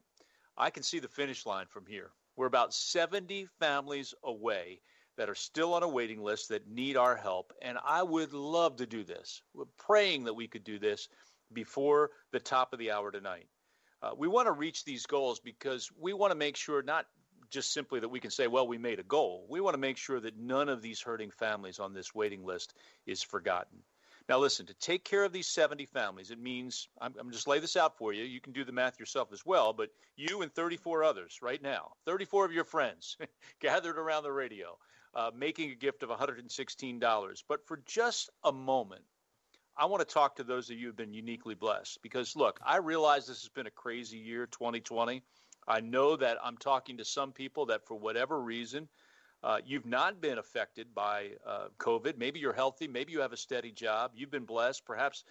I can see the finish line from here. We're about 70 families away that are still on a waiting list that need our help. And I would love to do this. We're praying that we could do this before the top of the hour tonight. Uh, we want to reach these goals because we want to make sure not just simply that we can say, well, we made a goal. We want to make sure that none of these hurting families on this waiting list is forgotten. Now, listen, to take care of these 70 families, it means, I'm, I'm just lay this out for you. You can do the math yourself as well, but you and 34 others right now, 34 of your friends gathered around the radio, uh, making a gift of $116. But for just a moment, I want to talk to those of you who've been uniquely blessed because, look, I realize this has been a crazy year, 2020. I know that I'm talking to some people that, for whatever reason, uh, you've not been affected by uh, COVID. Maybe you're healthy. Maybe you have a steady job. You've been blessed, perhaps,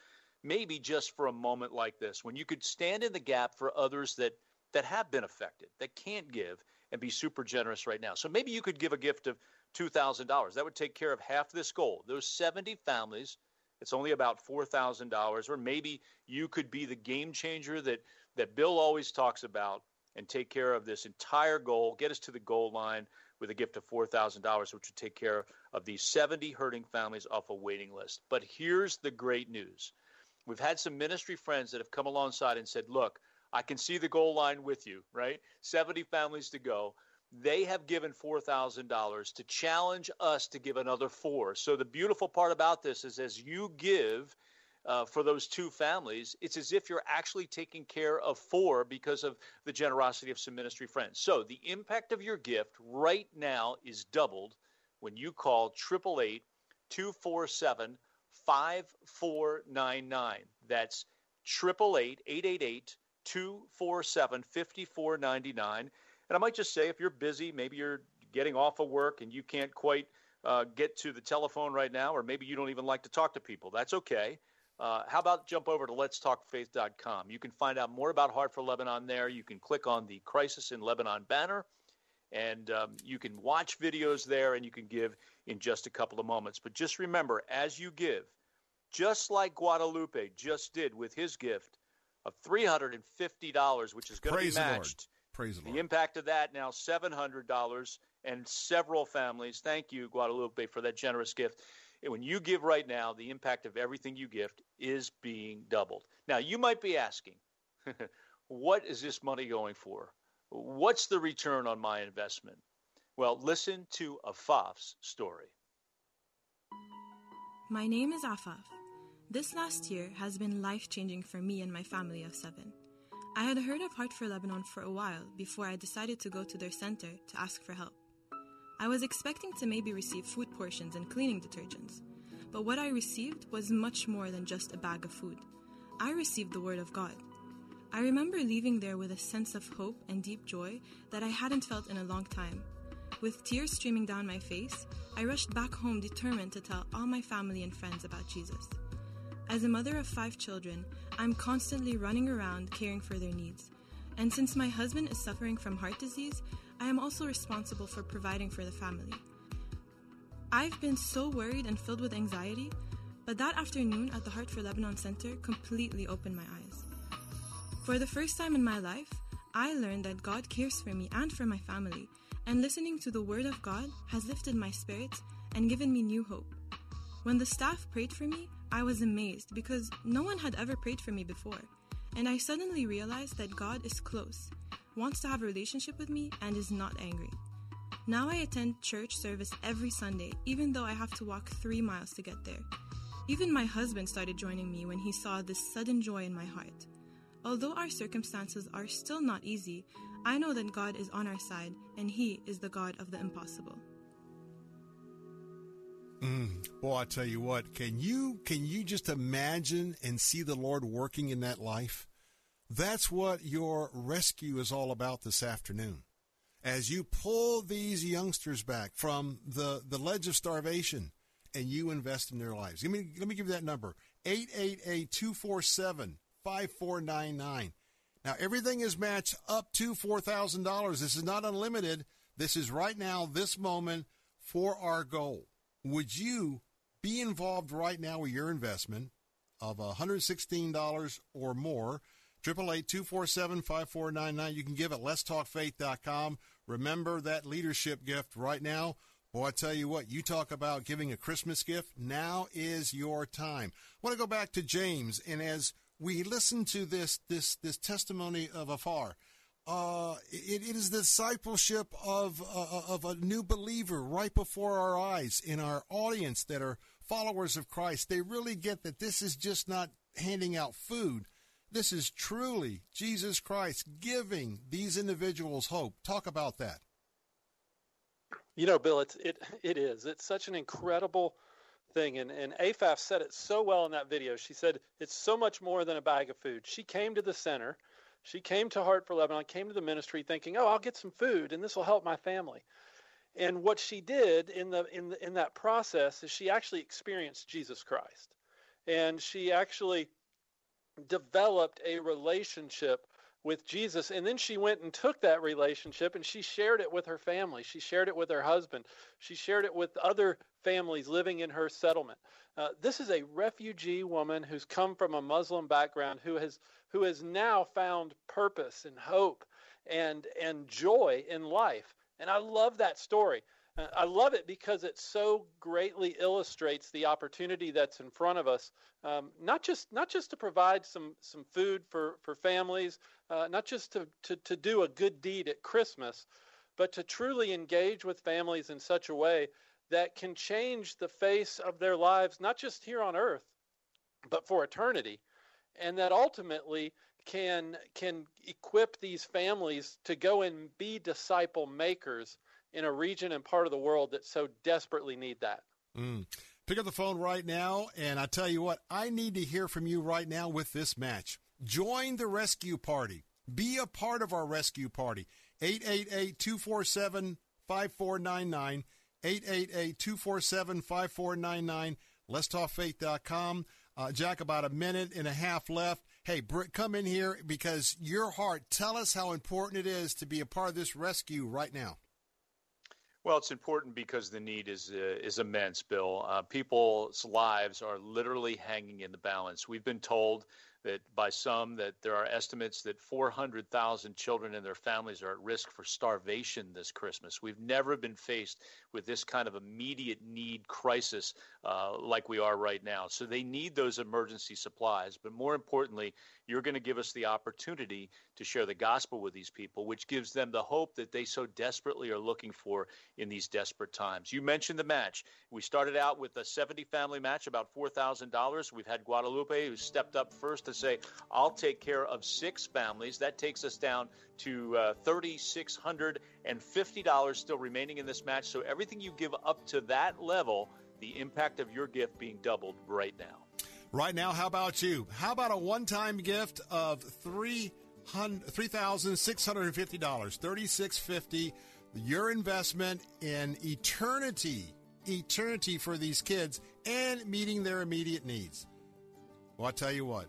maybe just for a moment like this, when you could stand in the gap for others that that have been affected, that can't give, and be super generous right now. So maybe you could give a gift of $2,000. That would take care of half this goal. Those 70 families, it's only about $4,000. Or maybe you could be the game changer that, that Bill always talks about and take care of this entire goal, get us to the goal line with a gift of $4,000, which would take care of these 70 hurting families off a waiting list. But here's the great news. We've had some ministry friends that have come alongside and said, look, I can see the goal line with you, right? 70 families to go they have given $4,000 to challenge us to give another four. So the beautiful part about this is as you give uh, for those two families, it's as if you're actually taking care of four because of the generosity of some ministry friends. So the impact of your gift right now is doubled when you call 888 247 5499. That's 888 888 247 5499 and I might just say, if you're busy, maybe you're getting off of work and you can't quite uh, get to the telephone right now, or maybe you don't even like to talk to people. That's okay. Uh, how about jump over to letstalkfaith.com? You can find out more about Heart for Lebanon there. You can click on the Crisis in Lebanon banner, and um, you can watch videos there, and you can give in just a couple of moments. But just remember, as you give, just like Guadalupe just did with his gift of $350, which is going to be matched Praise the, the impact of that now $700 and several families. Thank you, Guadalupe, for that generous gift. And when you give right now, the impact of everything you gift is being doubled. Now, you might be asking, what is this money going for? What's the return on my investment? Well, listen to Afaf's story. My name is Afaf. This last year has been life changing for me and my family of seven. I had heard of Heart for Lebanon for a while before I decided to go to their center to ask for help. I was expecting to maybe receive food portions and cleaning detergents, but what I received was much more than just a bag of food. I received the Word of God. I remember leaving there with a sense of hope and deep joy that I hadn't felt in a long time. With tears streaming down my face, I rushed back home determined to tell all my family and friends about Jesus. As a mother of five children, I'm constantly running around caring for their needs. And since my husband is suffering from heart disease, I am also responsible for providing for the family. I've been so worried and filled with anxiety, but that afternoon at the Heart for Lebanon Center completely opened my eyes. For the first time in my life, I learned that God cares for me and for my family, and listening to the Word of God has lifted my spirits and given me new hope. When the staff prayed for me, I was amazed because no one had ever prayed for me before, and I suddenly realized that God is close, wants to have a relationship with me, and is not angry. Now I attend church service every Sunday, even though I have to walk three miles to get there. Even my husband started joining me when he saw this sudden joy in my heart. Although our circumstances are still not easy, I know that God is on our side and He is the God of the impossible. Mm, boy, I tell you what, can you can you just imagine and see the Lord working in that life? That's what your rescue is all about this afternoon. As you pull these youngsters back from the, the ledge of starvation and you invest in their lives. Let me, let me give you that number 888 247 5499. Now, everything is matched up to $4,000. This is not unlimited. This is right now, this moment for our goal. Would you be involved right now with your investment of $116 or more? 888-247-5499. You can give at letstalkfaith.com. Remember that leadership gift right now. Boy, I tell you what, you talk about giving a Christmas gift. Now is your time. I want to go back to James, and as we listen to this this this testimony of Afaf, uh, it, it is the discipleship of uh, of a new believer right before our eyes in our audience that are followers of Christ. They really get that this is just not handing out food. This is truly Jesus Christ giving these individuals hope. Talk about that. You know, Bill, it's it it is. It's such an incredible thing, and and Afaf said it so well in that video. She said it's so much more than a bag of food. She came to the center, she came to Heart for Lebanon, came to the ministry thinking, oh, I'll get some food, and this will help my family. And what she did in the in the, in that process is she actually experienced Jesus Christ, and she actually developed a relationship with Jesus. And then she went and took that relationship and she shared it with her family. She shared it with her husband. She shared it with other families living in her settlement. Uh, this is a refugee woman who's come from a Muslim background who has who has now found purpose and hope and and joy in life. And I love that story. Uh, I love it because it so greatly illustrates the opportunity that's in front of us. Um, not just not just to provide some some food for for families, uh, not just to, to to do a good deed at Christmas, but to truly engage with families in such a way that can change the face of their lives, not just here on earth, but for eternity, and that ultimately can can equip these families to go and be disciple makers in a region and part of the world that so desperately need that. Mm. Pick up the phone right now, and I tell you what, I need to hear from you right now with this match. Join the rescue party. Be a part of our rescue party. 888 247 5499. 888 247 5499. Let'sTalkFaith.com. Uh, Jack, about a minute and a half left. Hey, Britt, come in here because your heart, tell us how important it is to be a part of this rescue right now. Well, it's important because the need is uh, is immense, Bill. Uh, people's lives are literally hanging in the balance. We've been told that by some that there are estimates that 400,000 children and their families are at risk for starvation this Christmas. We've never been faced with this kind of immediate need crisis uh, like we are right now. So they need those emergency supplies. But more importantly, you're going to give us the opportunity to share the gospel with these people, which gives them the hope that they so desperately are looking for in these desperate times. You mentioned the match. We started out with a 70 family match, about $4,000. We've had Guadalupe, who stepped up first to say, I'll take care of six families. That takes us down to uh, $3,650 still remaining in this match. So everything you give up to that level, the impact of your gift being doubled right now. Right now, how about you? How about a one time gift of three three thousand six hundred and fifty dollars, thirty six fifty. Your investment in eternity, eternity for these kids, and meeting their immediate needs. Well, I tell you what,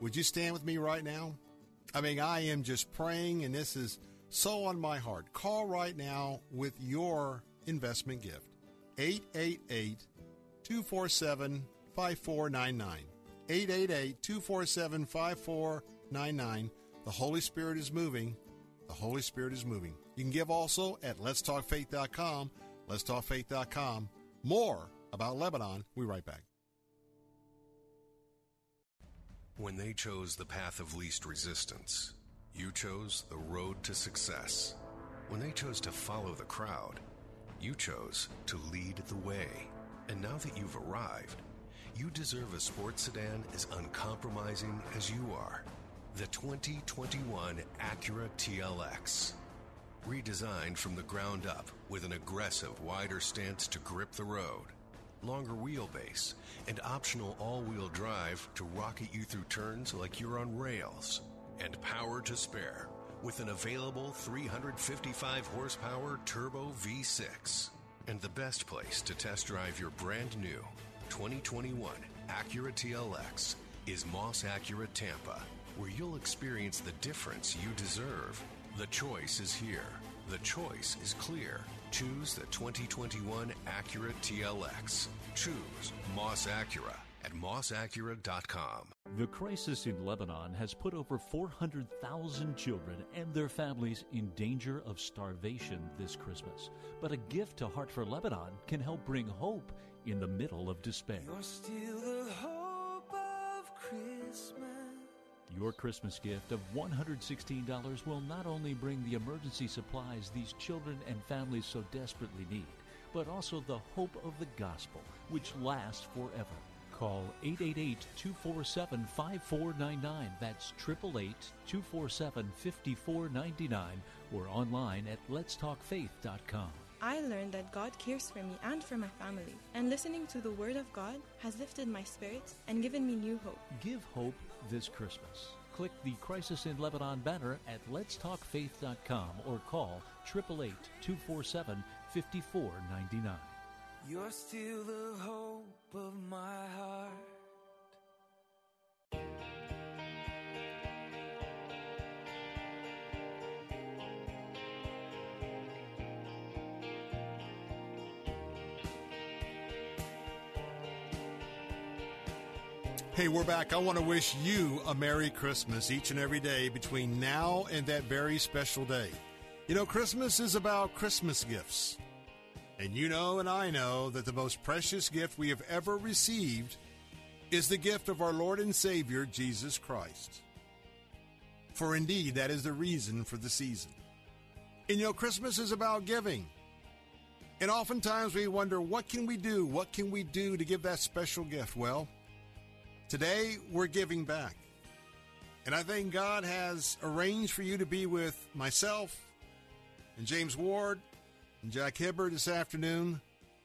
would you stand with me right now? I mean, I am just praying, and this is so on my heart. Call right now with your investment gift. 888 247 5499. 888 247 5499. The Holy Spirit is moving. The Holy Spirit is moving. You can give also at letstalkfaith.com. Letstalkfaith.com. More about Lebanon. We right back. When they chose the path of least resistance, you chose the road to success. When they chose to follow the crowd, you chose to lead the way. And now that you've arrived, you deserve a sports sedan as uncompromising as you are. The 2021 Acura TLX. Redesigned from the ground up with an aggressive, wider stance to grip the road, longer wheelbase, and optional all wheel drive to rocket you through turns like you're on rails, and power to spare with an available 355 horsepower turbo V6. And the best place to test drive your brand new 2021 Acura TLX is Moss Acura Tampa, where you'll experience the difference you deserve. The choice is here. The choice is clear. Choose the 2021 Acura TLX. Choose Moss Acura at mossacura.com. The crisis in Lebanon has put over 400,000 children and their families in danger of starvation this Christmas. But a gift to Heart for Lebanon can help bring hope in the middle of despair. You're still the hope of Christmas. Your Christmas gift of $116 will not only bring the emergency supplies these children and families so desperately need, but also the hope of the gospel, which lasts forever. Call 888 247 5499. That's 888 247 5499 or online at letstalkfaith.com. I learned that God cares for me and for my family, and listening to the Word of God has lifted my spirits and given me new hope. Give hope this Christmas. Click the Crisis in Lebanon banner at letstalkfaith.com or call 888 247 5499. You're still the hope of my heart. Hey, we're back. I want to wish you a Merry Christmas each and every day between now and that very special day. You know, Christmas is about Christmas gifts. And you know, and I know, that the most precious gift we have ever received is the gift of our Lord and Savior, Jesus Christ. For indeed, that is the reason for the season. And you know, Christmas is about giving. And oftentimes we wonder, what can we do? What can we do to give that special gift? Well, today we're giving back. And I think God has arranged for you to be with myself and James Ward and Jack Hibbard this afternoon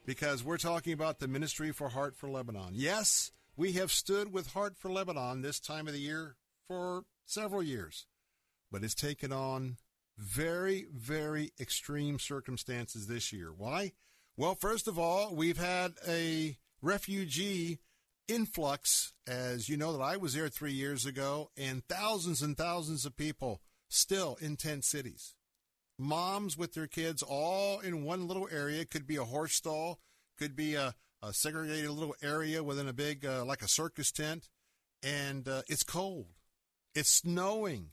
because we're talking about the ministry for Heart for Lebanon. Yes, we have stood with Heart for Lebanon this time of the year for several years, but it's taken on very, very extreme circumstances this year. Why? Well, first of all, we've had a refugee influx, as you know, that I was there three years ago, and thousands and thousands of people still in tent cities moms with their kids all in one little area. Could be a horse stall, could be a, a segregated little area within a big, uh, like a circus tent. and uh, it's cold. It's snowing.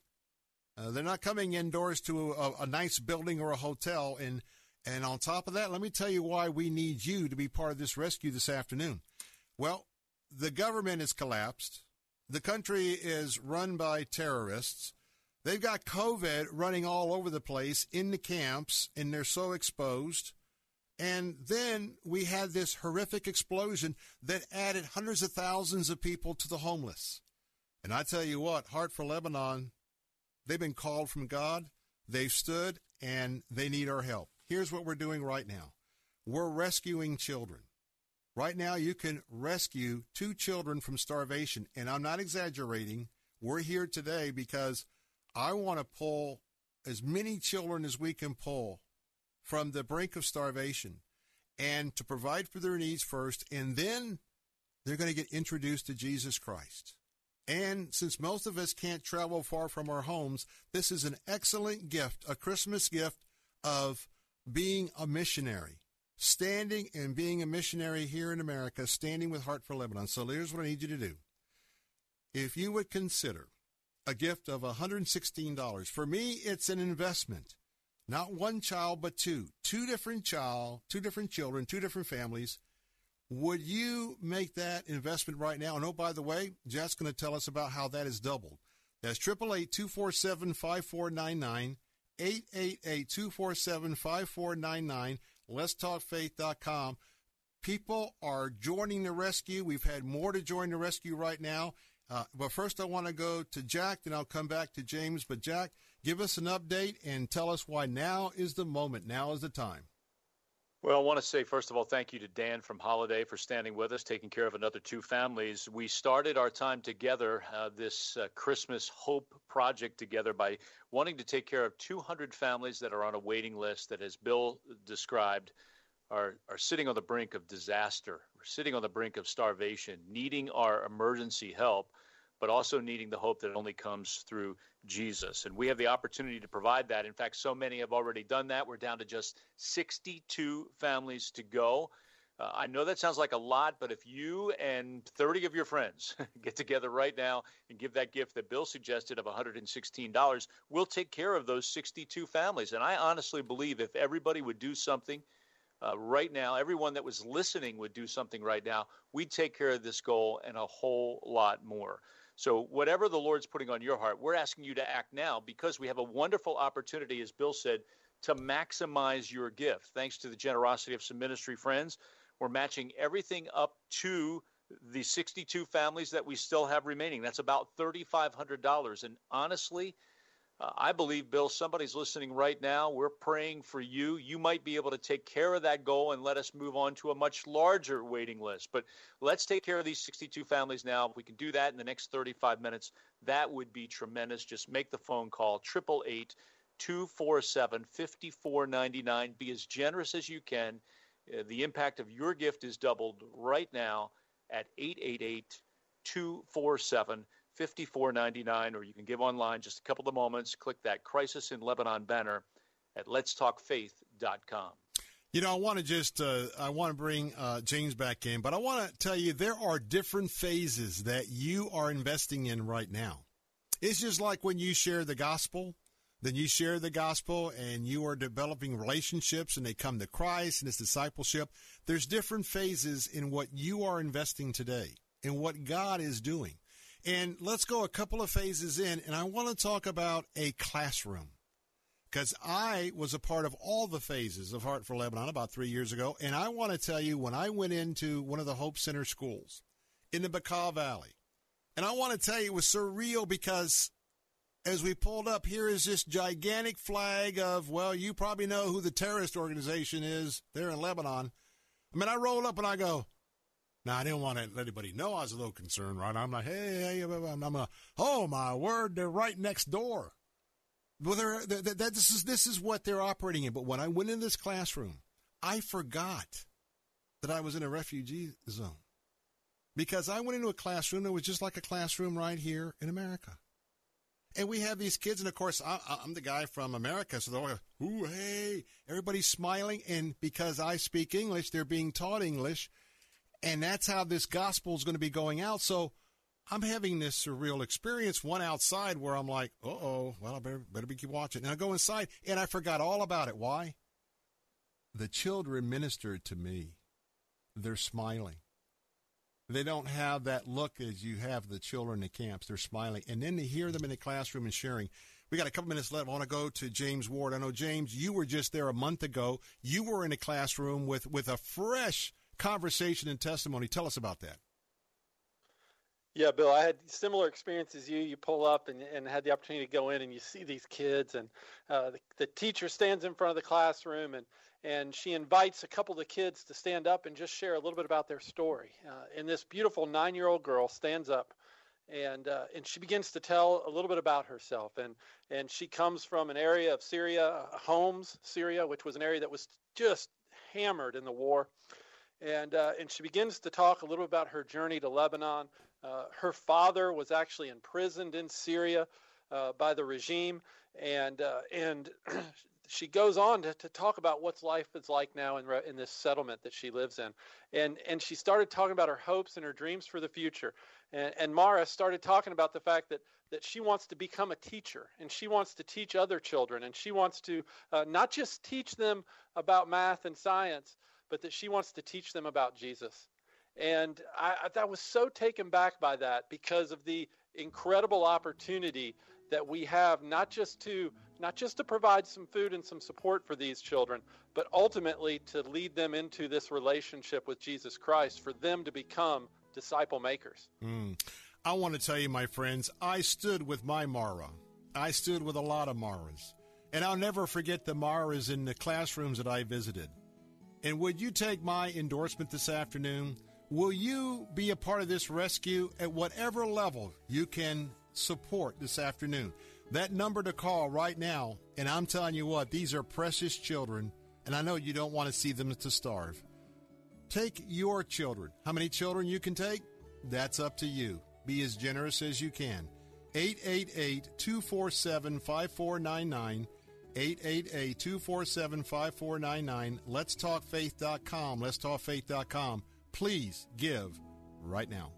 Uh, they're not coming indoors to a, a nice building or a hotel. And, and on top of that, let me tell you why we need you to be part of this rescue this afternoon. Well, the government has collapsed. The country is run by terrorists. They've got COVID running all over the place in the camps, and they're so exposed. And then we had this horrific explosion that added hundreds of thousands of people to the homeless. And I tell you what, Heart for Lebanon, they've been called from God. They've stood and they need our help. Here's what we're doing right now we're rescuing children. Right now, you can rescue two children from starvation. And I'm not exaggerating. We're here today because I want to pull as many children as we can pull from the brink of starvation and to provide for their needs first. And then they're going to get introduced to Jesus Christ. And since most of us can't travel far from our homes, this is an excellent gift, a Christmas gift of being a missionary, standing and being a missionary here in America, standing with Heart for Lebanon. So here's what I need you to do. If you would consider a gift of $116, for me, it's an investment. Not one child, but two. Two different child, two different children, two different families would you make that investment right now? And oh, by the way, Jeff's going to tell us about how that is doubled. That's 888-247-5499, 888-247-5499, letstalkfaith.com. People are joining the rescue. We've had more to join the rescue right now. Uh, but first, I want to go to Jack, then I'll come back to James. But Jack, give us an update and tell us why now is the moment. Now is the time. Well, I want to say, first of all, thank you to Dan from Holiday for standing with us, taking care of another two families. We started our time together, uh, this uh, Christmas Hope project together, by wanting to take care of 200 families that are on a waiting list that, as Bill described, are, are sitting on the brink of disaster, sitting on the brink of starvation, needing our emergency help but also needing the hope that only comes through Jesus. And we have the opportunity to provide that. In fact, so many have already done that. We're down to just 62 families to go. Uh, I know that sounds like a lot, but if you and 30 of your friends get together right now and give that gift that Bill suggested of $116, we'll take care of those 62 families. And I honestly believe if everybody would do something uh, right now, everyone that was listening would do something right now, we'd take care of this goal and a whole lot more. So, whatever the Lord's putting on your heart, we're asking you to act now because we have a wonderful opportunity, as Bill said, to maximize your gift. Thanks to the generosity of some ministry friends, we're matching everything up to the 62 families that we still have remaining. That's about $3,500. And honestly, uh, I believe, Bill, somebody's listening right now. We're praying for you. You might be able to take care of that goal and let us move on to a much larger waiting list. But let's take care of these 62 families now. If we can do that in the next 35 minutes, that would be tremendous. Just make the phone call, 888 247 5499. Be as generous as you can. Uh, the impact of your gift is doubled right now at 888 247 54.99 or you can give online just a couple of moments click that crisis in lebanon banner at letstalkfaith.com you know i want to just uh, i want to bring uh, james back in but i want to tell you there are different phases that you are investing in right now. It's just like when you share the gospel then you share the gospel and you are developing relationships and they come to christ and it's discipleship. There's different phases in what you are investing today and what god is doing and let's go a couple of phases in, and I want to talk about a classroom. Because I was a part of all the phases of Heart for Lebanon about three years ago. And I want to tell you, when I went into one of the Hope Center schools in the Bekaa Valley, and I want to tell you, it was surreal because as we pulled up, here is this gigantic flag of, well, you probably know who the terrorist organization is there in Lebanon. I mean, I roll up and I go, now, I didn't want to let anybody know I was a little concerned, right? I'm like, hey, hey, I'm, a, oh my word, they're right next door. Well, they're, they're, they're, this is this is what they're operating in. But when I went in this classroom, I forgot that I was in a refugee zone because I went into a classroom that was just like a classroom right here in America. And we have these kids, and of course, I, am the guy from America, so they're like, ooh, hey, everybody's smiling. And because I speak English, they're being taught English and that's how this gospel is going to be going out. So I'm having this surreal experience, one outside where I'm like, uh oh, well, I better, better be keep watching. And I go inside and I forgot all about it. Why? The children ministered to me. They're smiling. They don't have that look as you have the children in the camps. They're smiling. And then to hear them in the classroom and sharing. We got a couple minutes left. I want to go to James Ward. I know, James, you were just there a month ago. You were in a classroom with, with a fresh conversation and testimony. Tell us about that. Yeah, Bill, I had similar experience as you. You pull up and, and had the opportunity to go in and you see these kids, and uh, the, the teacher stands in front of the classroom and, and she invites a couple of the kids to stand up and just share a little bit about their story. Uh, and this beautiful nine year old girl stands up and uh, and she begins to tell a little bit about herself and and she comes from an area of Syria, Homs, Syria, which was an area that was just hammered in the war, and uh, and she begins to talk a little about her journey to Lebanon, uh, her father was actually imprisoned in Syria uh, by the regime, and uh, and she goes on to, to talk about what's life is like now in, in this settlement that she lives in, and and she started talking about her hopes and her dreams for the future, and, and Mara started talking about the fact that that she wants to become a teacher and she wants to teach other children and she wants to uh, not just teach them about math and science, but that she wants to teach them about Jesus and I, I was so taken back by that because of the incredible opportunity that we have not just to not just to provide some food and some support for these children, but ultimately to lead them into this relationship with Jesus Christ for them to become disciple makers. Mm. I want to tell you, my friends, I stood with my Mara. I stood with a lot of Maras. And I'll never forget the Maras in the classrooms that I visited. And would you take my endorsement this afternoon? Will you be a part of this rescue at whatever level you can support this afternoon? That number to call right now, and I'm telling you what, these are precious children, and I know you don't want to see them to starve. Take your children. How many children you can take? That's up to you. Be as generous as you can. 888 247 5499. 888 247 5499. Let's talk faith.com. Let's talk faith.com. Please give right now.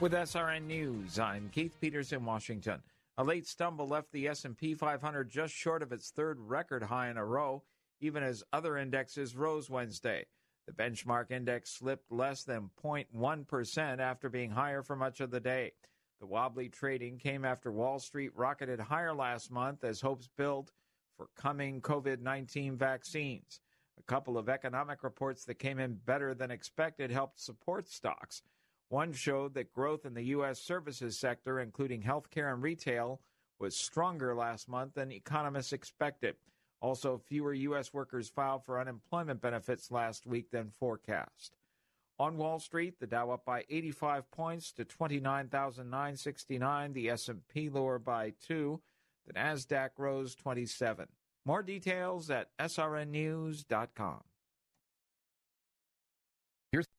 With SRN News, I'm Keith Peters in Washington. A late stumble left the S&P 500 just short of its third record high in a row, even as other indexes rose Wednesday. The benchmark index slipped less than 0.1% after being higher for much of the day. The wobbly trading came after Wall Street rocketed higher last month as hopes built for coming COVID 19 vaccines. A couple of economic reports that came in better than expected helped support stocks. One showed that growth in the U.S. services sector, including healthcare and retail, was stronger last month than economists expected. Also, fewer U.S. workers filed for unemployment benefits last week than forecast. On Wall Street, the Dow up by 85 points to 29,969, the S&P lower by 2 the NASDAQ rose 27. More details at srnnews.com.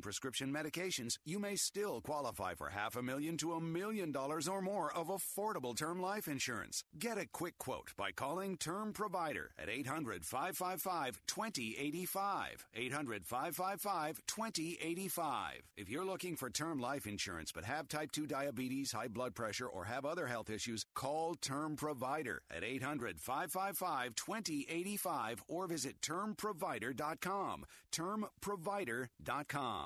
prescription medications, you may still qualify for half a million to a million dollars or more of affordable term life insurance. Get a quick quote by calling Term Provider at 800 555 2085. 800 555 2085. If you're looking for term life insurance but have type 2 diabetes, high blood pressure, or have other health issues, call Term Provider at 800 555 2085 or visit termprovider.com. Termprovider.com.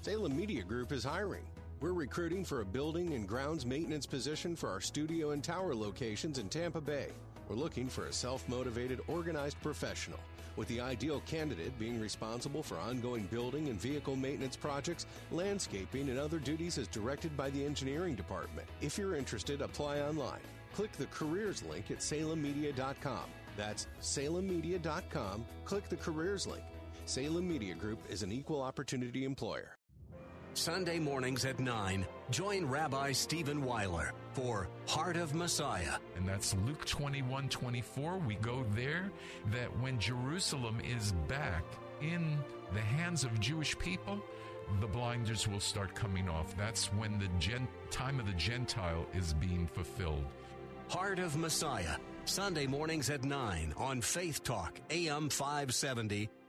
Salem Media Group is hiring. We're recruiting for a building and grounds maintenance position for our studio and tower locations in Tampa Bay. We're looking for a self motivated, organized professional, with the ideal candidate being responsible for ongoing building and vehicle maintenance projects, landscaping, and other duties as directed by the engineering department. If you're interested, apply online. Click the careers link at salemmedia.com. That's salemmedia.com. Click the careers link. Salem Media Group is an equal opportunity employer. Sunday mornings at 9, join Rabbi Stephen Weiler for Heart of Messiah. And that's Luke 21 24. We go there that when Jerusalem is back in the hands of Jewish people, the blinders will start coming off. That's when the gen- time of the Gentile is being fulfilled. Heart of Messiah, Sunday mornings at 9 on Faith Talk, AM 570,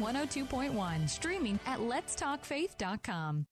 102.1, streaming at letstalkfaith.com.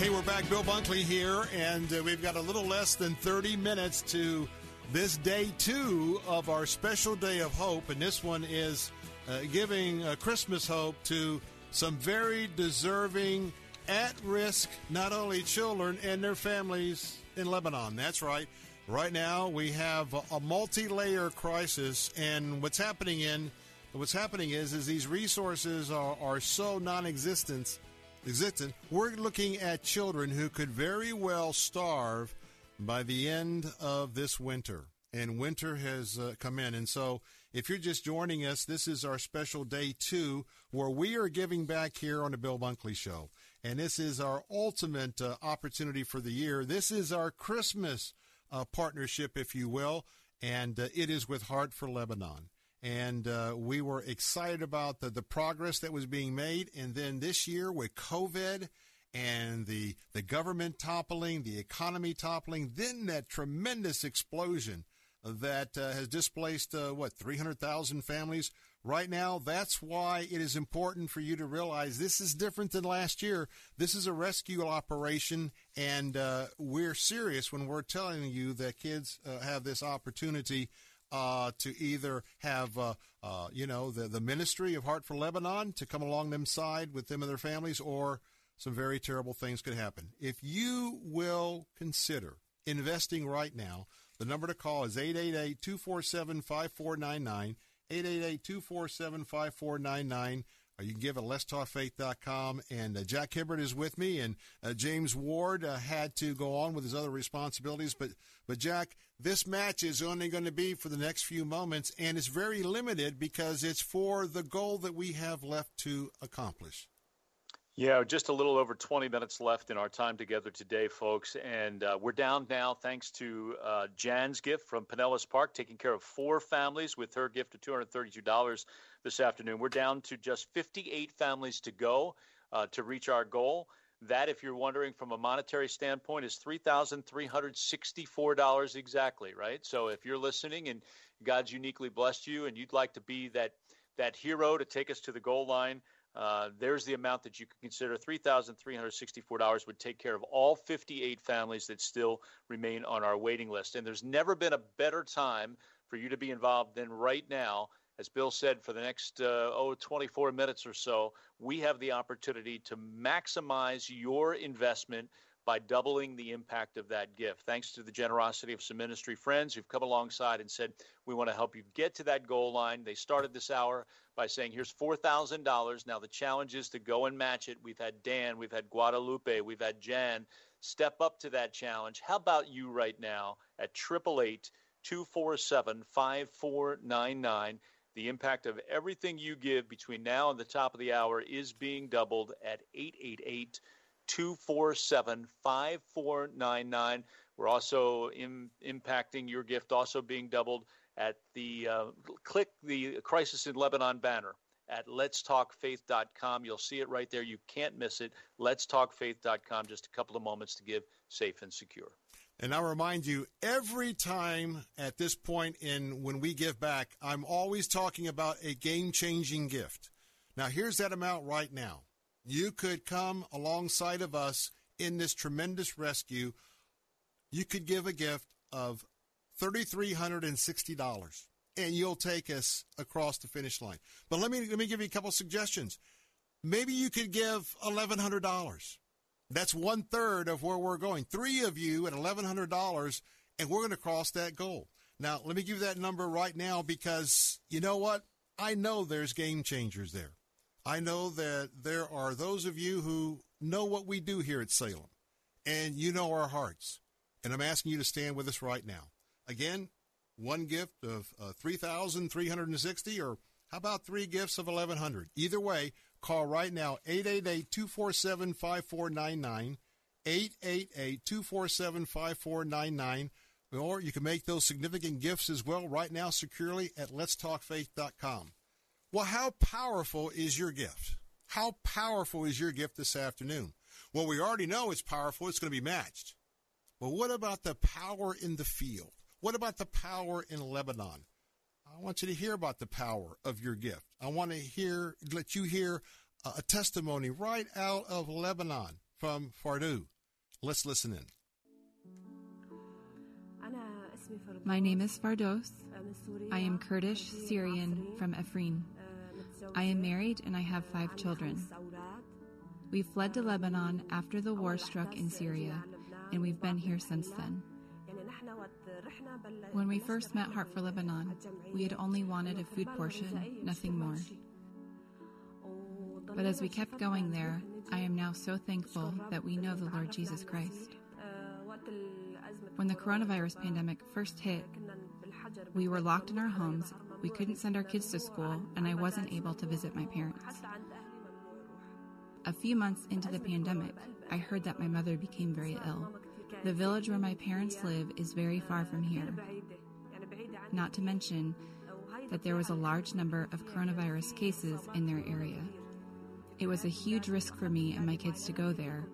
Hey, we're back. Bill Bunkley here, and uh, we've got a little less than 30 minutes to this day two of our special day of hope. And this one is uh, giving uh, Christmas hope to some very deserving, at risk, not only children and their families in Lebanon. That's right. Right now, we have a, a multi layer crisis, and what's happening in what's happening is is these resources are, are so non-existent existent, we're looking at children who could very well starve by the end of this winter. And winter has uh, come in. And so, if you're just joining us, this is our special day two where we are giving back here on the Bill Bunkley Show. And this is our ultimate uh, opportunity for the year. This is our Christmas uh, partnership, if you will. And uh, it is with Heart for Lebanon and uh, we were excited about the, the progress that was being made. And then this year with COVID and the the government toppling, the economy toppling, then that tremendous explosion that uh, has displaced uh, what 300,000 families. Right now, that's why it is important for you to realize this is different than last year. This is a rescue operation, and uh, we're serious when we're telling you that kids uh, have this opportunity uh, to either have, uh, uh, you know, the, the ministry of Heart for Lebanon to come along them side with them and their families, or some very terrible things could happen. If you will consider investing right now, the number to call is 888 247 5499. 888 247 5499. You can give at letstalkfaith.com. And uh, Jack Hibbard is with me, and uh, James Ward uh, had to go on with his other responsibilities. But, but Jack, this match is only going to be for the next few moments, and it's very limited because it's for the goal that we have left to accomplish. Yeah, just a little over 20 minutes left in our time together today, folks. And uh, we're down now thanks to uh, Jan's gift from Pinellas Park, taking care of four families with her gift of $232 this afternoon. We're down to just 58 families to go uh, to reach our goal. That, if you're wondering from a monetary standpoint, is $3,364 exactly, right? So if you're listening and God's uniquely blessed you and you'd like to be that, that hero to take us to the goal line, uh, there's the amount that you can consider. $3,364 would take care of all 58 families that still remain on our waiting list. And there's never been a better time for you to be involved than right now. As Bill said, for the next uh, oh 24 minutes or so, we have the opportunity to maximize your investment by doubling the impact of that gift. Thanks to the generosity of some ministry friends who've come alongside and said, We want to help you get to that goal line. They started this hour by saying, Here's $4,000. Now the challenge is to go and match it. We've had Dan, we've had Guadalupe, we've had Jan step up to that challenge. How about you right now at 888 247 5499? The impact of everything you give between now and the top of the hour is being doubled at 888 247 5499. We're also in, impacting your gift, also being doubled at the uh, click the Crisis in Lebanon banner at letstalkfaith.com. You'll see it right there. You can't miss it. Letstalkfaith.com. Just a couple of moments to give safe and secure. And I remind you, every time at this point in when we give back, I'm always talking about a game changing gift. Now, here's that amount right now. You could come alongside of us in this tremendous rescue. You could give a gift of $3,360 and you'll take us across the finish line. But let me let me give you a couple suggestions. Maybe you could give eleven hundred dollars. That's one third of where we're going. Three of you at eleven hundred dollars, and we're going to cross that goal. Now, let me give you that number right now because you know what? I know there's game changers there. I know that there are those of you who know what we do here at Salem, and you know our hearts. And I'm asking you to stand with us right now. Again, one gift of uh, 3360 or how about three gifts of 1100 either way call right now 888-247-5499 888-247-5499 or you can make those significant gifts as well right now securely at letstalkfaith.com well how powerful is your gift how powerful is your gift this afternoon well we already know it's powerful it's going to be matched But what about the power in the field what about the power in Lebanon? I want you to hear about the power of your gift. I want to hear, let you hear a testimony right out of Lebanon from Fardu. Let's listen in. My name is Fardos. I am Kurdish Syrian from Afrin. I am married and I have five children. We fled to Lebanon after the war struck in Syria, and we've been here since then. When we first met Heart for Lebanon, we had only wanted a food portion, nothing more. But as we kept going there, I am now so thankful that we know the Lord Jesus Christ. When the coronavirus pandemic first hit, we were locked in our homes, we couldn't send our kids to school, and I wasn't able to visit my parents. A few months into the pandemic, I heard that my mother became very ill. The village where my parents live is very far from here. Not to mention that there was a large number of coronavirus cases in their area. It was a huge risk for me and my kids to go there,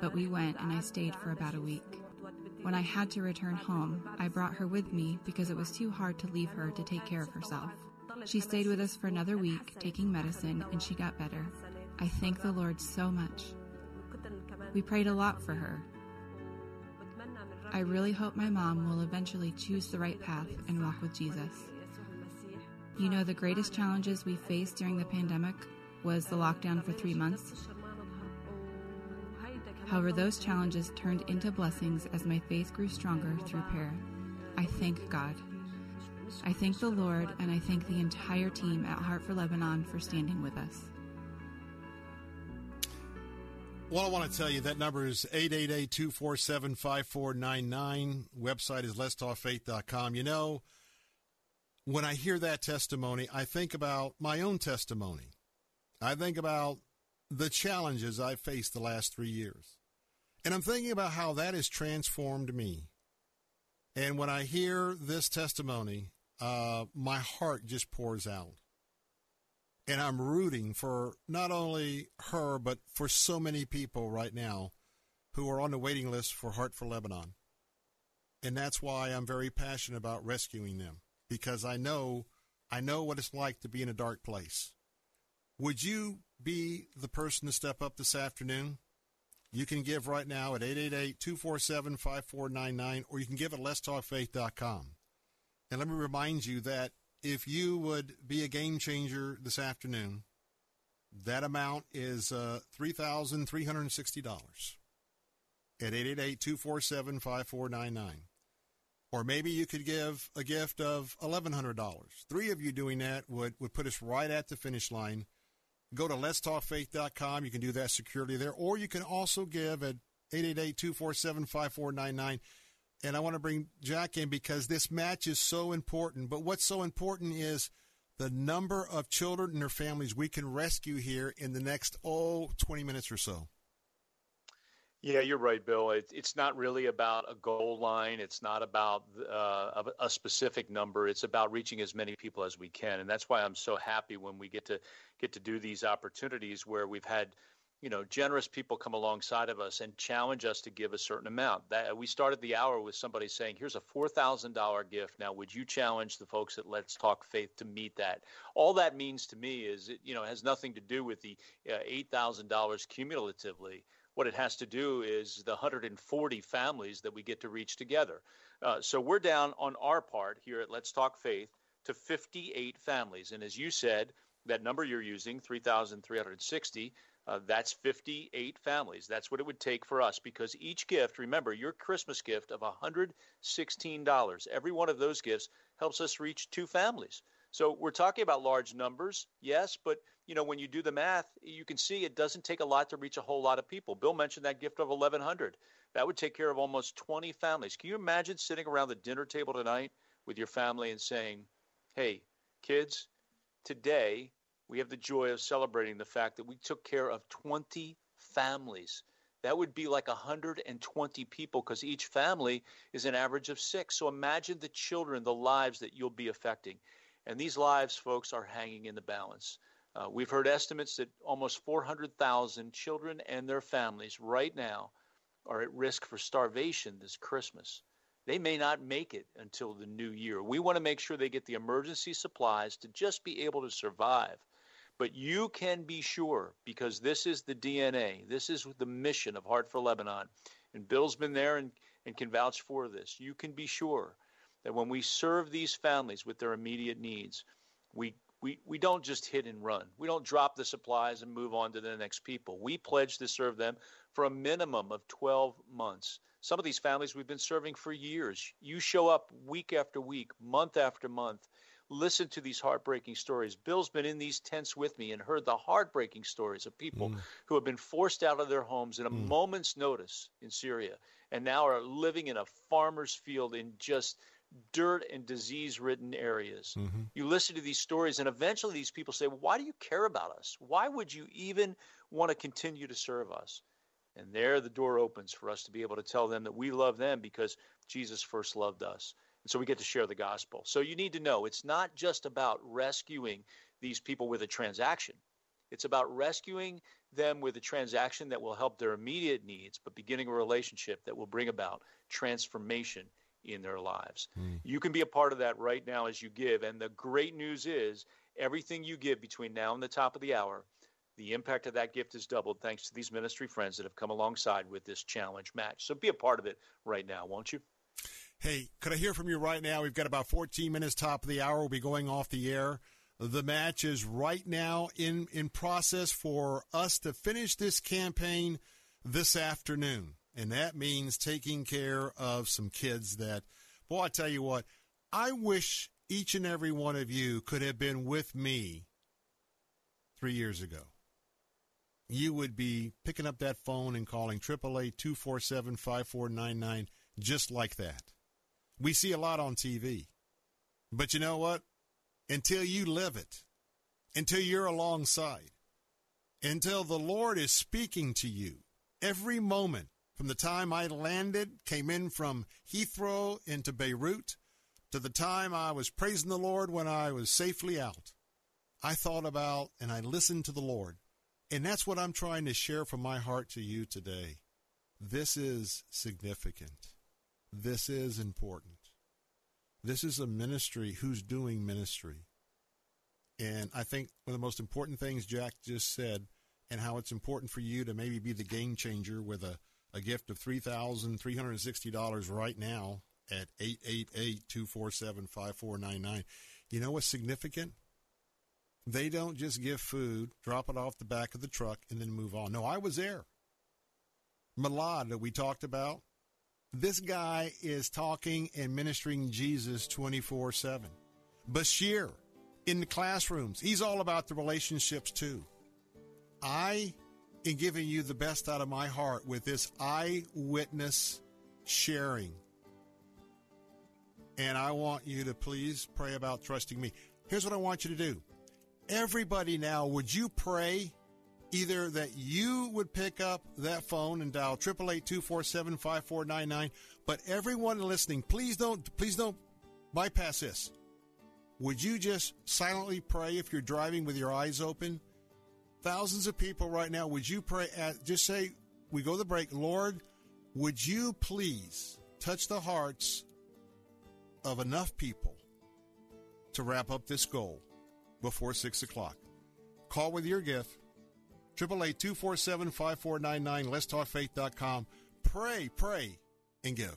but we went and I stayed for about a week. When I had to return home, I brought her with me because it was too hard to leave her to take care of herself. She stayed with us for another week, taking medicine, and she got better. I thank the Lord so much. We prayed a lot for her, I really hope my mom will eventually choose the right path and walk with Jesus. You know, the greatest challenges we faced during the pandemic was the lockdown for three months. However, those challenges turned into blessings as my faith grew stronger through prayer. I thank God. I thank the Lord and I thank the entire team at Heart for Lebanon for standing with us. Well, I want to tell you that number is 888-247-5499. Website is letstalkfaith.com. You know, when I hear that testimony, I think about my own testimony. I think about the challenges I've faced the last three years. And I'm thinking about how that has transformed me. And when I hear this testimony, uh, my heart just pours out. And I'm rooting for not only her, but for so many people right now who are on the waiting list for Heart for Lebanon. And that's why I'm very passionate about rescuing them because I know I know what it's like to be in a dark place. Would you be the person to step up this afternoon? You can give right now at 888-247-5499 or you can give at letstalkfaith.com. And let me remind you that if you would be a game changer this afternoon, that amount is uh, $3,360 at 888-247-5499. Or maybe you could give a gift of $1,100. Three of you doing that would, would put us right at the finish line. Go to letstalkfaith.com. You can do that securely there. Or you can also give at 888-247-5499 and I want to bring Jack in because this match is so important. But what's so important is the number of children and their families we can rescue here in the next, oh, 20 minutes or so. Yeah, you're right, Bill. It, it's not really about a goal line. It's not about uh, a, specific number. It's about reaching as many people as we can, and that's why I'm so happy when we get to get to do these opportunities where we've had you know, generous people come alongside of us and challenge us to give a certain amount. That we started the hour with somebody saying, "Here's a four thousand dollar gift. Now, would you challenge the folks at Let's Talk Faith to meet that?" All that means to me is, it you know, has nothing to do with the uh, eight thousand dollars cumulatively. What it has to do is the 140 families that we get to reach together. Uh, so we're down on our part here at Let's Talk Faith to 58 families, and as you said, that number you're using, 3,360 uh, that's 58 families. That's what it would take for us because each gift, remember, your Christmas gift of $116, every one of those gifts helps us reach two families. So we're talking about large numbers, yes, but you know when you do the math, you can see it doesn't take a lot to reach a whole lot of people. Bill mentioned that gift of 1100. That would take care of almost 20 families. Can you imagine sitting around the dinner table tonight with your family and saying, "Hey, kids, today we have the joy of celebrating the fact that we took care of 20 families. That would be like 120 people because each family is an average of six. So imagine the children, the lives that you'll be affecting. And these lives, folks, are hanging in the balance. Uh, we've heard estimates that almost 400,000 children and their families right now are at risk for starvation this Christmas. They may not make it until the new year. We want to make sure they get the emergency supplies to just be able to survive. But you can be sure, because this is the DNA, this is the mission of Heart for Lebanon. And Bill's been there and, and can vouch for this. You can be sure that when we serve these families with their immediate needs, we, we, we don't just hit and run. We don't drop the supplies and move on to the next people. We pledge to serve them for a minimum of 12 months. Some of these families we've been serving for years. You show up week after week, month after month, listen to these heartbreaking stories. Bill's been in these tents with me and heard the heartbreaking stories of people mm. who have been forced out of their homes in a mm. moment's notice in Syria and now are living in a farmer's field in just dirt and disease ridden areas. Mm-hmm. You listen to these stories, and eventually these people say, well, Why do you care about us? Why would you even want to continue to serve us? And there the door opens for us to be able to tell them that we love them because Jesus first loved us. And so we get to share the gospel. So you need to know it's not just about rescuing these people with a transaction. It's about rescuing them with a transaction that will help their immediate needs, but beginning a relationship that will bring about transformation in their lives. Mm. You can be a part of that right now as you give. And the great news is everything you give between now and the top of the hour, the impact of that gift is doubled thanks to these ministry friends that have come alongside with this challenge match. So be a part of it right now, won't you? Hey, could I hear from you right now? We've got about 14 minutes top of the hour. We'll be going off the air. The match is right now in, in process for us to finish this campaign this afternoon. And that means taking care of some kids that, boy, I tell you what, I wish each and every one of you could have been with me three years ago. You would be picking up that phone and calling 888 247 5499 just like that. We see a lot on TV. But you know what? Until you live it, until you're alongside, until the Lord is speaking to you every moment from the time I landed, came in from Heathrow into Beirut, to the time I was praising the Lord when I was safely out, I thought about and I listened to the Lord. And that's what I'm trying to share from my heart to you today. This is significant. This is important. This is a ministry who's doing ministry. And I think one of the most important things Jack just said, and how it's important for you to maybe be the game changer with a, a gift of $3,360 right now at 888 247 5499. You know what's significant? They don't just give food, drop it off the back of the truck, and then move on. No, I was there. Malad that we talked about, this guy is talking and ministering Jesus 24 7. Bashir in the classrooms, he's all about the relationships too. I am giving you the best out of my heart with this eyewitness sharing. And I want you to please pray about trusting me. Here's what I want you to do. Everybody now, would you pray Either that you would pick up that phone and dial 888-247-5499, but everyone listening, please don't please don't bypass this. Would you just silently pray if you're driving with your eyes open? Thousands of people right now, would you pray at just say we go to the break, Lord, would you please touch the hearts of enough people to wrap up this goal before six o'clock? Call with your gift. 888-247-5499, letstalkfaith.com. Pray, pray, and give.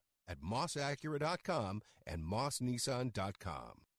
at mossacura.com and mossnissan.com.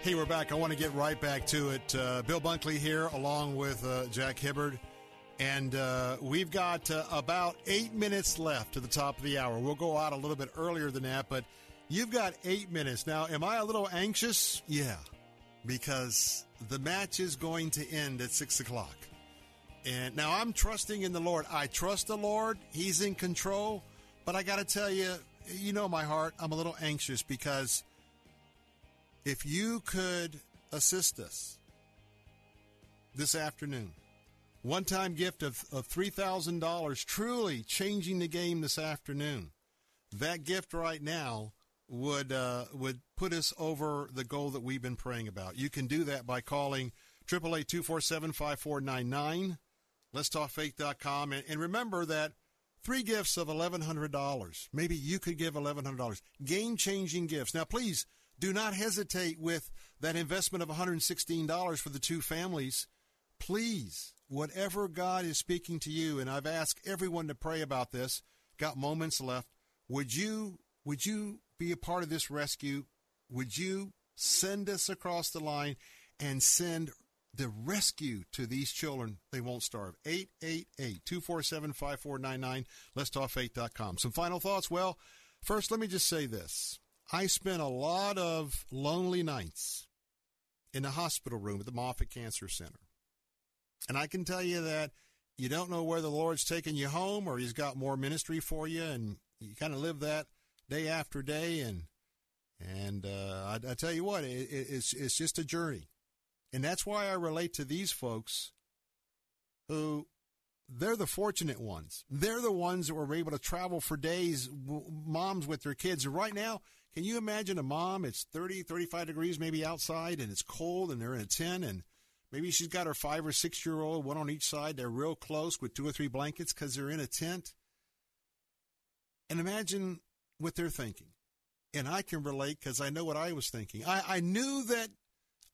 Hey, we're back. I want to get right back to it. Uh, Bill Bunkley here, along with uh, Jack Hibbard. And uh, we've got uh, about eight minutes left to the top of the hour. We'll go out a little bit earlier than that, but you've got eight minutes. Now, am I a little anxious? Yeah, because the match is going to end at 6 o'clock. And now I'm trusting in the Lord. I trust the Lord, He's in control. But I got to tell you, you know my heart, I'm a little anxious because if you could assist us this afternoon, one time gift of, of $3,000, truly changing the game this afternoon. That gift right now would uh, would put us over the goal that we've been praying about. You can do that by calling 888-247-5499, letstalkfaith.com. And, and remember that three gifts of $1,100. Maybe you could give $1,100. Game-changing gifts. Now, please do not hesitate with that investment of $116 for the two families. Please whatever God is speaking to you, and I've asked everyone to pray about this, got moments left. Would you would you be a part of this rescue? Would you send us across the line and send the rescue to these children? They won't starve. 888-247-5499. Let's talk faith.com. Some final thoughts. Well, first let me just say this. I spent a lot of lonely nights in the hospital room at the Moffitt Cancer Center. And I can tell you that you don't know where the Lord's taking you home or He's got more ministry for you, and you kind of live that day after day. And and uh, I, I, tell you what, it, it's it's just a journey, and that's why I relate to these folks who they're the fortunate ones. They're the ones that were able to travel for days, moms with their kids. Right now, can you imagine a mom? It's 30, 35 degrees maybe outside, and it's cold, and they're in a tent, and Maybe she's got her five or six year old, one on each side. They're real close with two or three blankets because they're in a tent. And imagine what they're thinking. And I can relate because I know what I was thinking. I, I knew that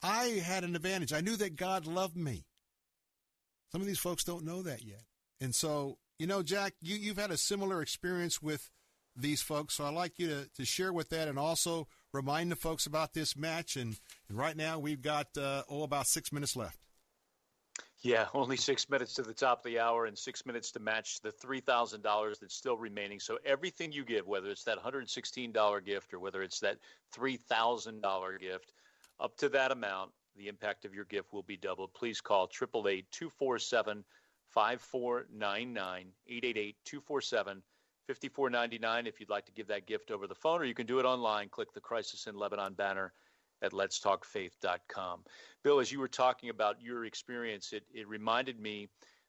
I had an advantage. I knew that God loved me. Some of these folks don't know that yet. And so, you know, Jack, you, you've had a similar experience with these folks. So I'd like you to, to share with that and also remind the folks about this match. And, and right now we've got, uh, oh, about six minutes left. Yeah, only six minutes to the top of the hour and six minutes to match the $3,000 that's still remaining. So everything you give, whether it's that $116 gift or whether it's that $3,000 gift, up to that amount, the impact of your gift will be doubled. Please call 888 247 5499 888 247 54.99 if you'd like to give that gift over the phone, or you can do it online. Click the Crisis in Lebanon banner at letstalkfaith.com. Bill, as you were talking about your experience, it, it reminded me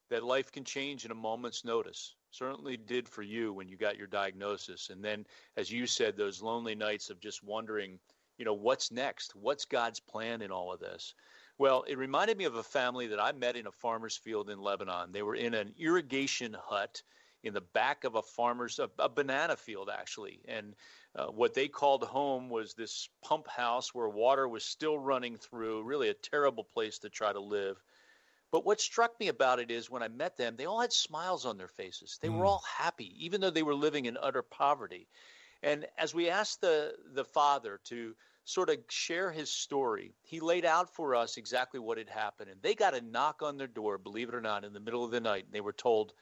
that life can change in a moment's notice. Certainly did for you when you got your diagnosis. And then, as you said, those lonely nights of just wondering, you know, what's next? What's God's plan in all of this? Well, it reminded me of a family that I met in a farmer's field in Lebanon. They were in an irrigation hut in the back of a farmer's a, a banana field actually and uh, what they called home was this pump house where water was still running through really a terrible place to try to live but what struck me about it is when i met them they all had smiles on their faces they mm. were all happy even though they were living in utter poverty and as we asked the the father to sort of share his story. He laid out for us exactly what had happened. And they got a knock on their door, believe it or not, in the middle of the night. And they were told,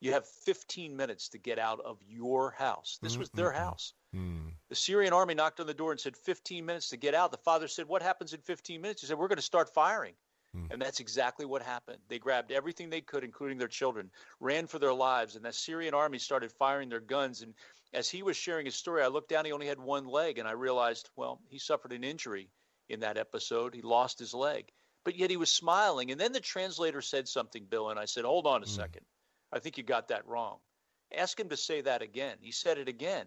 you have 15 minutes to get out of your house. This was their house. Mm-hmm. The Syrian army knocked on the door and said, 15 minutes to get out. The father said, What happens in 15 minutes? He said, We're going to start firing. Mm-hmm. And that's exactly what happened. They grabbed everything they could, including their children, ran for their lives, and the Syrian army started firing their guns. And as he was sharing his story, I looked down, he only had one leg, and I realized, well, he suffered an injury in that episode. He lost his leg. But yet he was smiling. And then the translator said something, Bill, and I said, Hold on a mm-hmm. second. I think you got that wrong. Ask him to say that again. He said it again.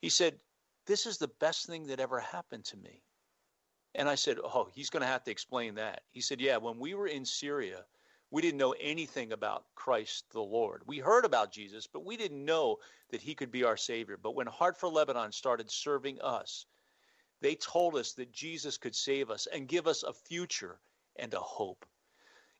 He said, This is the best thing that ever happened to me. And I said, Oh, he's going to have to explain that. He said, Yeah, when we were in Syria, we didn't know anything about Christ the Lord. We heard about Jesus, but we didn't know that he could be our Savior. But when Heart for Lebanon started serving us, they told us that Jesus could save us and give us a future and a hope.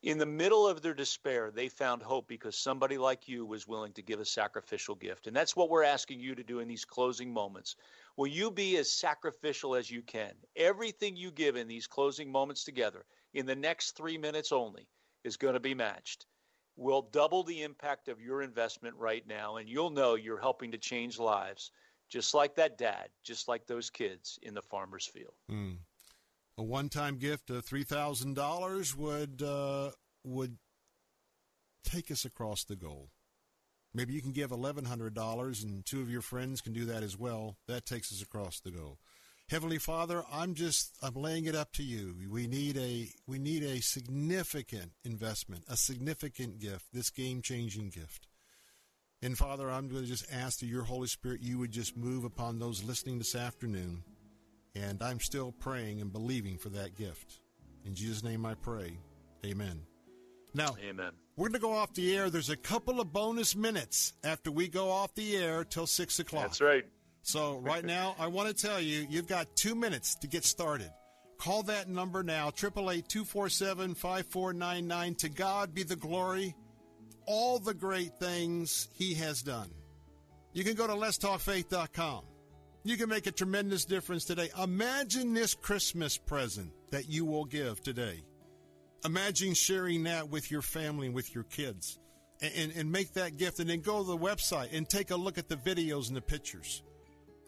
In the middle of their despair, they found hope because somebody like you was willing to give a sacrificial gift. And that's what we're asking you to do in these closing moments. Will you be as sacrificial as you can? Everything you give in these closing moments together, in the next three minutes only, is going to be matched. will double the impact of your investment right now, and you'll know you're helping to change lives, just like that dad, just like those kids in the farmer's field. Mm. A one-time gift of three thousand dollars would uh, would take us across the goal. Maybe you can give eleven hundred dollars, and two of your friends can do that as well. That takes us across the goal. Heavenly Father, I'm just I'm laying it up to you. We need a we need a significant investment, a significant gift, this game-changing gift. And Father, I'm going to just ask that your Holy Spirit you would just move upon those listening this afternoon. And I'm still praying and believing for that gift. In Jesus' name I pray. Amen. Now, Amen. We're going to go off the air. There's a couple of bonus minutes after we go off the air till 6 o'clock. That's right. So right now, I want to tell you, you've got two minutes to get started. Call that number now, 888-247-5499. To God be the glory, all the great things he has done. You can go to letstalkfaith.com. You can make a tremendous difference today. Imagine this Christmas present that you will give today. Imagine sharing that with your family and with your kids. And, and, make that gift and then go to the website and take a look at the videos and the pictures.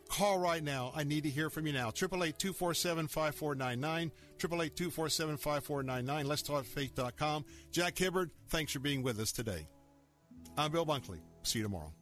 Call right now. I need to hear from you now. 888-247-5499. 888-247-5499. Let's talk faith.com. Jack Hibbard, thanks for being with us today. I'm Bill Bunkley. See you tomorrow.